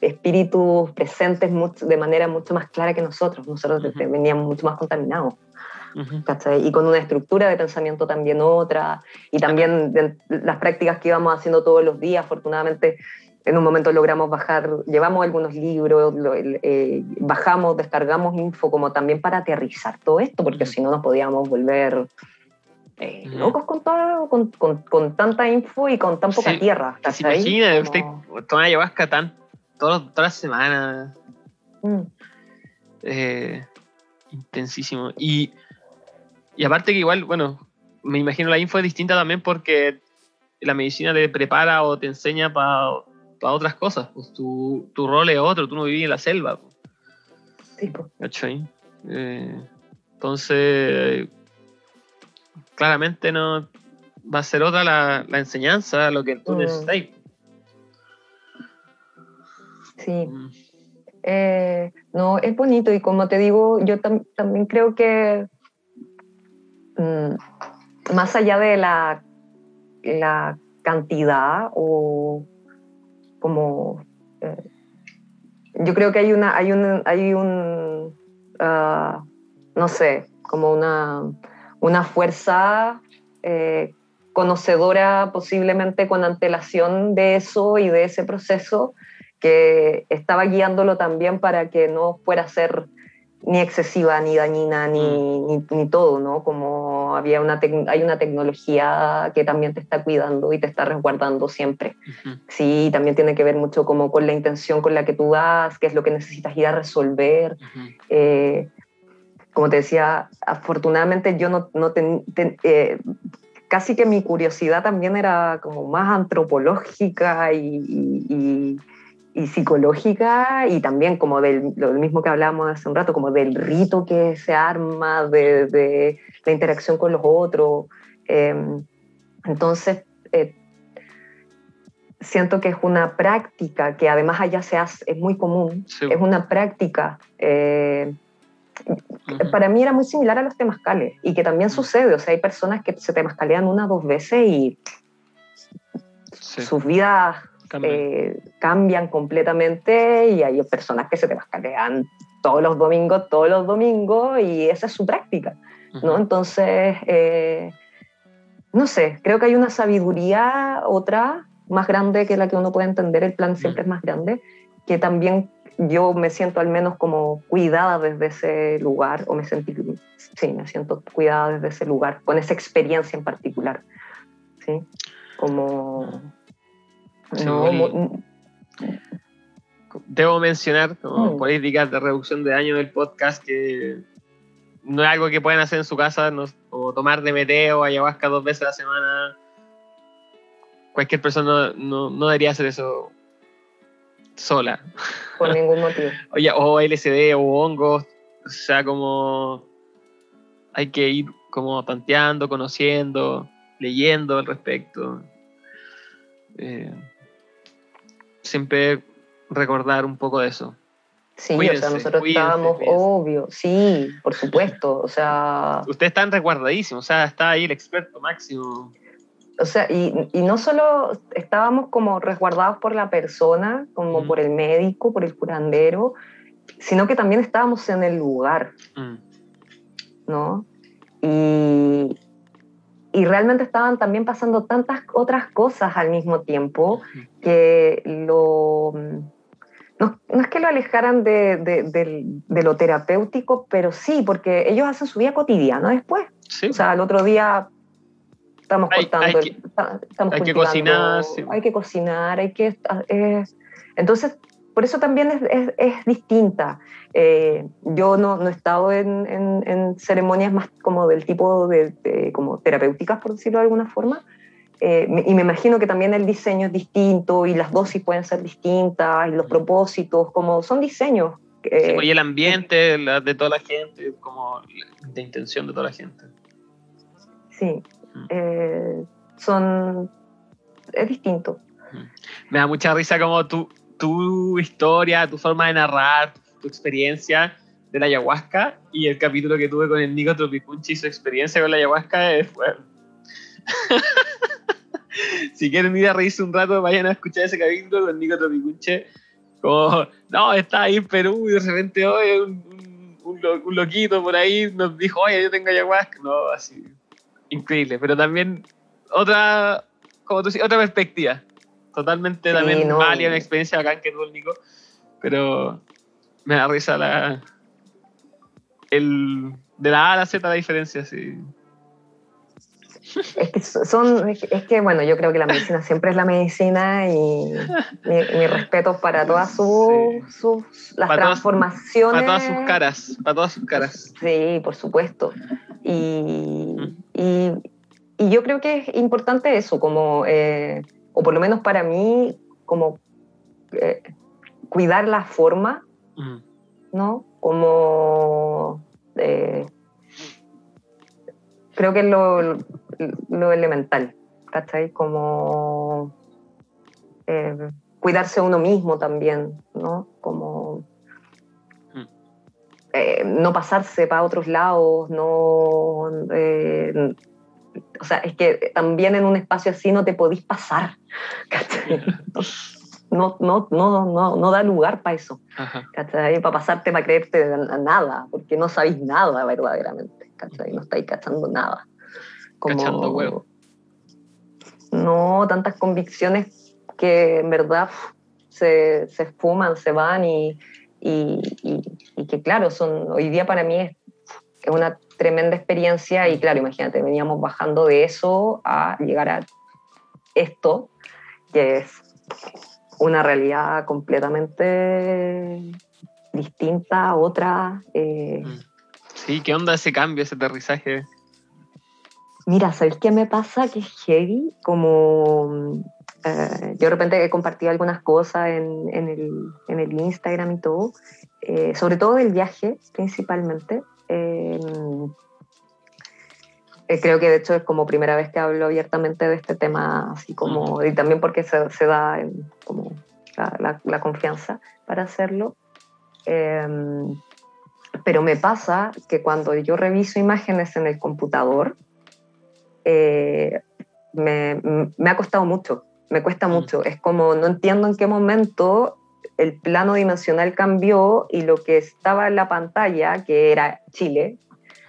espíritus presentes de manera mucho más clara que nosotros. Nosotros veníamos mucho más contaminados. Y con una estructura de pensamiento también otra, y también las prácticas que íbamos haciendo todos los días, afortunadamente en un momento logramos bajar, llevamos algunos libros, eh, bajamos, descargamos info como también para aterrizar todo esto, porque si no nos podíamos volver eh, locos con, todo, con, con, tanta info y con tan poca tierra. ¿Se imagina, usted toma ayahuasca tan, todas las semanas. Mm. Eh, intensísimo. Y y aparte que igual, bueno, me imagino la info es distinta también porque la medicina te prepara o te enseña para otras cosas. Pues tu, tu, rol es otro, tú no vivís en la selva. Sí, pues. Eh, entonces, claramente no va a ser otra la, la enseñanza, lo que tú mm. necesitas. Sí. Mm. Eh, no, es bonito y como te digo, yo también creo que Mm, más allá de la, la cantidad o como... Eh, yo creo que hay una, hay un, hay un ah, no sé, como una, una fuerza eh, conocedora posiblemente con antelación de eso y de ese proceso que estaba guiándolo también para que no fuera a ser ni excesiva, ni dañina, ni, mm. ni, todo, ¿no? Como había una hay una tecnología que también te está cuidando y te está resguardando siempre. Sí, también tiene que ver mucho como con la intención con la que tú vas, qué es lo que necesitas ir a resolver. Eh, como te decía, afortunadamente yo no, no eh, casi que mi curiosidad también era como más antropológica y y psicológica y también como del lo mismo que hablábamos hace un rato, como del rito que se arma, de, de la interacción con los otros. Em, entonces, eh, siento que es una práctica que además allá se hace, es muy común, es una práctica. Eh, para mí era muy similar a los temascales y que también sucede, o sea, hay personas que se temascalean una o dos veces y sus vidas eh, cambian. completamente y hay personas que se te mascarean todos los domingos, todos los domingos y esa es su práctica, ¿no? Entonces, eh, no sé, creo que hay una sabiduría otra más grande que la que uno puede entender, el plan siempre es más grande, que también yo me siento al menos como cuidada desde ese lugar, o me sentí, sí, me siento cuidada desde ese lugar, con esa experiencia en particular. ¿sí? Como... Debo mencionar como mm. políticas de reducción de daño del podcast que no es algo que puedan hacer en su casa, no, o tomar DMT o ayahuasca dos veces a la semana. Cualquier persona no, no debería hacer eso sola. Por <laughs> ningún motivo. Oye, o LSD o hongos, o sea, como hay que ir como tanteando, conociendo, leyendo al respecto. Eh, siempre recordar un poco de eso. Sí, o sea, nosotros estábamos, obvio, sí, por supuesto, o sea... Ustedes están resguardadísimos, o sea, está ahí el experto máximo. O sea, y, y no solo estábamos como resguardados por la persona, como por el médico, por el curandero, sino que también estábamos en el lugar, mm. ¿no? Y, y realmente estaban también pasando tantas otras cosas al mismo tiempo que lo no, es que lo alejaran de, lo terapéutico, pero sí, porque ellos hacen su vida cotidiana después. O sea, el otro día estamos cortando, hay que, hay que cocinar. Hay que cocinar, hay que... Eh, entonces, por eso también es, distinta. Eh, yo no, no, he estado en, ceremonias más como del tipo de, como terapéuticas, por decirlo de alguna forma, eh, y me imagino que también el diseño es distinto y las dosis pueden ser distintas y los propósitos, como son diseños. Eh, pues, y el ambiente de toda la gente, como la intención de toda la gente. Sí, mm. eh, son... es distinto. Mm. Me da mucha risa como tu, tu historia, tu forma de narrar, tu experiencia de la ayahuasca y el capítulo que tuve con el Nico Tropicunchi y su experiencia con la ayahuasca es... <laughs> si quieren ir a reírse un rato, vayan a escuchar ese capítulo con Nico Tropicunche. Como, no, está ahí en Perú y de repente hoy un, un, loquito por ahí nos dijo, oye, yo tengo ayahuasca. No, así, increíble. Pero también otra, como tú otra perspectiva. Totalmente también válida, una experiencia bacán que tuvo el Nico. Pero me da risa la. El, de la A a la Z la diferencia, sí. Es que son, es que bueno, yo creo que la medicina <laughs> siempre es la medicina y mi, respeto para todas sus, las transformaciones. para todas sus caras, para todas sus caras. Sí, por supuesto. Y, y, yo creo que es importante eso, como, eh, o por lo menos para mí, como eh, cuidar la forma, ¿no? Como eh, creo que es lo, lo elemental, ¿cachai? Como eh, cuidarse uno mismo también, ¿no? Como hmm. eh, no pasarse para otros lados, no... Eh, o sea, es que también en un espacio así no te podís pasar, ¿cachai? No, no, no, no, no da lugar para eso, ¿cachai? Para pasarte, para creerte nada, porque no sabéis nada verdaderamente, ¿cachai? No estáis cachando nada. Como, No, tantas convicciones que en verdad se, se esfuman, se van y, y, que claro, son, hoy día para mí es, una tremenda experiencia y claro, imagínate, veníamos bajando de eso a llegar a esto, que es una realidad completamente distinta, otra. Eh. Mm. Sí, ¿qué onda ese cambio, ese aterrizaje? Mira, ¿sabes qué me pasa? Que es heavy, como eh, yo de repente he compartido algunas cosas en, en, el, en el, Instagram y todo, eh, sobre todo del viaje principalmente. Eh, creo que de hecho es como primera vez que hablo abiertamente de este tema, así como, y también porque se, se da como la, la, confianza para hacerlo. pero me pasa que cuando yo reviso imágenes en el computador, eh, me, me, ha costado mucho, me cuesta mm. mucho. Es como no entiendo en qué momento el plano dimensional cambió y lo que estaba en la pantalla, que era Chile,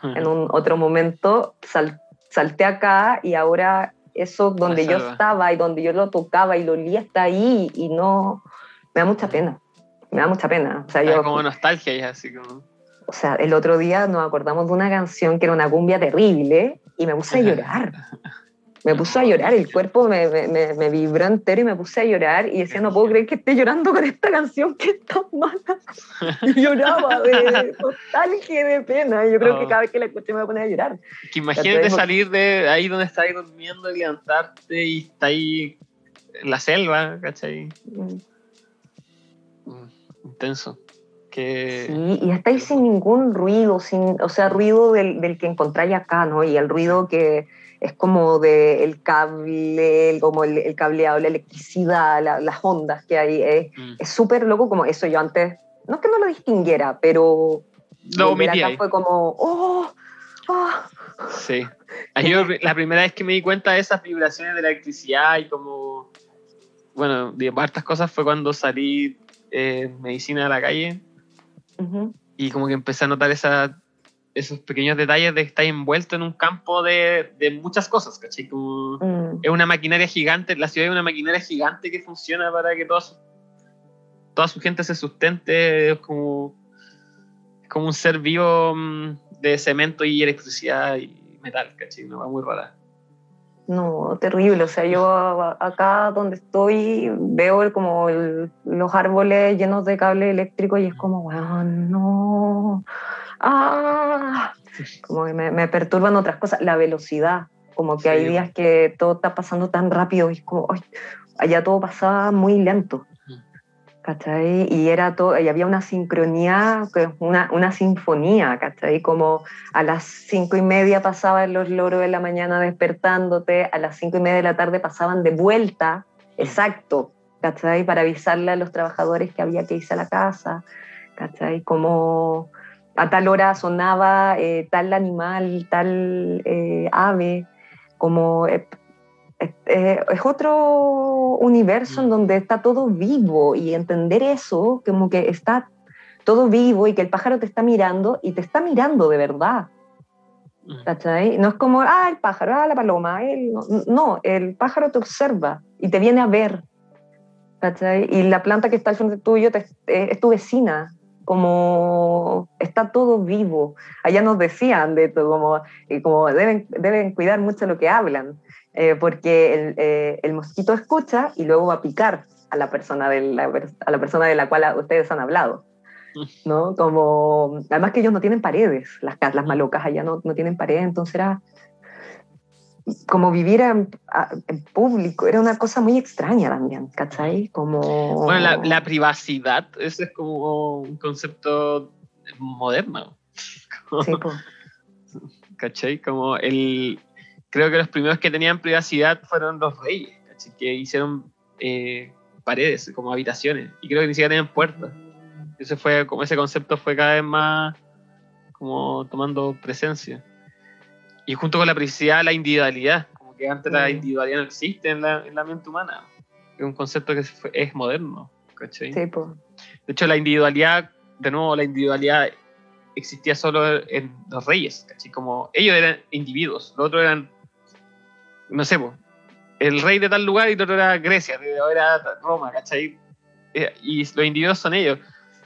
en un otro momento sal, salté acá y ahora eso donde yo estaba y donde yo lo tocaba y lo olía está ahí y no, me da mucha pena. me da mucha pena. O sea, yo, como nostalgia ya, así como. o sea, el otro día nos acordamos de una canción que era una cumbia terrible y me puse a llorar. <laughs> Me puse a llorar, el cuerpo me, me, me- vibró entero y me puse a llorar y decía, no puedo creer que esté llorando con esta canción que es tan mala. <laughs> Y lloraba de nostalgia de pena. Yo creo que Oh. cada vez que la escuché me voy a poner a llorar. Que imagínate salir de ahí donde estás durmiendo y levantarte y está ahí en la selva, ¿cachai? Mm. Mm, Intenso. Que. Sí, y estáis sin ningún ruido, sin, o sea, ruido del, del que encontráis acá, ¿no? Y el ruido que es como del cable, el- como el, el cableado, la electricidad, la- las ondas que hay. Es mm, súper loco como eso. Yo antes, no es que no lo distinguiera, pero Lo acá fue como, oh, ah. Sí. Ahí yo, <laughs> la primera vez que me di cuenta de esas vibraciones de la electricidad y como. Bueno, de hartas cosas fue cuando salí eh, medicina a la calle Ujú. y como que empecé a notar esa, esos pequeños detalles de estás envuelto en un campo de, de muchas cosas, ¿cachai? Como, Mm. es una maquinaria gigante, la ciudad es una maquinaria gigante que funciona para que toda su, toda su gente se sustente, es como, es como un ser vivo mm, de cemento y electricidad y metal, ¿cachai? Una cosa muy rara. No, terrible. O sea, yo acá donde estoy veo como el- los árboles llenos de cable eléctrico y es como, weón, no. Ah, como que me, me perturban otras cosas. La velocidad, como que hay Sí. días que todo está pasando tan rápido y es como, ay, allá todo pasaba muy lento. ¿Cachai? Y era todo, y había una sincronía, una, una sinfonía, ¿cachai? Como a las cinco y media pasaban los loros de la mañana despertándote, a las cinco y media de la tarde pasaban de vuelta, exacto, ¿cachai? Para avisarle a los trabajadores que había que irse a la casa, ¿cachai? Como a tal hora sonaba eh, tal animal, tal eh, ave, como... eh, es, otro universo en Mm. donde está todo vivo y entender eso, como que está todo vivo y que el pájaro te está mirando y te está mirando de verdad. Mm. ¿cachai? No es como, ah, el pájaro, ah, la paloma. él no, el pájaro te observa y te viene a ver. ¿cachai? Y la planta que está al frente tuyo te- es tu vecina. Como está todo vivo. Allá nos decían de esto, como, eh, como deben, deben cuidar mucho lo que hablan, eh, porque el, eh, el mosquito escucha y luego va a picar a la persona de la, a la, persona de la cual ustedes han hablado. ¿no? Como, además que ellos no tienen paredes, las, las malocas allá no, no tienen paredes, entonces era como vivir en, en público, era una cosa muy extraña también, ¿cachai? Como... Bueno, la, la privacidad, ese es como un concepto moderno. Sí, po. <laughs> ¿Cachai? Como el. Creo que los primeros que tenían privacidad fueron los reyes, ¿cachai? Que hicieron eh, paredes, como habitaciones. Y creo que ni siquiera tenían puertas. Ese fue, como ese concepto fue cada vez más como tomando presencia. Y junto con la privacidad, la individualidad. Como que antes la Mm. individualidad no existe en la, en la mente humana. Es un concepto que fue- es moderno, ¿cachai? Sí, po. De hecho, la individualidad, de nuevo, la individualidad existía solo en los reyes, ¿cachai? Como ellos eran individuos, los otros eran, no sé, po, el rey de tal lugar y el otro era Grecia, de ahora era Roma, ¿cachai? Eh, Y los individuos son ellos,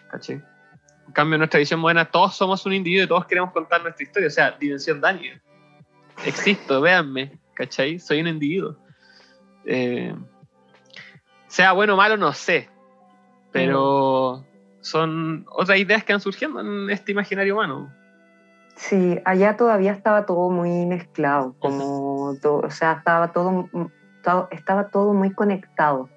¿cachai? En cambio, en nuestra visión moderna, todos somos un individuo y todos queremos contar nuestra historia, o sea, dimensión Daniel. Existo, véanme, ¿cachai? Soy un individuo. Eh, sea bueno o malo, no sé, pero son otras ideas que han surgiendo en este imaginario humano. Sí, allá todavía estaba todo muy mezclado, como todo, o sea, estaba todo, todo- estaba todo muy conectado.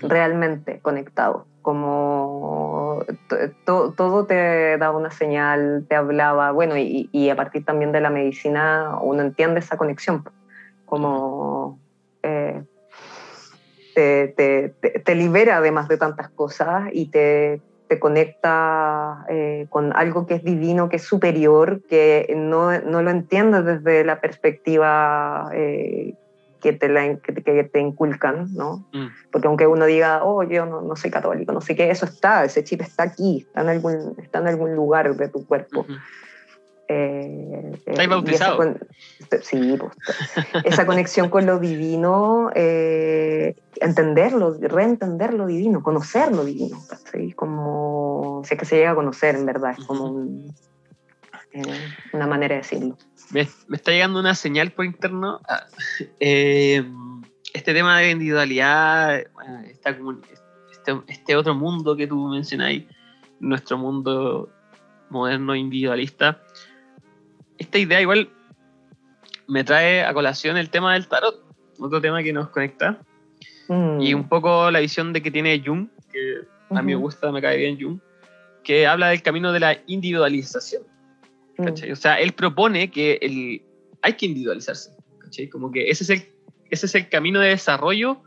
realmente conectado, como to- to- todo te daba una señal, te hablaba, bueno, y, a partir también de la medicina uno entiende esa conexión, como eh, te, te- te- te libera además de tantas cosas y te, te conecta eh, con algo que es divino, que es superior, que no, no lo entiendes desde la perspectiva eh, que, te la, que, te- que te inculcan, ¿no? Mm. Porque aunque uno diga, oh, yo no, no soy católico, no sé qué, eso está, ese chip está aquí, está en algún, está en algún lugar de tu cuerpo. Ujú. Eh, ¿Estáis bautizado? sí, pues, esa conexión con lo divino, eh, entenderlo, reentender lo divino, conocer lo divino, Como, si es que se llega a conocer, en verdad, es como eh, una manera de decirlo. Me, está llegando una señal por interno. Ah, eh, este tema de individualidad, este, este, otro mundo que tú mencionáis, nuestro mundo moderno individualista, esta idea igual me trae a colación el tema del tarot, otro tema que nos conecta, mm. y un poco la visión de que tiene Jung, que a mí me gusta, me cae bien Jung, que habla del camino de la individualización. Mm. O sea, él propone que el, hay que individualizarse, como que ese es, el, ese es el camino de desarrollo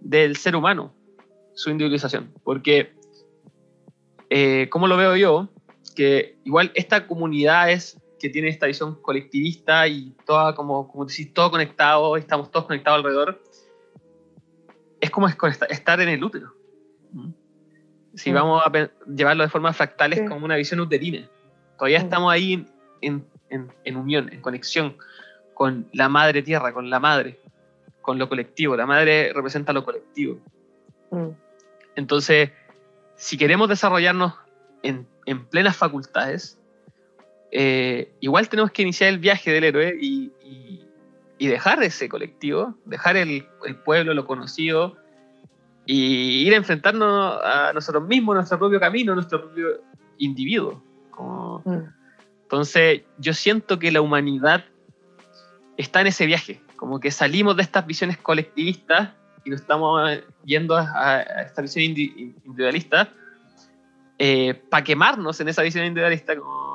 del ser humano, su individualización, porque, eh, como lo veo yo, que igual esta comunidad es que tiene esta visión colectivista y toda como, como decís, todo conectado, estamos todos conectados alrededor, es como estar en el útero. Si mm. vamos a llevarlo de forma fractal, es como una visión uterina. Todavía estamos ahí en, en, en, unión, en conexión con la madre tierra, con la madre, con lo colectivo. La madre representa lo colectivo. Mm. Entonces, si queremos desarrollarnos en, en plenas facultades, eh, igual tenemos que iniciar el viaje del héroe y, dejar ese colectivo, dejar el, pueblo, lo conocido, y ir a enfrentarnos a nosotros mismos, nuestro propio camino, nuestro propio individuo. Mm. Entonces, yo siento que la humanidad está en ese viaje, como que salimos de estas visiones colectivistas y nos estamos yendo a, esta visión individualista eh, para quemarnos en esa visión individualista. Como,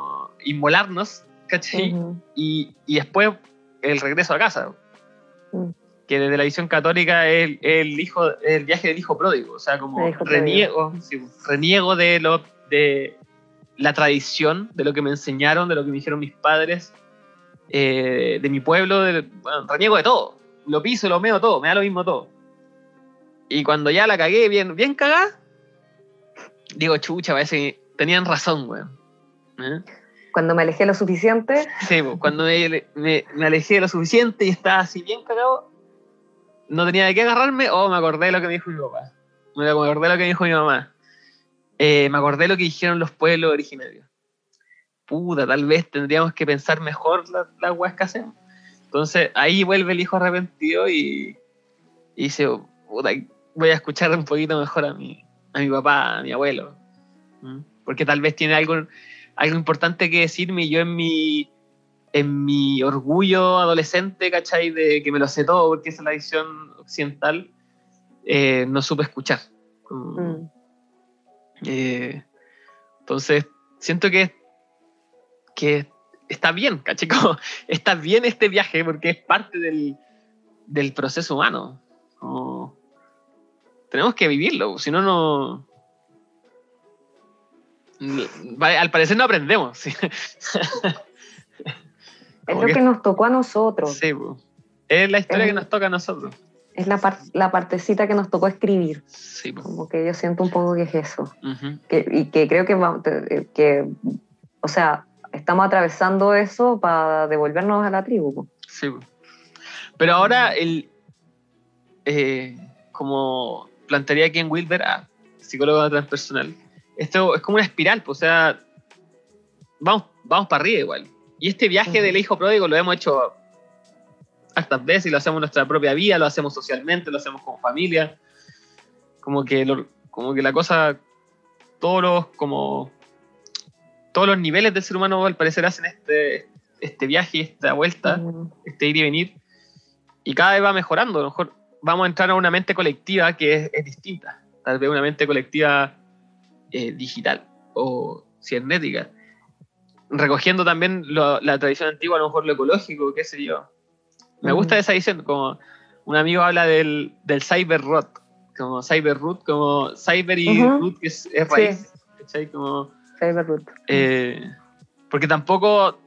inmolarnos, ¿cachai? y, y, después el regreso a casa. Mm. Que desde la visión católica es el, hijo, el viaje del hijo pródigo, o sea, como reniego, reniego de, lo, de la tradición, de lo que me enseñaron, de lo que me dijeron mis padres, eh, de mi pueblo, de, reniego de todo. Lo piso, lo meo todo, me da lo mismo todo. Y cuando ya la cagué bien, bien cagada, digo, chucha, parece que tenían razón, weón. ¿Eh? Cuando me alejé lo suficiente. Sí, cuando me, me, alejé lo suficiente y estaba así bien cagado, no tenía de qué agarrarme, o me acordé de lo que me dijo mi papá. Me acordé de lo que me dijo mi mamá. Eh, me acordé lo que dijeron los pueblos originarios. Puta, tal vez tendríamos que pensar mejor las la weas que hacemos. Entonces ahí vuelve el hijo arrepentido y, y dice, puta, voy a escuchar un poquito mejor a mi, a mi papá, a mi abuelo. ¿Mm? Porque tal vez tiene algo algo importante que decirme, yo en mi, en mi orgullo adolescente, ¿cachai? De que me lo sé todo, porque esa es la visión occidental, eh, no supe escuchar. Mm. Eh, entonces, siento que, que está bien, ¿cachai? <laughs> está bien este viaje porque es parte del, del proceso humano. tenemos que vivirlo, si no, no al parecer no aprendemos. <laughs> es lo que, nos tocó a nosotros. Sí, es la historia que nos toca a nosotros. Es la, la partecita que nos tocó escribir. Sí, Como que yo siento un poco que es eso. y que creo que, que, o sea, estamos atravesando eso para devolvernos a la tribu. Sí. Pero ahora, el, eh, como plantearía aquí en Wilber, ah, psicólogo transpersonal, esto es como una espiral, pues, o sea, vamos, vamos para arriba igual. Y este viaje del hijo pródigo lo hemos hecho hartas veces y lo hacemos en nuestra propia vida, lo hacemos socialmente, lo hacemos como familia. Como que, como que la cosa, todos los, como, todos los niveles del ser humano al parecer hacen este, este viaje, esta vuelta, este ir y venir. Y cada vez va mejorando. A lo mejor vamos a entrar a una mente colectiva que es, es distinta. Tal vez una mente colectiva eh, digital o cibernética. Recogiendo también la tradición antigua, a lo mejor lo ecológico, qué sé yo. Me gusta esa visión, como un amigo habla del, del cyber root, como cyber root, como cyber y root, que es, raíz. Como, cyber root. Eh, porque tampoco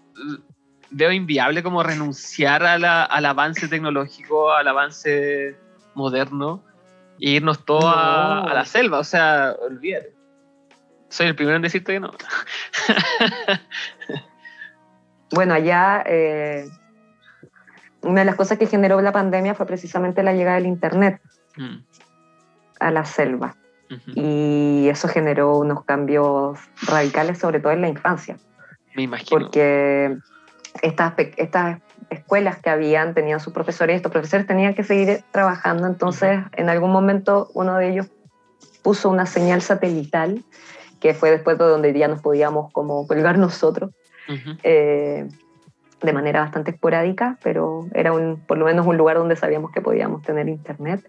veo inviable como renunciar al avance tecnológico, al avance moderno, e irnos todos a, a, la selva, o sea, olvídate soy el primero en decirte que no. <laughs> bueno, allá eh, una de las cosas que generó la pandemia fue precisamente la llegada del Internet mm. a la selva. Y eso generó unos cambios radicales, sobre todo en la infancia. Me imagino. Porque estas, estas escuelas que habían tenían sus profesores y estos profesores tenían que seguir trabajando. Entonces, en algún momento, uno de ellos puso una señal satelital, que fue después de donde ya nos podíamos como colgar nosotros. Eh, de manera bastante esporádica, pero era un, por lo menos un lugar donde sabíamos que podíamos tener internet.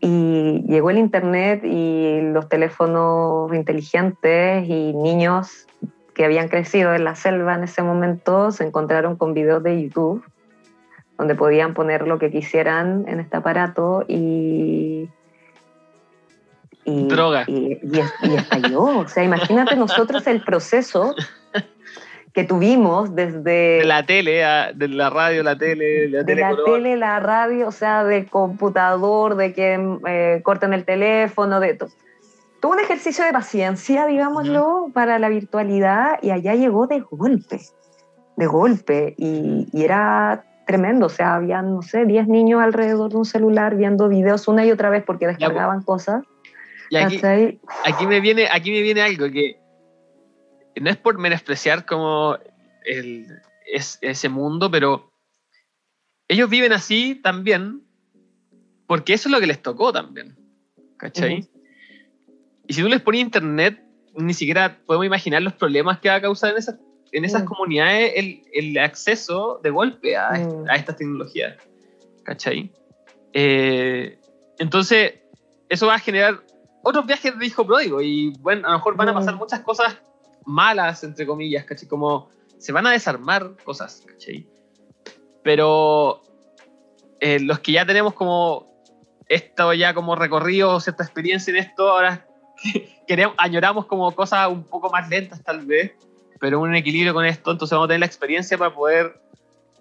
Y llegó el internet y los teléfonos inteligentes y niños que habían crecido en la selva en ese momento se encontraron con videos de YouTube donde podían poner lo que quisieran en este aparato y... y Droga. Y, y, estalló. O sea, imagínate nosotros el proceso que tuvimos desde... De la tele, de la radio, la tele, la de la tele, la radio, o sea, del computador, de que eh, corten el teléfono, de todo. Tuvo un ejercicio de paciencia, digámoslo, para la virtualidad y allá llegó de golpe, de golpe, y, y era tremendo, o sea, había, no sé, 10 niños alrededor de un celular viendo videos una y otra vez porque descargaban cosas. Y aquí, aquí, me viene, aquí me viene algo que no es por menospreciar como el, es, ese mundo, pero ellos viven así también porque eso es lo que les tocó también. ¿Cachai? Y si tú les pones internet, ni siquiera podemos imaginar los problemas que va a causar en esas, en esas comunidades el, el, acceso de golpe a, a estas tecnologías. ¿Cachai? Eh, entonces, eso va a generar otros viajes de hijo pródigo y bueno, a lo mejor van a pasar muchas cosas malas, entre comillas, ¿cachai? Como se van a desarmar cosas, ¿cachai? Pero eh, los que ya tenemos como esto ya como recorrido, cierta experiencia en esto, ahora <laughs> queremos, añoramos como cosas un poco más lentas tal vez, pero un equilibrio con esto, entonces vamos a tener la experiencia para poder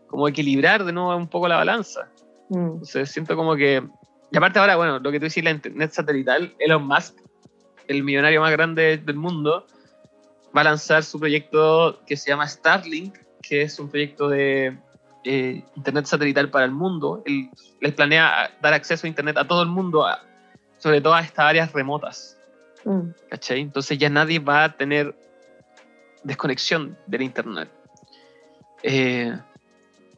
como equilibrar de nuevo un poco la balanza. Mm. Entonces siento como que... Y aparte ahora, bueno, lo que tú dices, la internet satelital, Elon Musk, el millonario más grande del mundo, va a lanzar su proyecto que se llama Starlink, que es un proyecto de eh, Internet satelital para el mundo. Él les planea dar acceso a Internet a todo el mundo, sobre todo a estas áreas remotas. Mm. ¿Cachai? Entonces ya nadie va a tener desconexión del Internet. Eh,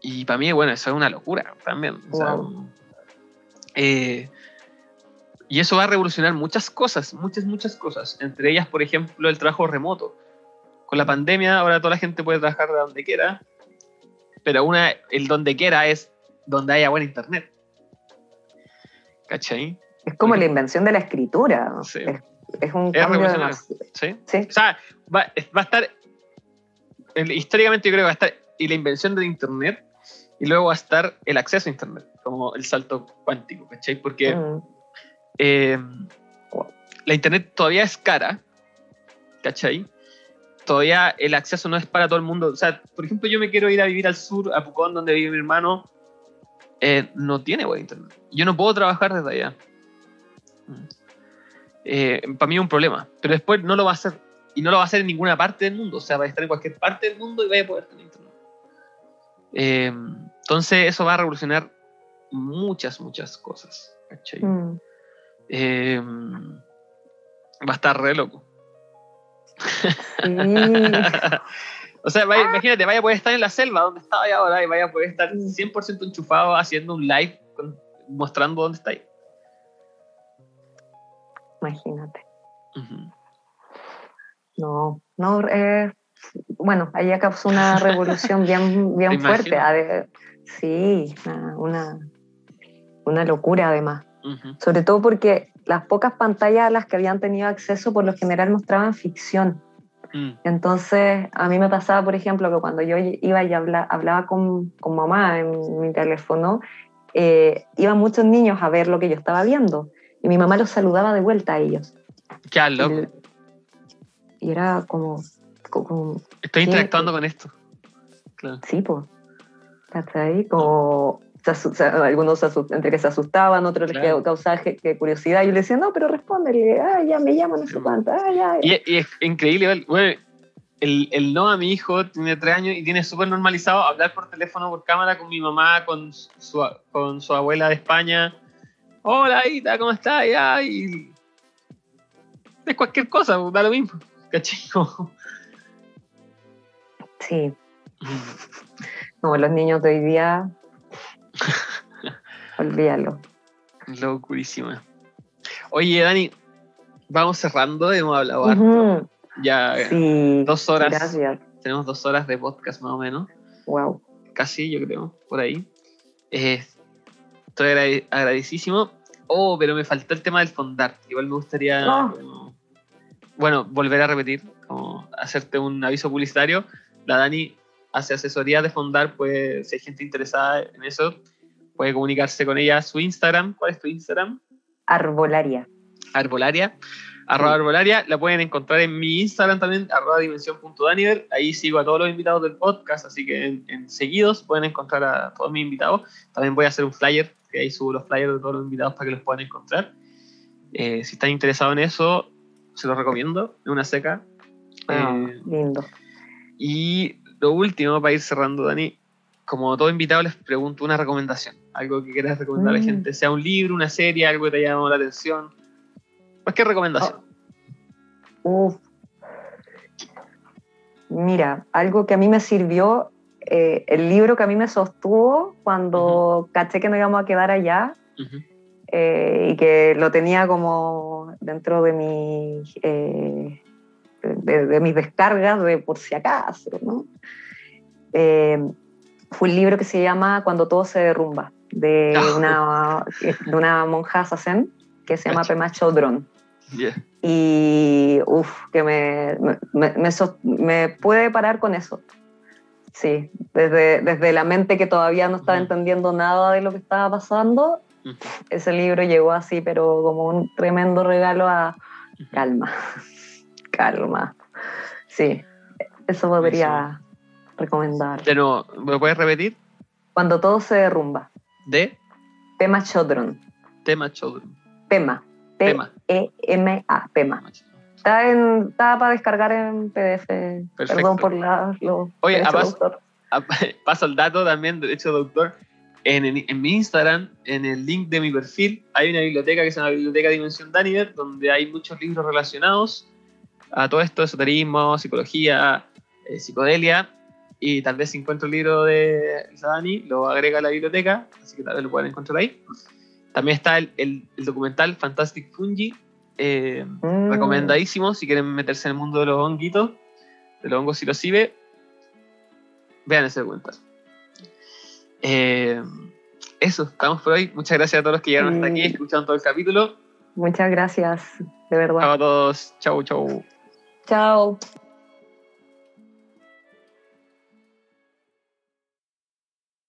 y para mí, bueno, eso es una locura también. Eh, y eso va a revolucionar muchas cosas, muchas, muchas cosas. Entre ellas, por ejemplo, el trabajo remoto con la pandemia ahora toda la gente puede trabajar de donde quiera, pero una, el donde quiera es donde haya buen internet. ¿Cachai? Es como la invención de la escritura. Sí. Es, un cambio de... ¿Sí? ¿Sí? O sea, va, a estar, históricamente yo creo que va a estar y la invención del internet y luego va a estar el acceso a internet, como el salto cuántico, ¿cachai? Porque mm. eh, la internet todavía es cara, ¿cachai? Todavía el acceso no es para todo el mundo. O sea, por ejemplo, yo me quiero ir a vivir al sur, a Pucón, donde vive mi hermano. Eh, no tiene buen internet. Yo no puedo trabajar desde allá. Eh, para mí es un problema. Pero después no lo va a hacer. Y no lo va a hacer en ninguna parte del mundo. O sea, va a estar en cualquier parte del mundo y va a poder tener internet. Eh, entonces, eso va a revolucionar muchas, muchas cosas. Mm. va a estar re loco. <laughs> o sea, imagínate, vaya a poder estar en la selva donde estaba ahora y vaya a poder estar 100% enchufado haciendo un live mostrando dónde está ahí. Imagínate. No, no, eh, bueno, ahí causó una revolución bien, <laughs> bien fuerte. sí, una, una, locura además. Sobre todo porque las pocas pantallas a las que habían tenido acceso por lo general mostraban ficción. Mm. Entonces, a mí me pasaba, por ejemplo, que cuando yo iba y hablaba con, con, mamá en mi teléfono, eh, iban muchos niños a ver lo que yo estaba viendo y mi mamá los saludaba de vuelta a ellos. Qué loco. Y, era como, Estoy interactuando con esto. Sí, pues. ahí Como algunos entre que se asustaban, otros les causaba curiosidad. Y yo le decía, no, pero respóndele, ah, ya me llamo, no sé cuánto, ah, ya. Y, es increíble, bueno, el, el, no a mi hijo tiene tres años y tiene súper normalizado hablar por teléfono, por cámara con mi mamá, con su, con su abuela de España. Hola, Ita, ¿cómo estás? Ya, y es cualquier cosa, da lo mismo. ¿Cachico? <laughs> Sí. No, los niños de hoy día. <laughs> Olvídalo. Locurísima. Oye, Dani, vamos cerrando, hemos hablado harto. Ya dos horas. Gracias. Tenemos dos horas de podcast más o menos. Wow. Casi, yo creo, por ahí. Eh, estoy agradecísimo. Oh, pero me faltó el tema del fondar. Igual me gustaría, bueno, volver a repetir, como hacerte un aviso publicitario. La Dani hace asesoría de fondar, pues si hay gente interesada en eso, puede comunicarse con ella a su Instagram. ¿Cuál es tu Instagram? Arbolaria. Arbolaria. Arroba Arbolaria. La pueden encontrar en mi Instagram también, arroba dimensión.daniver. Ahí sigo a todos los invitados del podcast, así que en, seguidos pueden encontrar a todos mis invitados. También voy a hacer un flyer, que ahí subo los flyers de todos los invitados para que los puedan encontrar. Eh, si están interesados en eso, se los recomiendo. Es una seca. Ah, eh, lindo. Y lo último, para ir cerrando, Dani, como todo invitado les pregunto una recomendación, algo que quieras recomendar a la mm. gente, sea un libro, una serie, algo que te haya llamado la atención. Pues, ¿qué recomendación? Oh. Mira, algo que a mí me sirvió, eh, el libro que a mí me sostuvo cuando caché que no íbamos a quedar allá eh, y que lo tenía como dentro de mi... Eh, de, mis descargas de por si acaso, ¿no? fue un libro que se llama Cuando todo se derrumba, de, ah. una, de una monja zen que se llama Pema Chodron. Y, uff, que me, me, me, puede parar con eso. Sí, desde, desde la mente que todavía no estaba entendiendo nada de lo que estaba pasando, ese libro llegó así, pero como un tremendo regalo a calma, calma. Sí, eso podría recomendar. Pero, ¿me puedes repetir? Cuando todo se derrumba. ¿De? Pema Chodron. Tema Chodron. Pema. P-E-M-A. Pema. Está, en, está para descargar en PDF. Perdón por la, lo Oye, <laughs> paso el dato también, de hecho, doctor. En, en, mi Instagram, en el link de mi perfil, hay una biblioteca que se llama Biblioteca Dimensión Daniver, donde hay muchos libros relacionados a todo esto, esoterismo, psicología, eh, psicodelia, y tal vez si encuentro el libro de Dani, lo agrega a la biblioteca, así que tal vez lo pueden encontrar ahí. También está el, el, documental Fantastic Fungi, eh, mm. recomendadísimo si quieren meterse en el mundo de los honguitos, de los hongos psilocibe. Vean ese documental. Eh, eso, estamos por hoy. Muchas gracias a todos los que llegaron hasta aquí, escucharon todo el capítulo. Muchas gracias, de verdad. Chao a todos. Chau, chau. Chao.